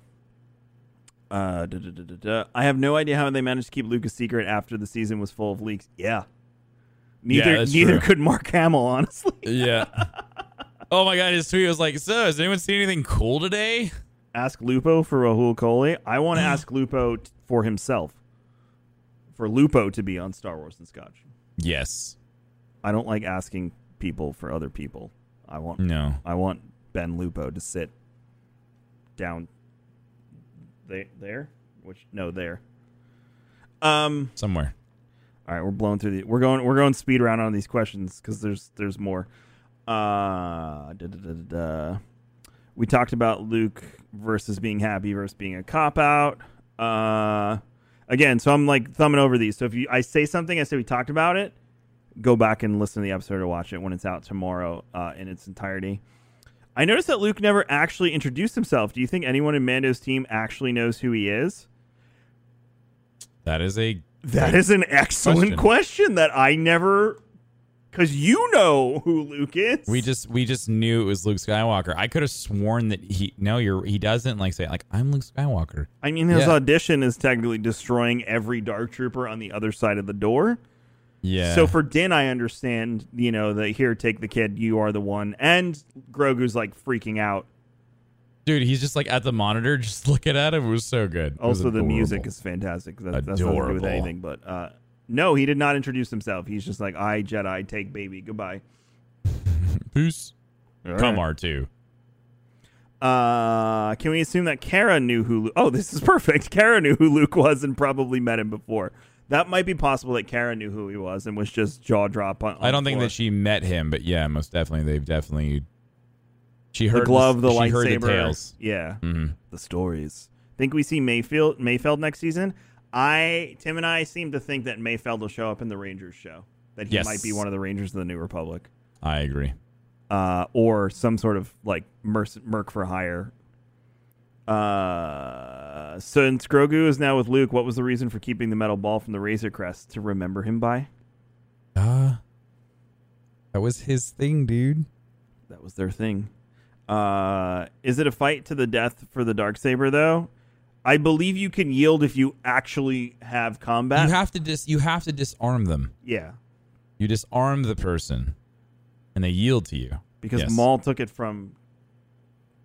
Uh. da- da- da-. I have no idea how they managed to keep Lucas secret after the season was full of leaks. Yeah. Neither. that's neither true. could Mark Hamill, honestly. yeah. Oh my god, his tweet was like, "So, has anyone seen anything cool today?" Ask Lupo for Rahul Kohli. I want to ask Lupo t- for himself. For Lupo to be on Star Wars and Scotch. Yes. I don't like asking people for other people. I want No. I want Ben Lupo to sit down there there which no there. Um Somewhere. all right, we're blowing through the we're going we're going speed round on these questions cuz there's there's more. Uh da, da, da, da, da. We talked about Luke versus being happy versus being a cop out. Uh again, so I'm like thumbing over these. So if you I say something, I say we talked about it, go back and listen to the episode or watch it when it's out tomorrow uh, in its entirety. I noticed that Luke never actually introduced himself. Do you think anyone in Mando's team actually knows who he is? That is a That is an excellent question, Question. that I never because you know who Luke is. We just we just knew it was Luke Skywalker. I could have sworn that he no, you're he doesn't like say like I'm Luke Skywalker. I mean, his Yeah. audition is technically destroying every Dark Trooper on the other side of the door. Yeah. So for Din, I understand, you know, that here, take the kid, you are the one, and Grogu's like freaking out. dude, he's just like at the monitor, just looking at him. It was so good. It Also, the music is fantastic. That, that's nothing to do with anything, but uh, no, he did not introduce himself. He's just like, I Jedi, take baby, goodbye. Peace. Come R2. Uh, can we assume that Cara knew who? Lu- Oh, this is perfect. Cara knew who Luke was and probably met him before. That might be possible that Cara knew who he was and was just jaw drop on. on I don't the think floor. that she met him, but yeah, most definitely they've definitely she heard the glove, the she lightsaber, heard the tales. yeah, hmm the stories. Think we see Mayfield Mayfeld next season? I Tim and I seem to think that Mayfeld will show up in the Rangers show. That he Yes. might be one of the Rangers of the New Republic, I agree. uh, or some sort of like merc, merc for hire. Uh, since Grogu is now with Luke, what was the reason for keeping the metal ball from the Razor Crest to remember him by? Uh that was his thing, dude. That was their thing. Uh, is it a fight to the death for the dark saber though? I believe you can yield if you actually have combat. you have to dis you have to disarm them. yeah, You disarm the person and they yield to you. because Yes. Maul took it from.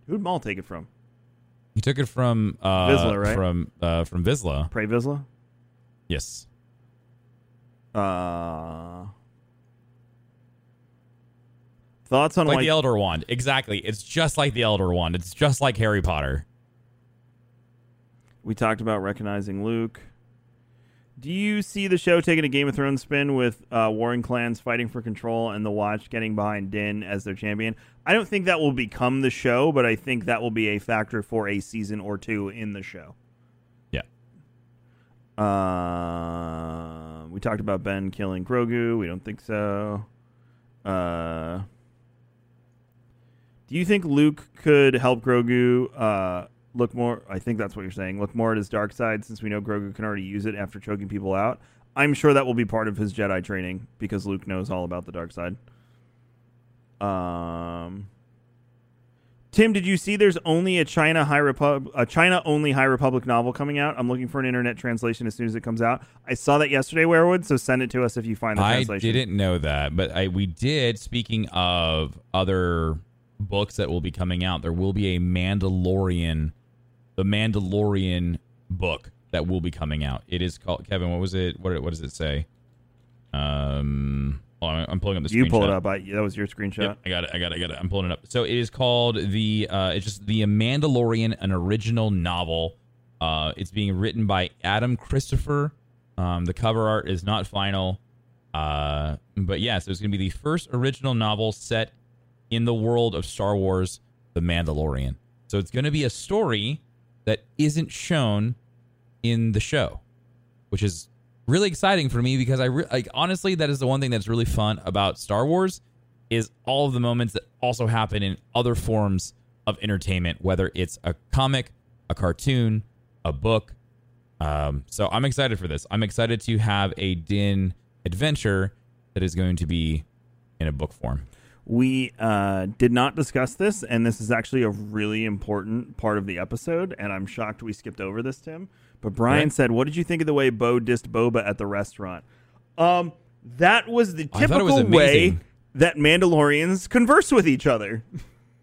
Who'd Maul take it from? He took it from uh Vizsla, right? from uh from Vizsla. Pre Vizsla. Yes. Uh, thoughts on Like like the Elder Wand. Exactly. It's just like the Elder Wand. It's just like Harry Potter. we talked about recognizing Luke. Do you see the show taking a Game of Thrones spin with uh, warring clans fighting for control and the Watch getting behind Din as their champion? I don't think that will become the show, but I think that will be a factor for a season or two in the show. Yeah. Uh, we talked about Ben killing Grogu. We don't think so. Uh, do you think Luke could help Grogu uh, look more? I think that's what you're saying. Look more at his dark side, since we know Grogu can already use it after choking people out. I'm sure that will be part of his Jedi training because Luke knows all about the dark side. Um, Tim, did you see there's only a China High Repub- a China only High Republic novel coming out? I'm looking for an internet translation as soon as it comes out. I saw that yesterday, Werewood, so send it to us if you find the I translation. I didn't know that, but I we did. Speaking of other books that will be coming out, there will be a Mandalorian, the Mandalorian book that will be coming out. It is called Kevin. What was it? What what does it say? Um, on, I'm pulling up the. You pulled it up. I, that was your screenshot. Yep, I got it. I got it. I got it. I'm pulling it up. So it is called the. Uh, it's just the Mandalorian, an original novel. Uh, it's being written by Adam Christopher. Um, the cover art is not final. Uh, but yeah, so it's going to be the first original novel set in the world of Star Wars, The Mandalorian. So it's going to be a story that isn't shown in the show, which is really exciting for me because I re- like honestly that is the one thing that's really fun about Star Wars is all of the moments that also happen in other forms of entertainment, whether it's a comic, a cartoon, a book. Um, so I'm excited for this. I'm excited to have a Din adventure that is going to be in a book form. We uh, did not discuss this, and this is actually a really important part of the episode. And I'm shocked we skipped over this, Tim. But Brian Right. said, "What did you think of the way Bo dissed Boba at the restaurant?" Um, that was the I it was typical way that Mandalorians converse with each other.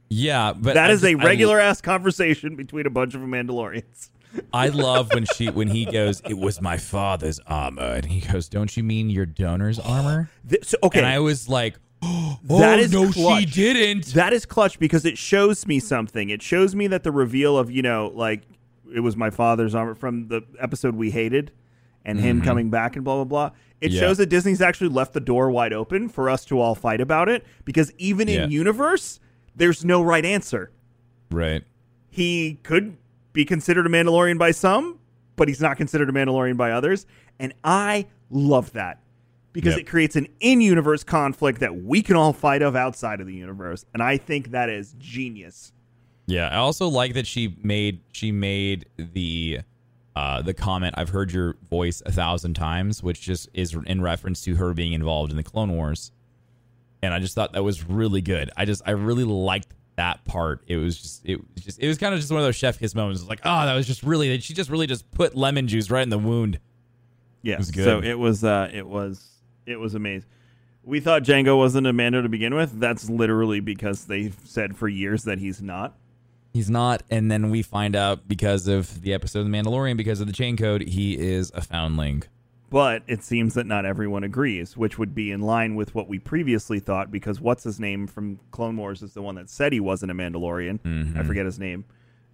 Yeah, but that I is a just- I- regular ass conversation between a bunch of Mandalorians. I love when she when he goes, "It was my father's armor," and he goes, "Don't you mean your donor's armor?" Th- so, okay, And I was like, "Oh That is no, clutch. she didn't." That is clutch because it shows me something. It shows me that the reveal of, you know, like it was my father's armor from the episode we hated and him coming back and blah, blah, blah. It Mm-hmm. Yeah. shows that Disney's actually left the door wide open for us to all fight about it because even Yeah. in universe, there's no right answer. right. He could be considered a Mandalorian by some, but he's not considered a Mandalorian by others. And I love that because Yep. it creates an in universe conflict that we can all fight of outside of the universe. And I think that is genius. Yeah, I also like that she made she made the uh, the comment. I've heard your voice a thousand times, which just is in reference to her being involved in the Clone Wars, and I just thought that was really good. I just I really liked that part. It was just it was just it was kind of just one of those chef kiss moments. Like oh, that was just really she just really just put lemon juice right in the wound. Yeah. it was good. So it was uh it was it was amazing. We thought Django wasn't a Mando to begin with. That's literally because they've said for years that he's not. He's not, and then we find out because of the episode of The Mandalorian, because of the chain code, he is a foundling. But it seems that not everyone agrees, which would be in line with what we previously thought because what's his name from Clone Wars is the one that said he wasn't a Mandalorian. Mm-hmm. I forget his name.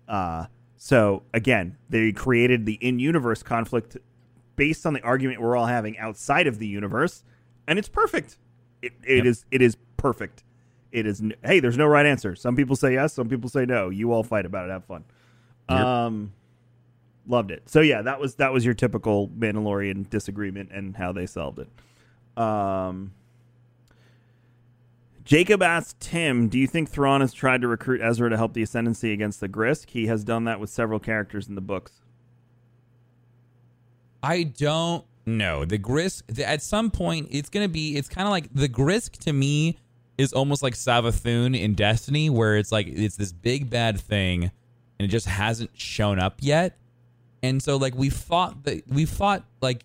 Uh so again, they created the in-universe conflict based on the argument we're all having outside of the universe, and it's perfect. It, it is it is perfect. It is hey, there's no right answer. Some people say yes, some people say no. You all fight about it, have fun. Um loved it. So yeah, that was that was your typical Mandalorian disagreement and how they solved it. Um Jacob asked Tim, "Do you think Thrawn has tried to recruit Ezra to help the Ascendancy against the Grysk? He has done that with several characters in the books." I don't know. The Grysk, the, at some point, it's going to be, it's kind of like the Grysk to me is almost like Savathun in Destiny, where it's like, it's this big bad thing and it just hasn't shown up yet. And so, like, we fought the, we fought like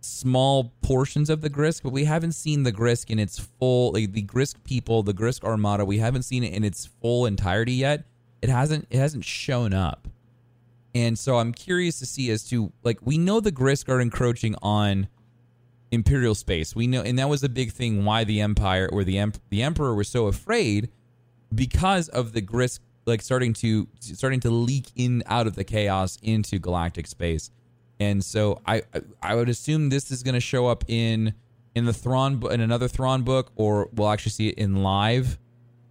small portions of the Grysk, but we haven't seen the Grysk in its full, like the Grysk people, the Grysk Armada, we haven't seen it in its full entirety yet. It hasn't, it hasn't shown up. And so I'm curious to see as to like we know the Grysk are encroaching on imperial space. We know, and that was a big thing why the empire or the emp- the emperor was so afraid because of the Grysk like starting to starting to leak in out of the chaos into galactic space. And so I I- I would assume this is going to show up in in the Thrawn in another Thrawn book, or we'll actually see it in live.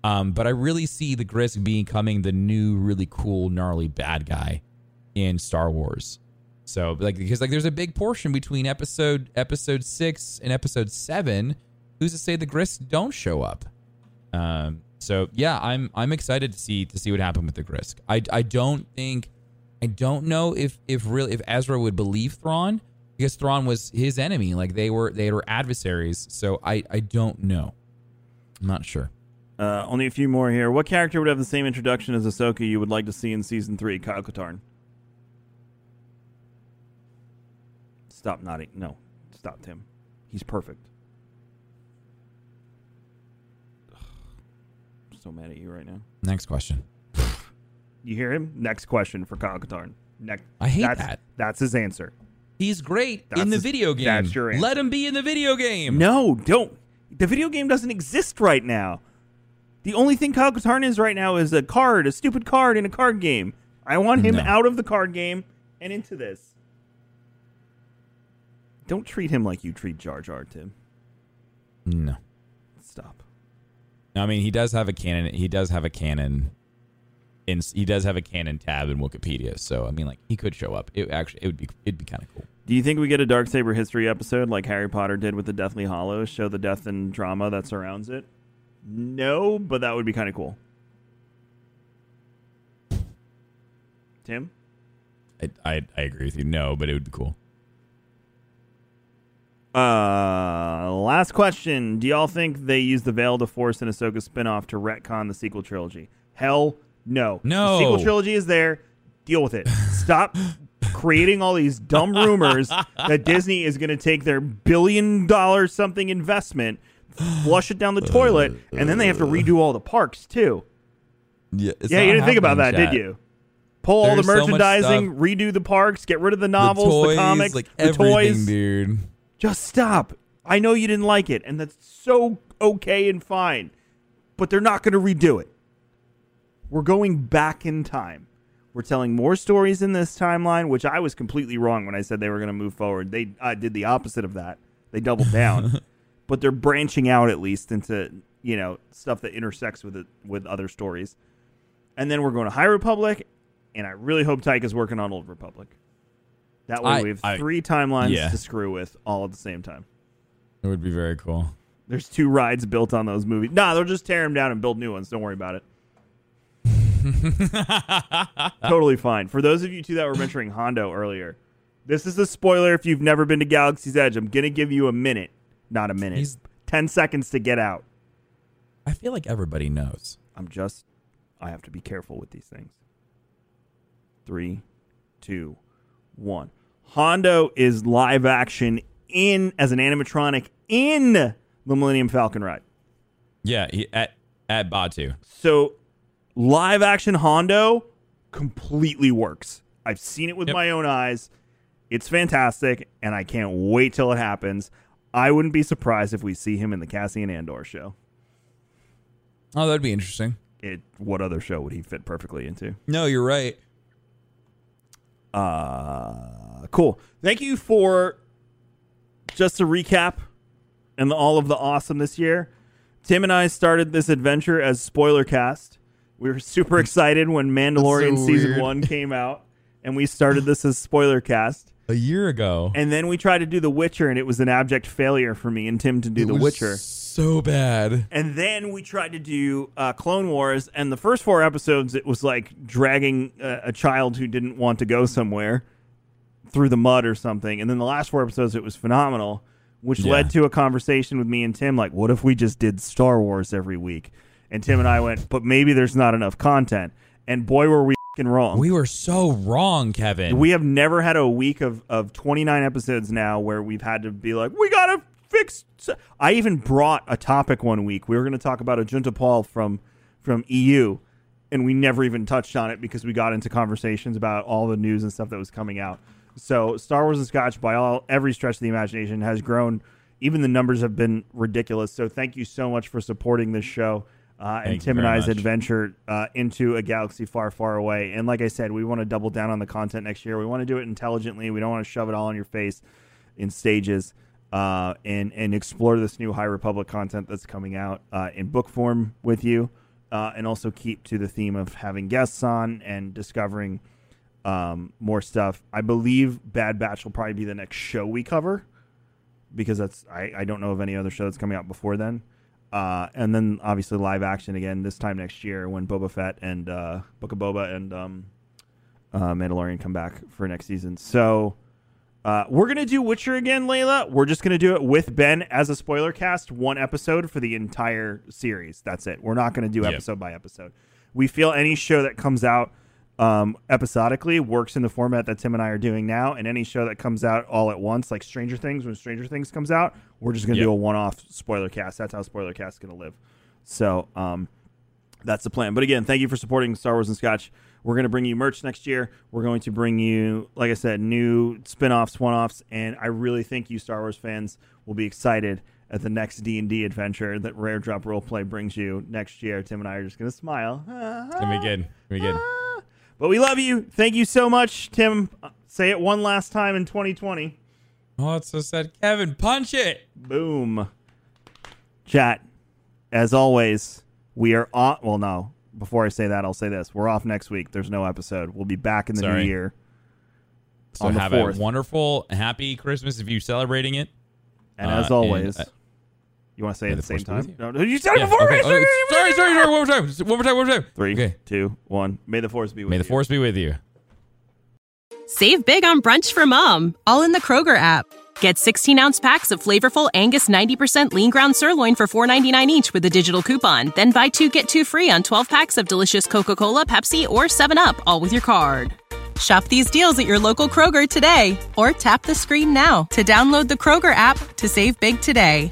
Um, but I really see the Grysk becoming the new, really cool, gnarly bad guy in Star Wars. So like because like there's a big portion between episode episode six and episode seven. Who's to say the Grysk don't show up? Um, so yeah, I'm I'm excited to see to see what happened with the Grysk. I I don't think I don't know if if really if Ezra would believe Thrawn because Thrawn was his enemy. Like they were they were adversaries. So I I don't know. I'm not sure. Uh, only a few more here. What character would have the same introduction as Ahsoka you would like to see in season three? Kyle Katarn. Stop nodding. No, stop, Tim. He's perfect. I'm so mad at you right now. Next question. You hear him? Next question for Kyle Katarn. Next. I hate that's, that. That's his answer. He's great That's in the his- video game. that's your answer. Let him be in the video game. No, don't. The video game doesn't exist right now. The only thing Kyle Katarn is right now is a card, a stupid card in a card game. I want him No. out of the card game and into this. Don't treat him like you treat Jar Jar, Tim. No. Stop. I mean, he does have a canon. He does have a canon. In, he does have a canon tab in Wikipedia, so I mean, like he could show up. It actually, it would be, it'd be kind of cool. Do you think we get a dark saber history episode like Harry Potter did with the Deathly Hallows? Show the death and drama that surrounds it. No, but that would be kind of cool. Tim? I, I I agree with you. No, but it would be cool. Uh, last question. Do y'all think they use the Veil to Force an Ahsoka spinoff to retcon the sequel trilogy? Hell no. No. The sequel trilogy is there. Deal with it. Stop creating all these dumb rumors that Disney is going to take their billion dollar something investment, flush it down the toilet, and then they have to redo all the parks too. Yeah, it's yeah, you didn't think about that, did you? Pull all the There's so merchandising, redo the parks, get rid of the novels, the, toys, comics, like the toys. dude. Just stop. I know you didn't like it, and that's so okay and fine. But they're not going to redo it. We're going back in time. We're telling more stories in this timeline, which I was completely wrong when I said they were going to move forward. They uh, did the opposite of that. They doubled down, but they're branching out at least into you know stuff that intersects with it with other stories. And then we're going to High Republic, and I really hope Tyke is working on Old Republic. That way I- we have I- three timelines yeah. to screw with all at the same time. It would be very cool. There's two rides built on those movies. Nah, they'll just tear them down and build new ones. Don't worry about it. totally fine. For those of you two that were mentioning Hondo earlier, this is a spoiler if you've never been to Galaxy's Edge. I'm gonna give you a minute, not a minute, He's- ten seconds to get out. I feel like everybody knows. I'm just, I have to be careful with these things. Three, two, one. Hondo is live action in as an animatronic in the Millennium Falcon ride. Yeah, he, at at Batuu. So live action Hondo completely works. I've seen it with Yep. my own eyes. It's fantastic, and I can't wait till it happens. I wouldn't be surprised if we see him in the Cassian Andor show. Oh, that'd be interesting. It, what other show would he fit perfectly into? No, you're right. Uh, cool. Thank you for just a recap and all of the awesome this year. Tim and I started this adventure as spoiler cast. We were super excited when Mandalorian so season weird. one came out, and we started this as spoiler cast. A year ago. And then we tried to do The Witcher, and it was an abject failure for me and Tim to do It The was Witcher. So bad. And then we tried to do uh, Clone Wars, and the first four episodes, it was like dragging a, a child who didn't want to go somewhere through the mud or something. And then the last four episodes, it was phenomenal, which Yeah. led to a conversation with me and Tim like, what if we just did Star Wars every week? And Tim and I went, but maybe there's not enough content. And boy, were we fing wrong. We were so wrong, Kevin. We have never had a week of, of 29 episodes now where we've had to be like, we got to fix. s-" I even brought a topic one week. We were going to talk about Ajunta Pall from, from EU, and we never even touched on it because we got into conversations about all the news and stuff that was coming out. So Star Wars and Scotch, by all every stretch of the imagination, has grown. Even the numbers have been ridiculous. So thank you so much for supporting this show. Uh, and Tim and I's much. adventure uh, into a galaxy far, far away. And like I said, we want to double down on the content next year. We want to do it intelligently. We don't want to shove it all in your face in stages. Uh, and and explore this new High Republic content that's coming out uh, in book form with you, uh, and also keep to the theme of having guests on and discovering um, more stuff. I believe Bad Batch will probably be the next show we cover because that's I, I don't know of any other show that's coming out before then. Uh, and then obviously live action again this time next year when Boba Fett and uh, Book of Boba and um, uh, Mandalorian come back for next season. So uh, we're gonna do Witcher again, Layla. We're just gonna do it with Ben as a spoiler cast, one episode for the entire series. That's it. We're not gonna do Yep. episode by episode. We feel any show that comes out um, episodically works in the format that Tim and I are doing now, and any show that comes out all at once, like Stranger Things, when Stranger Things comes out, we're just gonna Yep. do a one-off spoiler cast. That's how spoiler cast is gonna live. So um, that's the plan. But again, thank you for supporting Star Wars and Scotch. We're going to bring you merch next year. We're going to bring you, like I said, new spin-offs, one-offs, and I really think you Star Wars fans will be excited at the next D&D adventure that Rare Drop Roleplay brings you next year. Tim and I are just going to smile. It's gonna be good. It's gonna be good. But we love you. Thank you so much, Tim. Say it one last time in 2020. Oh, it's so sad. Kevin, punch it. Boom. Chat. As always, we are on. Well, no. Before I say that, I'll say this: we're off next week. There's no episode. We'll be back in the Sorry. new year. So have 4th. a wonderful, happy Christmas if you're celebrating it. And Uh, as always, uh, You want to say it at the the same force be with time? No, no, you said it Yeah, before. okay. I said Okay. Sorry, sorry, sorry. One more time. One more time. One more time. Three, Okay. two, one. May the force be with May you. the force be with you. Save big on brunch for mom, all in the Kroger app. Get 16 ounce packs of flavorful Angus 90% lean ground sirloin for $4.99 each with a digital coupon. Then buy two get two free on 12 packs of delicious Coca Cola, Pepsi, or 7UP, all with your card. Shop these deals at your local Kroger today or tap the screen now to download the Kroger app to save big today.